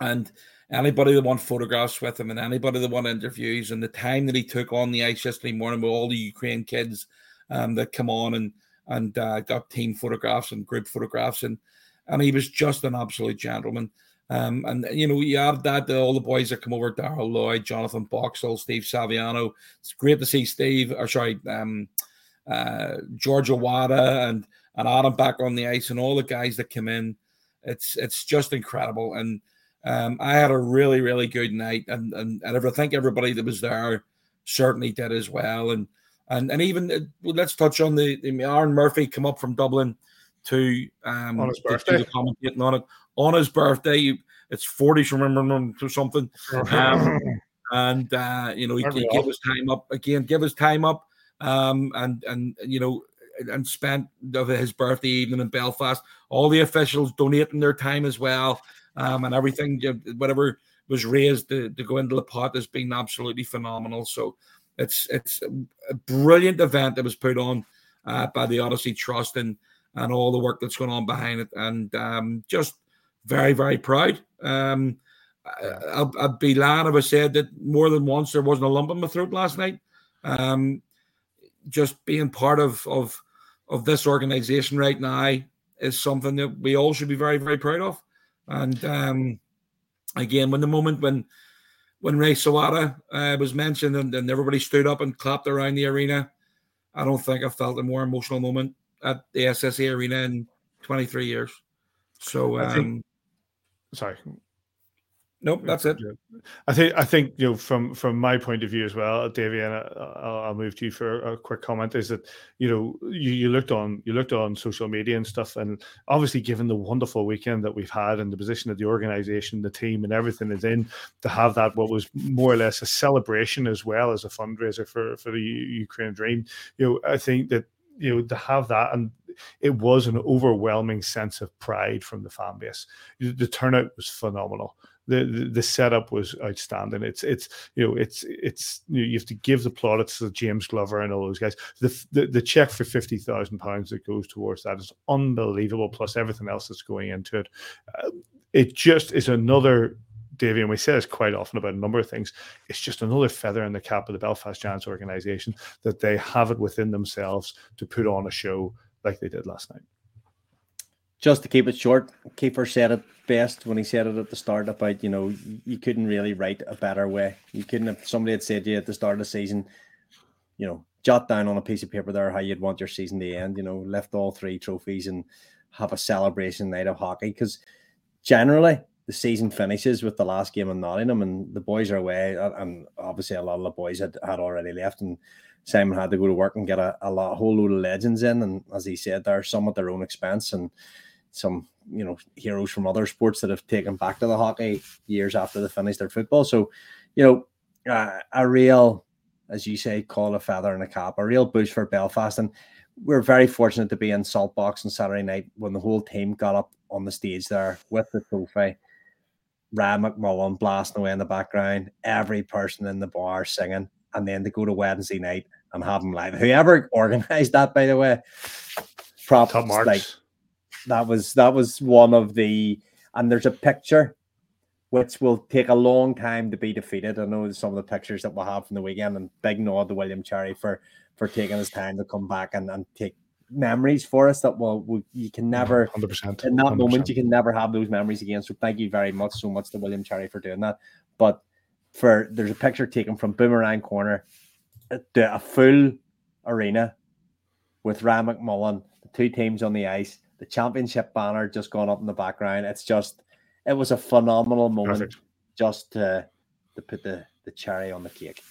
and anybody that want photographs with him and anybody that want interviews and the time that he took on the ice yesterday morning with all the Ukraine kids um, that come on and and uh, got team photographs and group photographs and and he was just an absolute gentleman. Um, and you know, you add that to all the boys that come over, Daryl Lloyd, Jonathan Boxall, Steve Saviano. It's great to see Steve, or sorry, um, uh, George and and Adam back on the ice, and all the guys that come in. It's it's just incredible, and um, I had a really really good night, and and and I think everybody that was there certainly did as well, and and and even uh, let's touch on the, the Aaron Murphy come up from Dublin to um On his to do birthday. the commentating on it on his birthday. It's 40 remember to something. [laughs] Um, and uh, you know, he, he all? his time up again, give his time up, um, and and you know, and spent his birthday evening in Belfast. All the officials donating their time as well, um, and everything, whatever was raised to, to go into the pot has been absolutely phenomenal. So it's it's a brilliant event that was put on. uh, by the Odyssey Trust and and all the work that's going on behind it, and um, just very very proud. Um, I, would be lying if I said that more than once there wasn't a lump in my throat last night. Um, just being part of of of this organization right now is something that we all should be very very proud of. And um, again, when the moment when when Ray Sawada uh, was mentioned and, and, everybody stood up and clapped around the arena, I don't think I felt a more emotional moment at the SSE arena in 23 years. So, um, think, sorry, Nope, that's it. I think I think you know from from my point of view as well, Davey, and I'll, I'll move to you for a quick comment. Is that you know you, you looked on you looked on social media and stuff, and obviously given the wonderful weekend that we've had and the position of the organization, the team, and everything is in to have that what was more or less a celebration as well as a fundraiser for for the Ukraine Dream. You know, I think that you know to have that and it was an overwhelming sense of pride from the fan base. The turnout was phenomenal the, the, the setup was outstanding. It's it's you know it's it's you, know, you have to give the plaudits to James Glover and all those guys. The the, the check for fifty thousand pounds that goes towards that is unbelievable. Plus everything else that's going into it. Uh, it just is another Davey, and we say this quite often about a number of things. It's just another feather in the cap of the Belfast Giants organization that they have it within themselves to put on a show like they did last night just to keep it short, Kiefer said it best when he said it at the start about, you know, you couldn't really write a better way. You couldn't have somebody had said to you at the start of the season, you know, jot down on a piece of paper there how you'd want your season to end, you know, lift all three trophies and have a celebration night of hockey. Because generally the season finishes with the last game in Nottingham and the boys are away. Uh, and obviously a lot of the boys had, had already left and Simon had to go to work and get a, a lot, whole load of legends in. And as he said, there some at their own expense. And some you know heroes from other sports that have taken back to the hockey years after they finished their football. So, you know, uh, a real, as you say, call a feather in a cap, a real boost for Belfast. And we're very fortunate to be in Saltbox on Saturday night when the whole team got up on the stage there with the trophy. Ryan McMullen blasting away in the background, every person in the bar singing, and then to go to Wednesday night and have them live. Whoever organized that, by the way, props like that was that was one of the and there's a picture which will take a long time to be defeated. I know some of the pictures that we'll have from the weekend and big nod to William Cherry for for taking his time to come back and, and take memories for us that well we, you can never 100%, in that 100%. moment you can never have those memories again. So thank you very much so much to William Cherry for doing that. But for there's a picture taken from Boomerang Corner to a full arena with Ryan McMullen, the two teams on the ice the championship banner just gone up in the background. It's just, it was a phenomenal moment Perfect. just to, to put the, the cherry on the cake.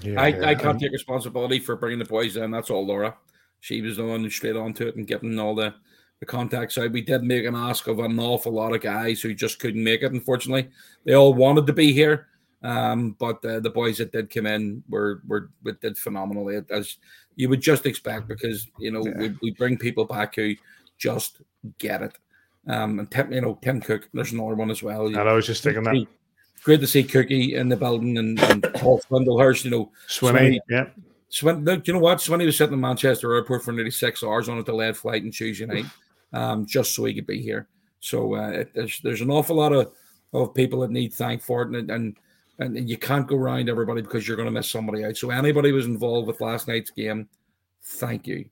Yeah, I, I can't take responsibility for bringing the boys in. That's all Laura. She was the one who straight onto it and getting all the, the contacts out. We did make an ask of an awful lot of guys who just couldn't make it, unfortunately. They all wanted to be here. Um, but uh, the boys that did come in were were, were did phenomenally as you would just expect because you know yeah. we, we bring people back who just get it. Um, and Tim, you know, Tim Cook, there's another one as well. And I was just thinking that. Great to see Cookie in the building and, and Paul Swindlehurst, you know. Swinney, yeah. Swin, do you know what? Swinney was sitting in Manchester Airport for nearly six hours on a delayed flight on Tuesday night, um, just so he could be here. So uh, it, there's there's an awful lot of, of people that need thank for it, and, and and you can't go around everybody because you're going to miss somebody out. So anybody was involved with last night's game, thank you.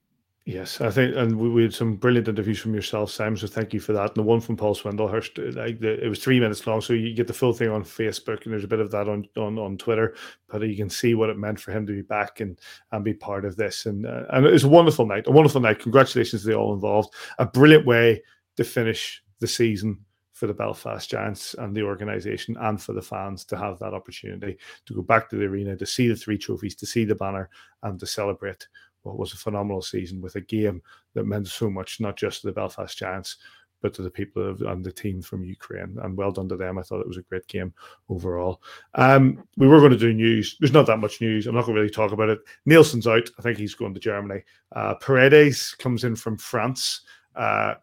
Yes, I think, and we, had some brilliant interviews from yourself, Sam. So thank you for that. And the one from Paul Swindlehurst, uh, like the, it was three minutes long, so you get the full thing on Facebook, and there's a bit of that on on, on Twitter. But you can see what it meant for him to be back and and be part of this. And uh, and it was a wonderful night, a wonderful night. Congratulations to the all involved. A brilliant way to finish the season for the Belfast Giants and the organisation, and for the fans to have that opportunity to go back to the arena, to see the three trophies, to see the banner, and to celebrate what was a phenomenal season with a game that meant so much, not just to the Belfast Giants, but to the people of, and the team from Ukraine. And well done to them. I thought it was a great game overall. Um, we were going to do news. There's not that much news. I'm not going to really talk about it. Nielsen's out. I think he's going to Germany. Uh, Paredes comes in from France. Uh,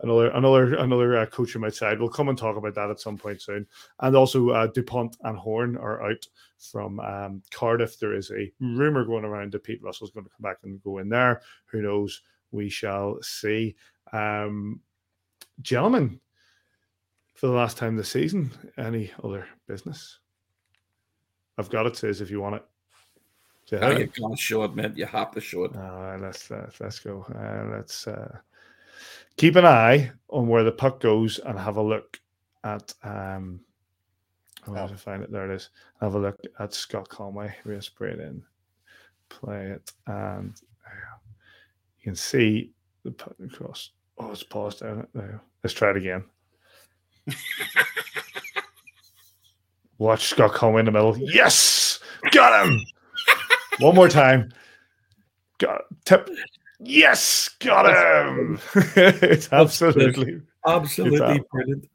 another another another uh, coach from outside. We'll come and talk about that at some point soon. And also, uh, Dupont and Horn are out from um, Cardiff. There is a rumor going around that Pete Russell's going to come back and go in there. Who knows? We shall see. Um, gentlemen, for the last time this season, any other business? I've got it. Says if you want it. Oh, you can't show it, man. You have to show it. Uh, let's uh, let's go. Uh, let's uh, keep an eye on where the puck goes and have a look at. Um, oh, oh. to find it. There it is. Have a look at Scott Conway. We'll spray it in, play it, and you can see the puck across. Oh, it's paused down. There. Let's try it again. [laughs] Watch Scott Conway in the middle. Yes, got him. [laughs] One more time. Got tip. Yes, got him. [laughs] it's absolutely, absolutely it's, brilliant.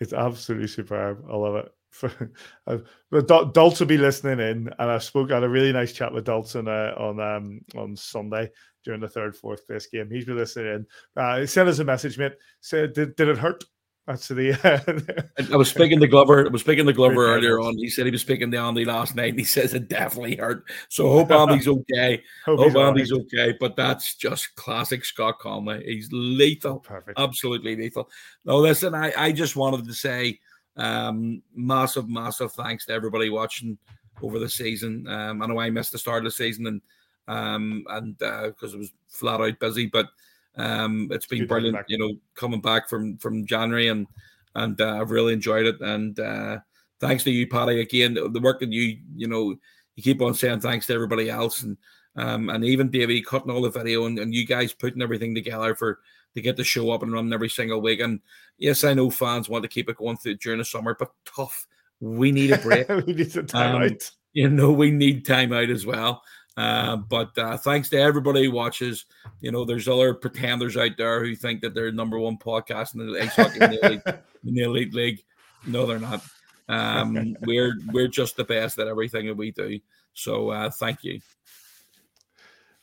It's absolutely superb. I love it. [laughs] but Dulce will be listening in, and I spoke. I had a really nice chat with Dalton on uh, on um, on Sunday during the third fourth place game. He's been listening in. Uh, he sent us a message, mate. Said, "Did, did it hurt?" That's the. Uh, I was speaking to Glover. I was speaking to Glover earlier on. He said he was speaking to Andy last night. And he says it definitely hurt. So hope [laughs] Andy's okay. hope, hope Andy's right. okay. But that's just classic Scott Conway. He's lethal. Perfect. Absolutely lethal. No, listen. I I just wanted to say, um, massive, massive thanks to everybody watching over the season. Um, I know I missed the start of the season and um and because uh, it was flat out busy, but um, it's been brilliant, you know, coming back from from January and and uh, I've really enjoyed it. And uh, thanks to you, Paddy, again. The work that you you know you keep on saying thanks to everybody else and um, and even Davey cutting all the video and, and you guys putting everything together for to get the show up and running every single week. And yes, I know fans want to keep it going through during the summer, but tough. We need a break. [laughs] we need a time um, out. You know, we need time out as well. Uh, but uh, thanks to everybody who watches. You know, there's other pretenders out there who think that they're number one podcast in the Ice Hockey in the, elite, [laughs] in the elite league. No, they're not. Um, [laughs] we're we're just the best at everything that we do. So uh, thank you.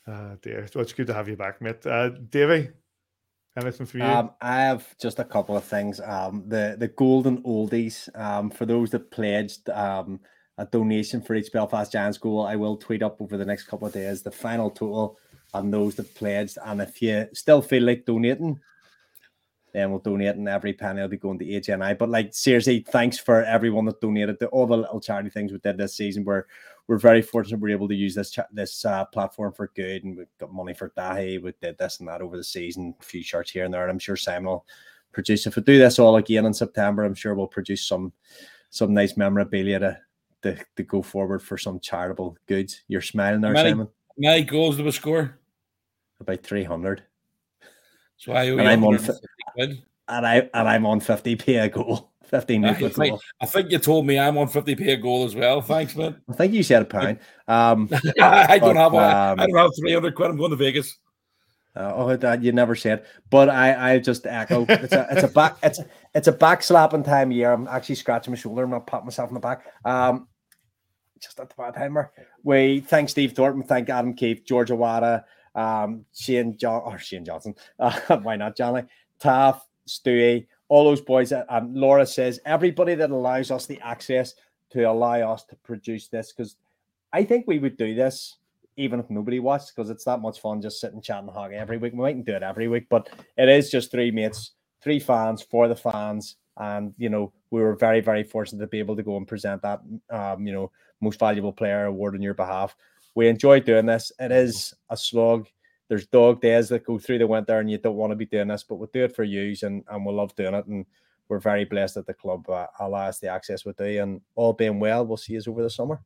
Uh, dear, well, it's good to have you back, mate. Uh, Davey, anything for you? Um, I have just a couple of things. Um, the the golden oldies. Um, for those that pledged. Um a donation for each Belfast Giants goal. I will tweet up over the next couple of days the final total and those that pledged. And if you still feel like donating, then we'll donate and every penny will be going to HNI. But like seriously, thanks for everyone that donated to all the little charity things we did this season. We're we're very fortunate we're able to use this cha- this uh, platform for good, and we've got money for Dahi. We did this and that over the season, a few shirts here and there, and I'm sure Simon will produce. If we do this all again in September, I'm sure we'll produce some some nice memorabilia to to, to go forward for some charitable goods. You're smiling there, many, Simon. Many goals do we score? About three hundred. So I and I'm on and I and I'm on fifty p a goal. [laughs] Fifteen. I think, I think you told me I'm on fifty p a goal as well. Thanks, man. I think you said a pound. Um, [laughs] I don't but, have. Um, I don't have three hundred quid. I'm going to Vegas. Uh, oh, that you never said, but I, I just echo. It's a, it's a back, it's, it's a back slapping time of year. I'm actually scratching my shoulder. I'm not patting myself in the back. Um, just at the bad timer. We thank Steve Thornton, thank Adam Keefe, George Awada, um, Shane John or Shane Johnson. Uh, [laughs] why not Johnny? Taff, Stewie, all those boys. Um, Laura says everybody that allows us the access to allow us to produce this because I think we would do this even if nobody watched because it's that much fun just sitting chatting hockey every week. We mightn't do it every week, but it is just three mates, three fans for the fans. And you know, we were very, very fortunate to be able to go and present that um, you know, most valuable player award on your behalf. We enjoy doing this. It is a slog. There's dog days that go through the winter and you don't want to be doing this, but we'll do it for you and, and we'll love doing it. And we're very blessed that the club uh, us the access with do. And all being well, we'll see you over the summer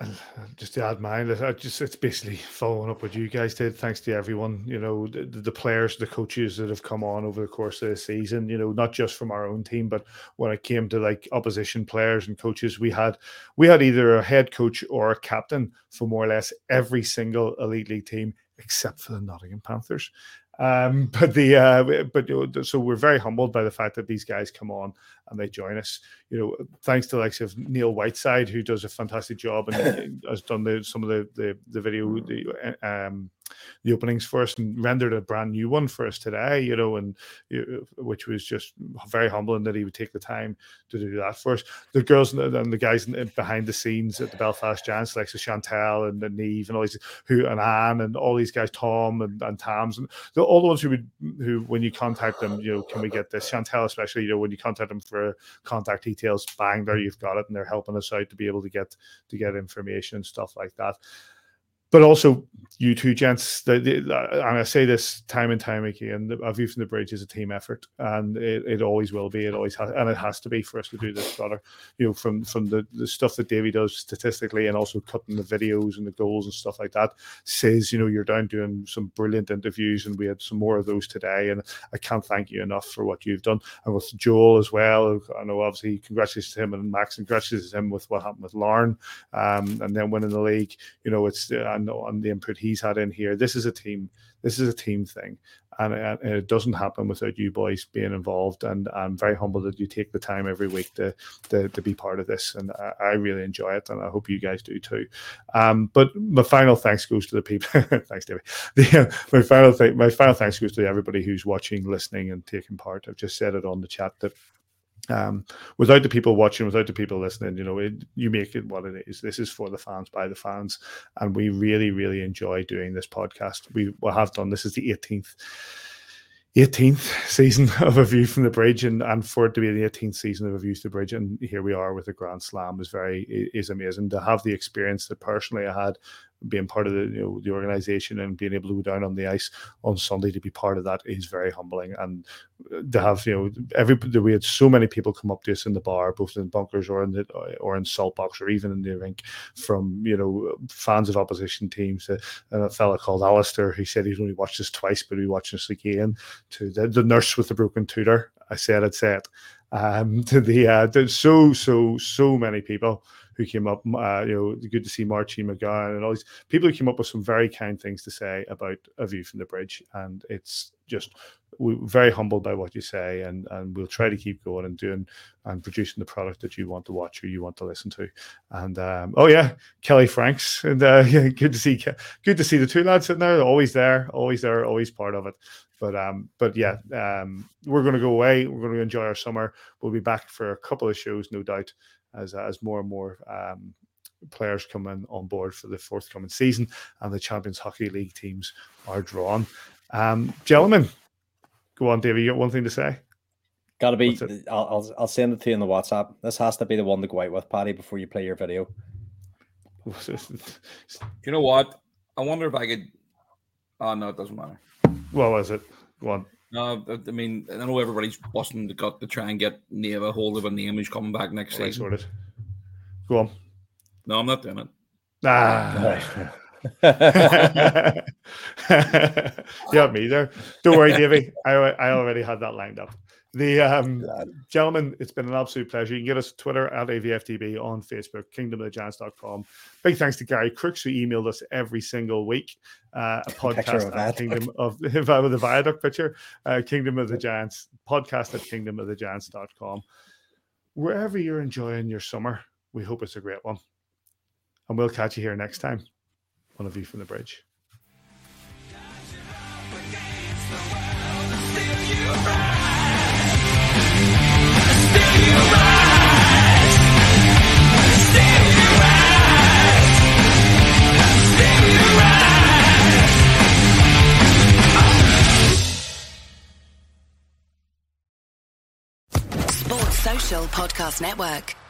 [sighs] just to add mine, I just it's basically following up what you guys did. Thanks to everyone, you know, the, the, players, the coaches that have come on over the course of the season. You know, not just from our own team, but when it came to like opposition players and coaches, we had we had either a head coach or a captain for more or less every single elite league team except for the Nottingham Panthers. Um, [laughs] but the uh, but so we're very humbled by the fact that these guys come on and they join us. You know, thanks to the likes of Neil Whiteside, who does a fantastic job and [laughs] has done the, some of the the, the video the um, the openings us and rendered a brand new one for us today, you know, and uh, which was just very humbling that he would take the time to do that for us. The girls and the guys behind the scenes at the Belfast Giants, like so Chantel and, and Neve and all these who and Anne and all these guys, Tom and, and Tams and the, all the ones who would who when you contact them, you know, can we get this? Chantel especially, you know, when you contact them for contact details, bang, there you've got it, and they're helping us out to be able to get to get information and stuff like that but also you two gents. The, the, and I say this time and time again: A View from the Bridge is a team effort, and it, it always will be. It always has, and it has to be for us to do this, brother. You know, from from the, the stuff that Davy does statistically, and also cutting the videos and the goals and stuff like that. Says you know you're down doing some brilliant interviews, and we had some more of those today. And I can't thank you enough for what you've done, and with Joel as well. I know obviously congratulations to him and Max, congratulations to him with what happened with Lauren, um, and then winning the league. You know, it's. Uh, and on the input he's had in here. This is a team. This is a team thing, and, it doesn't happen without you boys being involved. And I'm very humbled that you take the time every week to to, to be part of this, and I, I, really enjoy it, and I hope you guys do too. Um, but my final thanks goes to the people. [laughs] thanks, David. [laughs] The, uh, my final th- my final thanks goes to everybody who's watching, listening, and taking part. I've just said it on the chat that um, without the people watching, without the people listening, you know, it, you make it what it is. This is for the fans, by the fans, and we really, really enjoy doing this podcast. We have done. This is the 18th 18th season [laughs] of a view from the bridge and, and for it to be the 18th season of a view to the bridge and here we are with a grand slam is very is amazing to have the experience that personally i had being part of the you know the organization and being able to go down on the ice on Sunday to be part of that is very humbling. And to have you know every we had so many people come up to us in the bar, both in bunkers or in the or in salt box or even in the rink, from you know fans of opposition teams. Uh, a fella called Alistair, he said he's only watched this twice, but he watched this again. To the, the nurse with the broken tutor, I said I'd say it. Um, [laughs] to the uh, so so so many people who came up. Uh, you know, good to see Marchie McGowan and all these people who came up with some very kind things to say about A View from the Bridge. And it's just we're very humbled by what you say, and and we'll try to keep going and doing and producing the product that you want to watch or you want to listen to. And um, oh yeah, Kelly Franks, and uh, [laughs] yeah, good to see good to see the two lads sitting there. Always there, always there, always part of it. But um, but yeah, um, we're going to go away. We're going to enjoy our summer. We'll be back for a couple of shows, no doubt as as more and more um, players come in on board for the forthcoming season and the Champions Hockey League teams are drawn. Um, gentlemen, go on, David. You got one thing to say? Got to be. I'll, I'll, I'll send it to you in the WhatsApp. This has to be the one to go out with, Paddy, before you play your video. [laughs] you know what? I wonder if I could. Oh no, it doesn't matter. What was it? Go on. No, I mean, I know everybody's busting the gut to try and get Neva a hold of a name who's coming back next season. Sorted. Go on. No, I'm not doing it. Ah. [laughs] yeah, me there. Don't worry, Davey. I I already had that lined up. The um, gentlemen, it's been an absolute pleasure. You can get us Twitter at AVFTB on Facebook, kingdomofthegiants.com. Big thanks to Gary Crooks, who emailed us every single week uh, a podcast at Kingdom of [laughs] the viaduct picture, uh, Kingdom of the Giants, podcast at kingdomofthegiants.com. Wherever you're enjoying your summer, we hope it's a great one. And we'll catch you here next time on A View from the Bridge. Podcast Network.